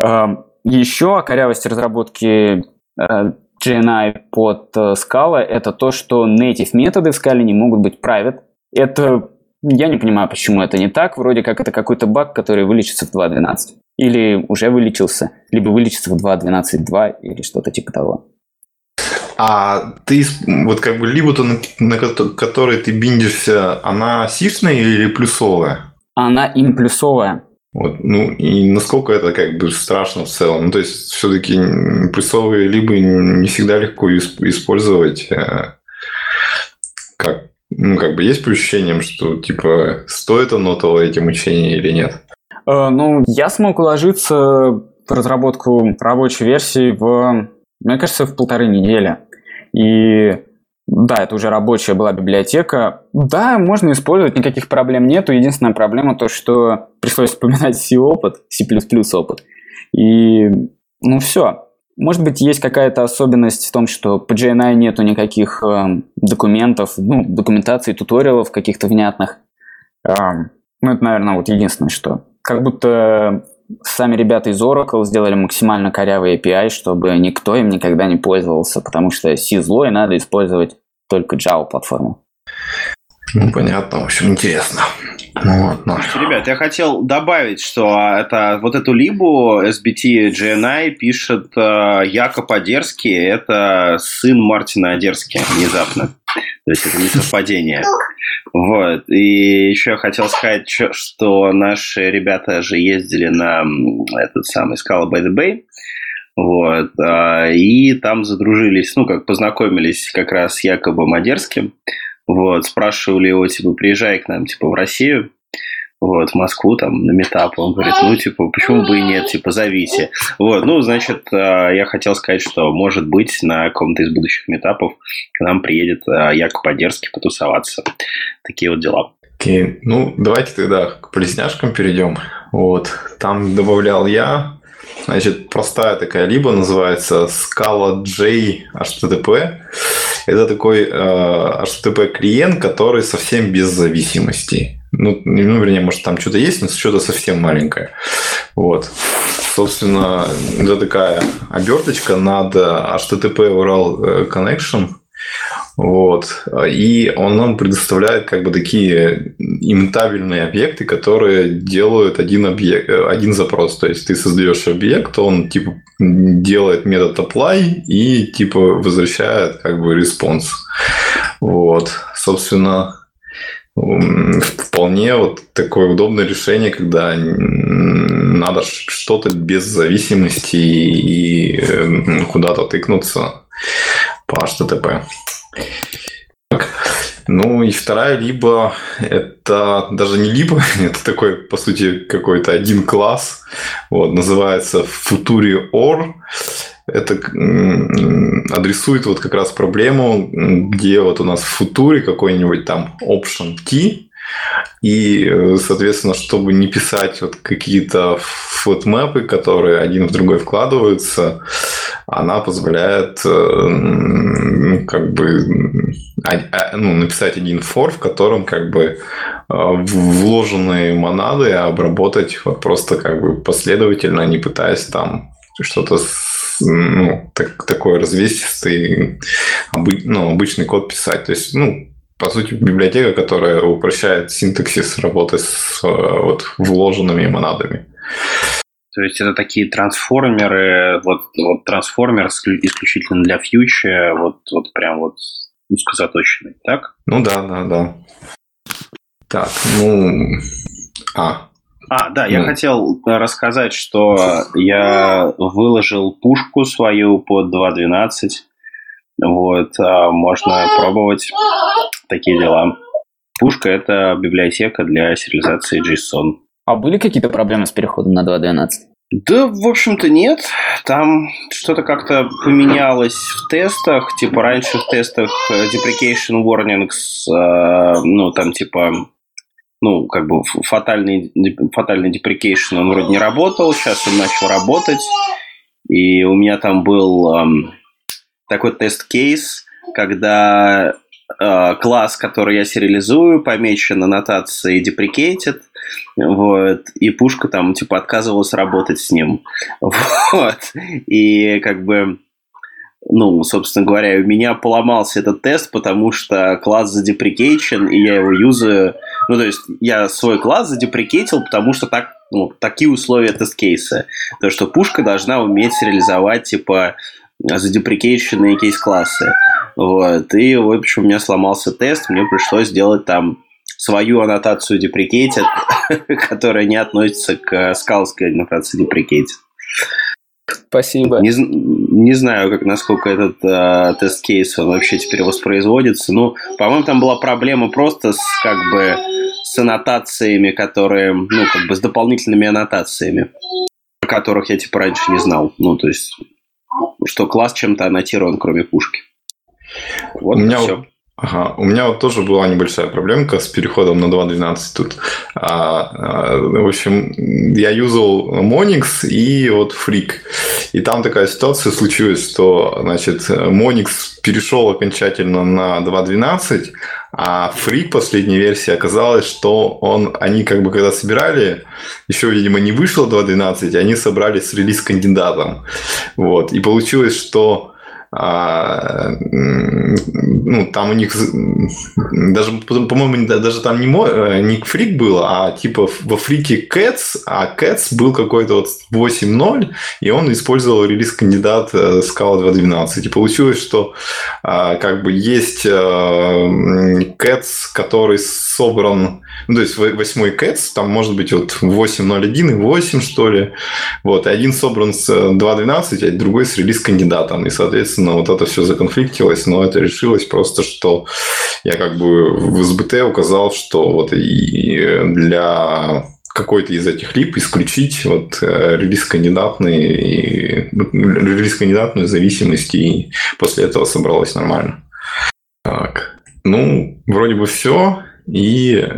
Э, еще о корявости разработки э, GNI под э, Scala, это то, что native методы в Scala не могут быть private. Это я не понимаю, почему это не так. Вроде как это какой-то баг, который вылечится в 2.12. Или уже вылечился, либо вылечится в 2.12.2 или что-то типа того. А ты, вот как бы, либо то, на, на которой ты биндишься, она сишная или плюсовая? Она им плюсовая. Вот, ну и насколько это как бы страшно в целом. Ну, то есть, все-таки прессовые либо не всегда легко использовать. Э, как, ну, как бы есть по что типа стоит оно того эти мучения или нет? Э, ну, я смог уложиться в разработку рабочей версии в, мне кажется, в полторы недели. И да, это уже рабочая была библиотека. Да, можно использовать, никаких проблем нету. Единственная проблема то, что пришлось вспоминать C опыт, C++ опыт. И, ну, все. Может быть, есть какая-то особенность в том, что по GNI нету никаких э, документов, ну, документации, туториалов каких-то внятных. Э, ну, это, наверное, вот единственное, что... Как будто сами ребята из Oracle сделали максимально корявый API, чтобы никто им никогда не пользовался, потому что C зло и надо использовать только Java платформу. Ну, понятно, в общем, интересно. Ну, ладно. Ребят, я хотел добавить, что это, вот эту либу SBT GNI пишет э, Якоб Одерский, это сын Мартина Одерски внезапно. То есть это не совпадение. Вот. И еще я хотел сказать, что наши ребята же ездили на этот самый Scala by the Bay. Вот. А, и там задружились, ну, как познакомились как раз с Якобом Одерским. Вот, спрашивали его, типа, приезжай к нам, типа, в Россию, вот, в Москву, там, на метап. Он говорит, ну, типа, почему бы и нет, типа, зовите. Вот, ну, значит, а, я хотел сказать, что, может быть, на каком-то из будущих метапов к нам приедет а, Яков Подерский потусоваться. Такие вот дела. Окей, okay. ну, давайте тогда к полезняшкам перейдем. Вот, там добавлял я, Значит, простая такая либо называется Scala J HTTP. Это такой э, HTTP клиент, который совсем без зависимостей. Ну, ну, вернее, может, там что-то есть, но что-то совсем маленькое. Вот. Собственно, это такая оберточка над HTTP URL Connection. Вот. И он нам предоставляет как бы такие имитабельные объекты, которые делают один, объект, один запрос. То есть ты создаешь объект, он типа делает метод apply и типа возвращает как бы response. Вот. Собственно, вполне вот такое удобное решение, когда надо что-то без зависимости и э, куда-то тыкнуться по HTTP. Ну и вторая либо это даже не либо, это такой, по сути, какой-то один класс. Вот, называется Futuri Or. Это адресует вот как раз проблему, где вот у нас в футуре какой-нибудь там option T, и, э, соответственно, чтобы не писать вот какие-то фотмэпы, которые один в другой вкладываются, она позволяет э, как бы а, ну, написать один for, в котором как бы э, вложенные монады обработать вот просто как бы последовательно, не пытаясь там что-то ну, так, такой развесистый, ну, обычный код писать. То есть, ну, по сути, библиотека, которая упрощает синтаксис работы с э, вот, вложенными монадами. То есть это такие трансформеры, вот, вот трансформер исключительно для фьюча, вот, вот прям вот узкозаточенный, так? Ну да, да, да. Так, ну... А, а, да, я ну. хотел рассказать, что я выложил пушку свою под 2.12. Вот, а можно пробовать такие дела. Пушка – это библиотека для сериализации JSON. А были какие-то проблемы с переходом на 2.12? Да, в общем-то, нет. Там что-то как-то поменялось в тестах. Типа, раньше в тестах э, deprecation warnings, э, ну, там, типа, ну, как бы фатальный, фатальный deprecation, он вроде не работал. Сейчас он начал работать. И у меня там был эм, такой тест-кейс, когда класс, который я сериализую, помечен аннотацией deprecated, вот, и пушка там, типа, отказывалась работать с ним, вот, и как бы, ну, собственно говоря, у меня поломался этот тест, потому что класс задеприкейчен, и я его юзаю, ну, то есть я свой класс задеприкейтил, потому что так, ну, такие условия тест-кейса, то, что пушка должна уметь сериализовать, типа, задеприкейченные кейс-классы. Вот. И, в общем, у меня сломался тест, мне пришлось сделать там свою аннотацию deprecated, которая не относится к скалской аннотации deprecated. Спасибо. Не, не знаю, как, насколько этот э, тест-кейс он вообще теперь воспроизводится. Ну, по-моему, там была проблема просто с как бы с аннотациями, которые, ну, как бы с дополнительными аннотациями, о которых я типа раньше не знал. Ну, то есть, что класс чем-то аннотирован, кроме пушки. Вот у меня все. Ага, у меня вот тоже была небольшая проблемка с переходом на 2.12 тут. А, а, в общем, я юзал Monix и вот Freak. И там такая ситуация случилась, что, значит, Monix перешел окончательно на 2.12, а Free последней версии оказалось, что он, они как бы когда собирали, еще, видимо, не вышло 2.12, они собрали с релиз-кандидатом. Вот. И получилось, что а, ну, там у них даже, по-моему, даже там не, э, не фрик был, а типа во фрике Cats, а Cats был какой-то вот 8.0, и он использовал релиз-кандидат э, Scala 2.12. И получилось, что а, как бы есть Cats, который собран, ну, то есть восьмой Cats, там может быть вот 8.01 и 8, что ли, вот, и один собран с 2.12, а другой с релиз-кандидатом, и, соответственно, соответственно, вот это все законфликтилось, но это решилось просто, что я как бы в СБТ указал, что вот и для какой-то из этих лип исключить вот э, релиз кандидатный ну, релиз кандидатную зависимость и после этого собралось нормально. Так. Ну, вроде бы все. И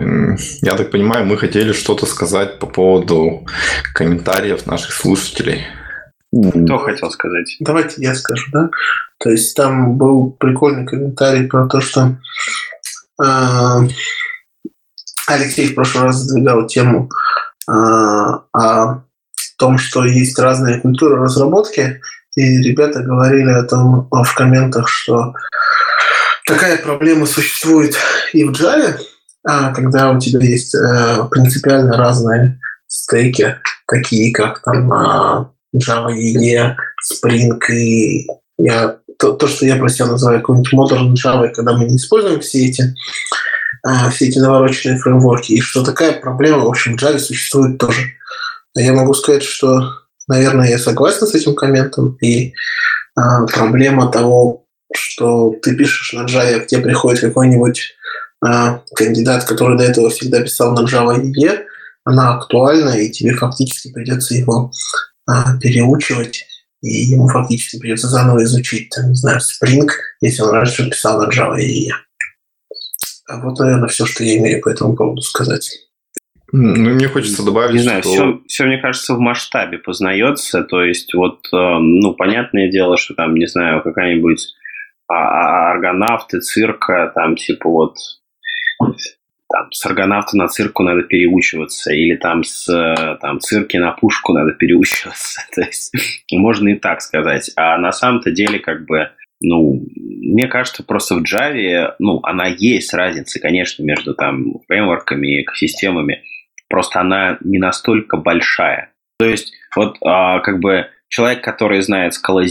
я так понимаю, мы хотели что-то сказать по поводу комментариев наших слушателей. Кто хотел сказать? Давайте я скажу, да? То есть там был прикольный комментарий про то, что э, Алексей в прошлый раз задвигал тему э, о том, что есть разные культуры разработки, и ребята говорили о том в комментах, что такая проблема существует и в Java, а когда у тебя есть э, принципиально разные стейки, такие как там э, Java Spring и я, то, то, что я про себя называю какой-нибудь Modern Java, когда мы не используем все эти, а, все эти навороченные фреймворки, и что такая проблема, в общем, в Java существует тоже. Я могу сказать, что, наверное, я согласен с этим комментом, и а, проблема того, что ты пишешь на Java, к тебе приходит какой-нибудь а, кандидат, который до этого всегда писал на Java EE, она актуальна, и тебе фактически придется его переучивать, и ему фактически придется заново изучить, там, не знаю, Spring, если он раньше писал на Java и а вот, наверное, все, что я имею по этому поводу сказать. Ну, мне хочется добавить, Не знаю, что... все, все, мне кажется, в масштабе познается. То есть, вот, э, ну, понятное дело, что там, не знаю, какая-нибудь а, а, аргонавты, цирка, там, типа, вот, там, с аргонавта на цирку надо переучиваться, или там с там, цирки на пушку надо переучиваться. То есть можно и так сказать. А на самом-то деле, как бы, ну, мне кажется, просто в Java, ну, она есть разница, конечно, между там фреймворками и экосистемами, просто она не настолько большая. То есть, вот а, как бы человек, который знает Scala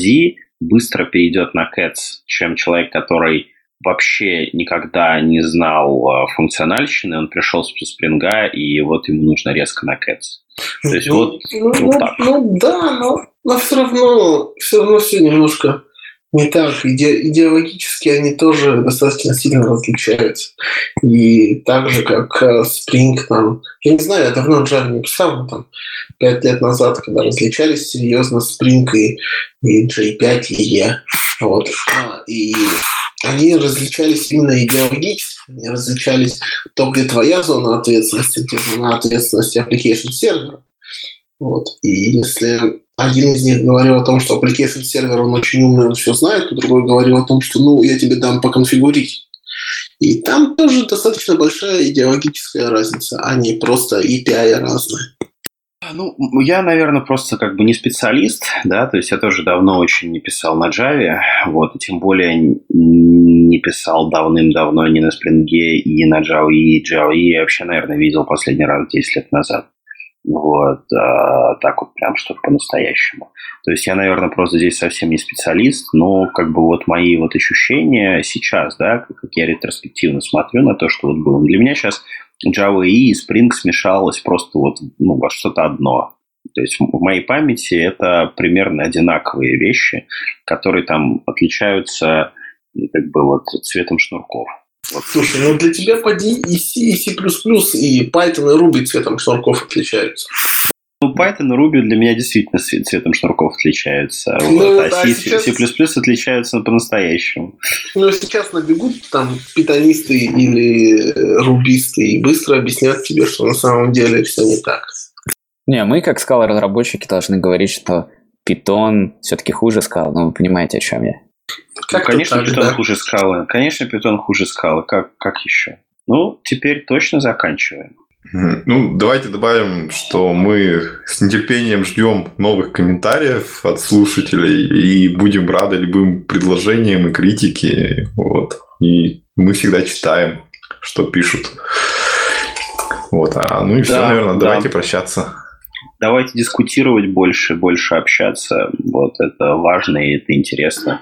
быстро перейдет на Cats, чем человек, который вообще никогда не знал а, функциональщины, он пришел с спринга, и вот ему нужно резко на Cats. То есть ну, вот, ну, вот ну, так. Ну да, но, но все равно все равно все немножко не так. Иде, идеологически они тоже достаточно сильно различаются. И так же, как э, Spring, там, я не знаю, я давно Java не писал, но там пять лет назад, когда различались серьезно Spring и, и J5 и E. Вот. А, и они различались именно идеологически, они различались то, где твоя зона ответственности, где зона ответственности application сервера. Вот. И если один из них говорил о том, что application сервер, он очень умный, он все знает, то другой говорил о том, что ну, я тебе дам поконфигурить. И там тоже достаточно большая идеологическая разница, а не просто API разные. Ну, я, наверное, просто как бы не специалист, да, то есть я тоже давно очень не писал на Java, вот, и тем более не писал давным-давно ни на Spring и на Java, и Java, и я вообще, наверное, видел последний раз 10 лет назад. Вот, а, так вот прям что-то по-настоящему. То есть я, наверное, просто здесь совсем не специалист, но как бы вот мои вот ощущения сейчас, да, как я ретроспективно смотрю на то, что вот было. Для меня сейчас Java и Spring смешалось просто вот ну, во что-то одно. То есть в моей памяти это примерно одинаковые вещи, которые там отличаются как бы вот цветом шнурков. Вот. Слушай, ну для тебя поди и C, и C++, и Python, и Ruby цветом шнурков отличаются. Ну, Python и Ruby для меня действительно цветом шнурков отличаются. Ну, вот, а да, C, сейчас... C++ отличаются по-настоящему. Ну, сейчас набегут там питонисты или рубисты и быстро объяснят тебе, что на самом деле все не так. Не, мы как скала разработчики должны говорить, что Питон все-таки хуже скал, но вы понимаете, о чем я. Ну, конечно, так, питон да. хуже скалы. Конечно, питон хуже скалы. Как, как еще? Ну, теперь точно заканчиваем. Ну, давайте добавим, что мы с нетерпением ждем новых комментариев от слушателей и будем рады любым предложениям и критике. Вот. И мы всегда читаем, что пишут. Вот. А, ну и да, все, наверное, да. давайте прощаться. Давайте дискутировать больше, больше общаться. Вот это важно и это интересно.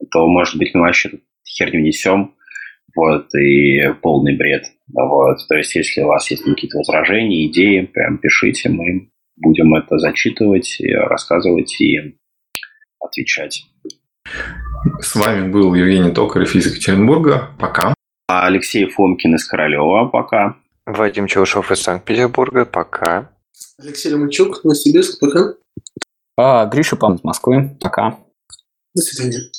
А то, может быть, мы вообще херню несем вот, и полный бред. Вот. То есть, если у вас есть какие-то возражения, идеи, прям пишите, мы будем это зачитывать, рассказывать и отвечать. С вами был Евгений Токарев из Екатеринбурга. Пока. Алексей Фомкин из Королева. Пока. Вадим Челышев из Санкт-Петербурга. Пока. Алексей Ломачук, Новосибирск. Пока. А, Гриша Пам из Москвы. Пока. До свидания.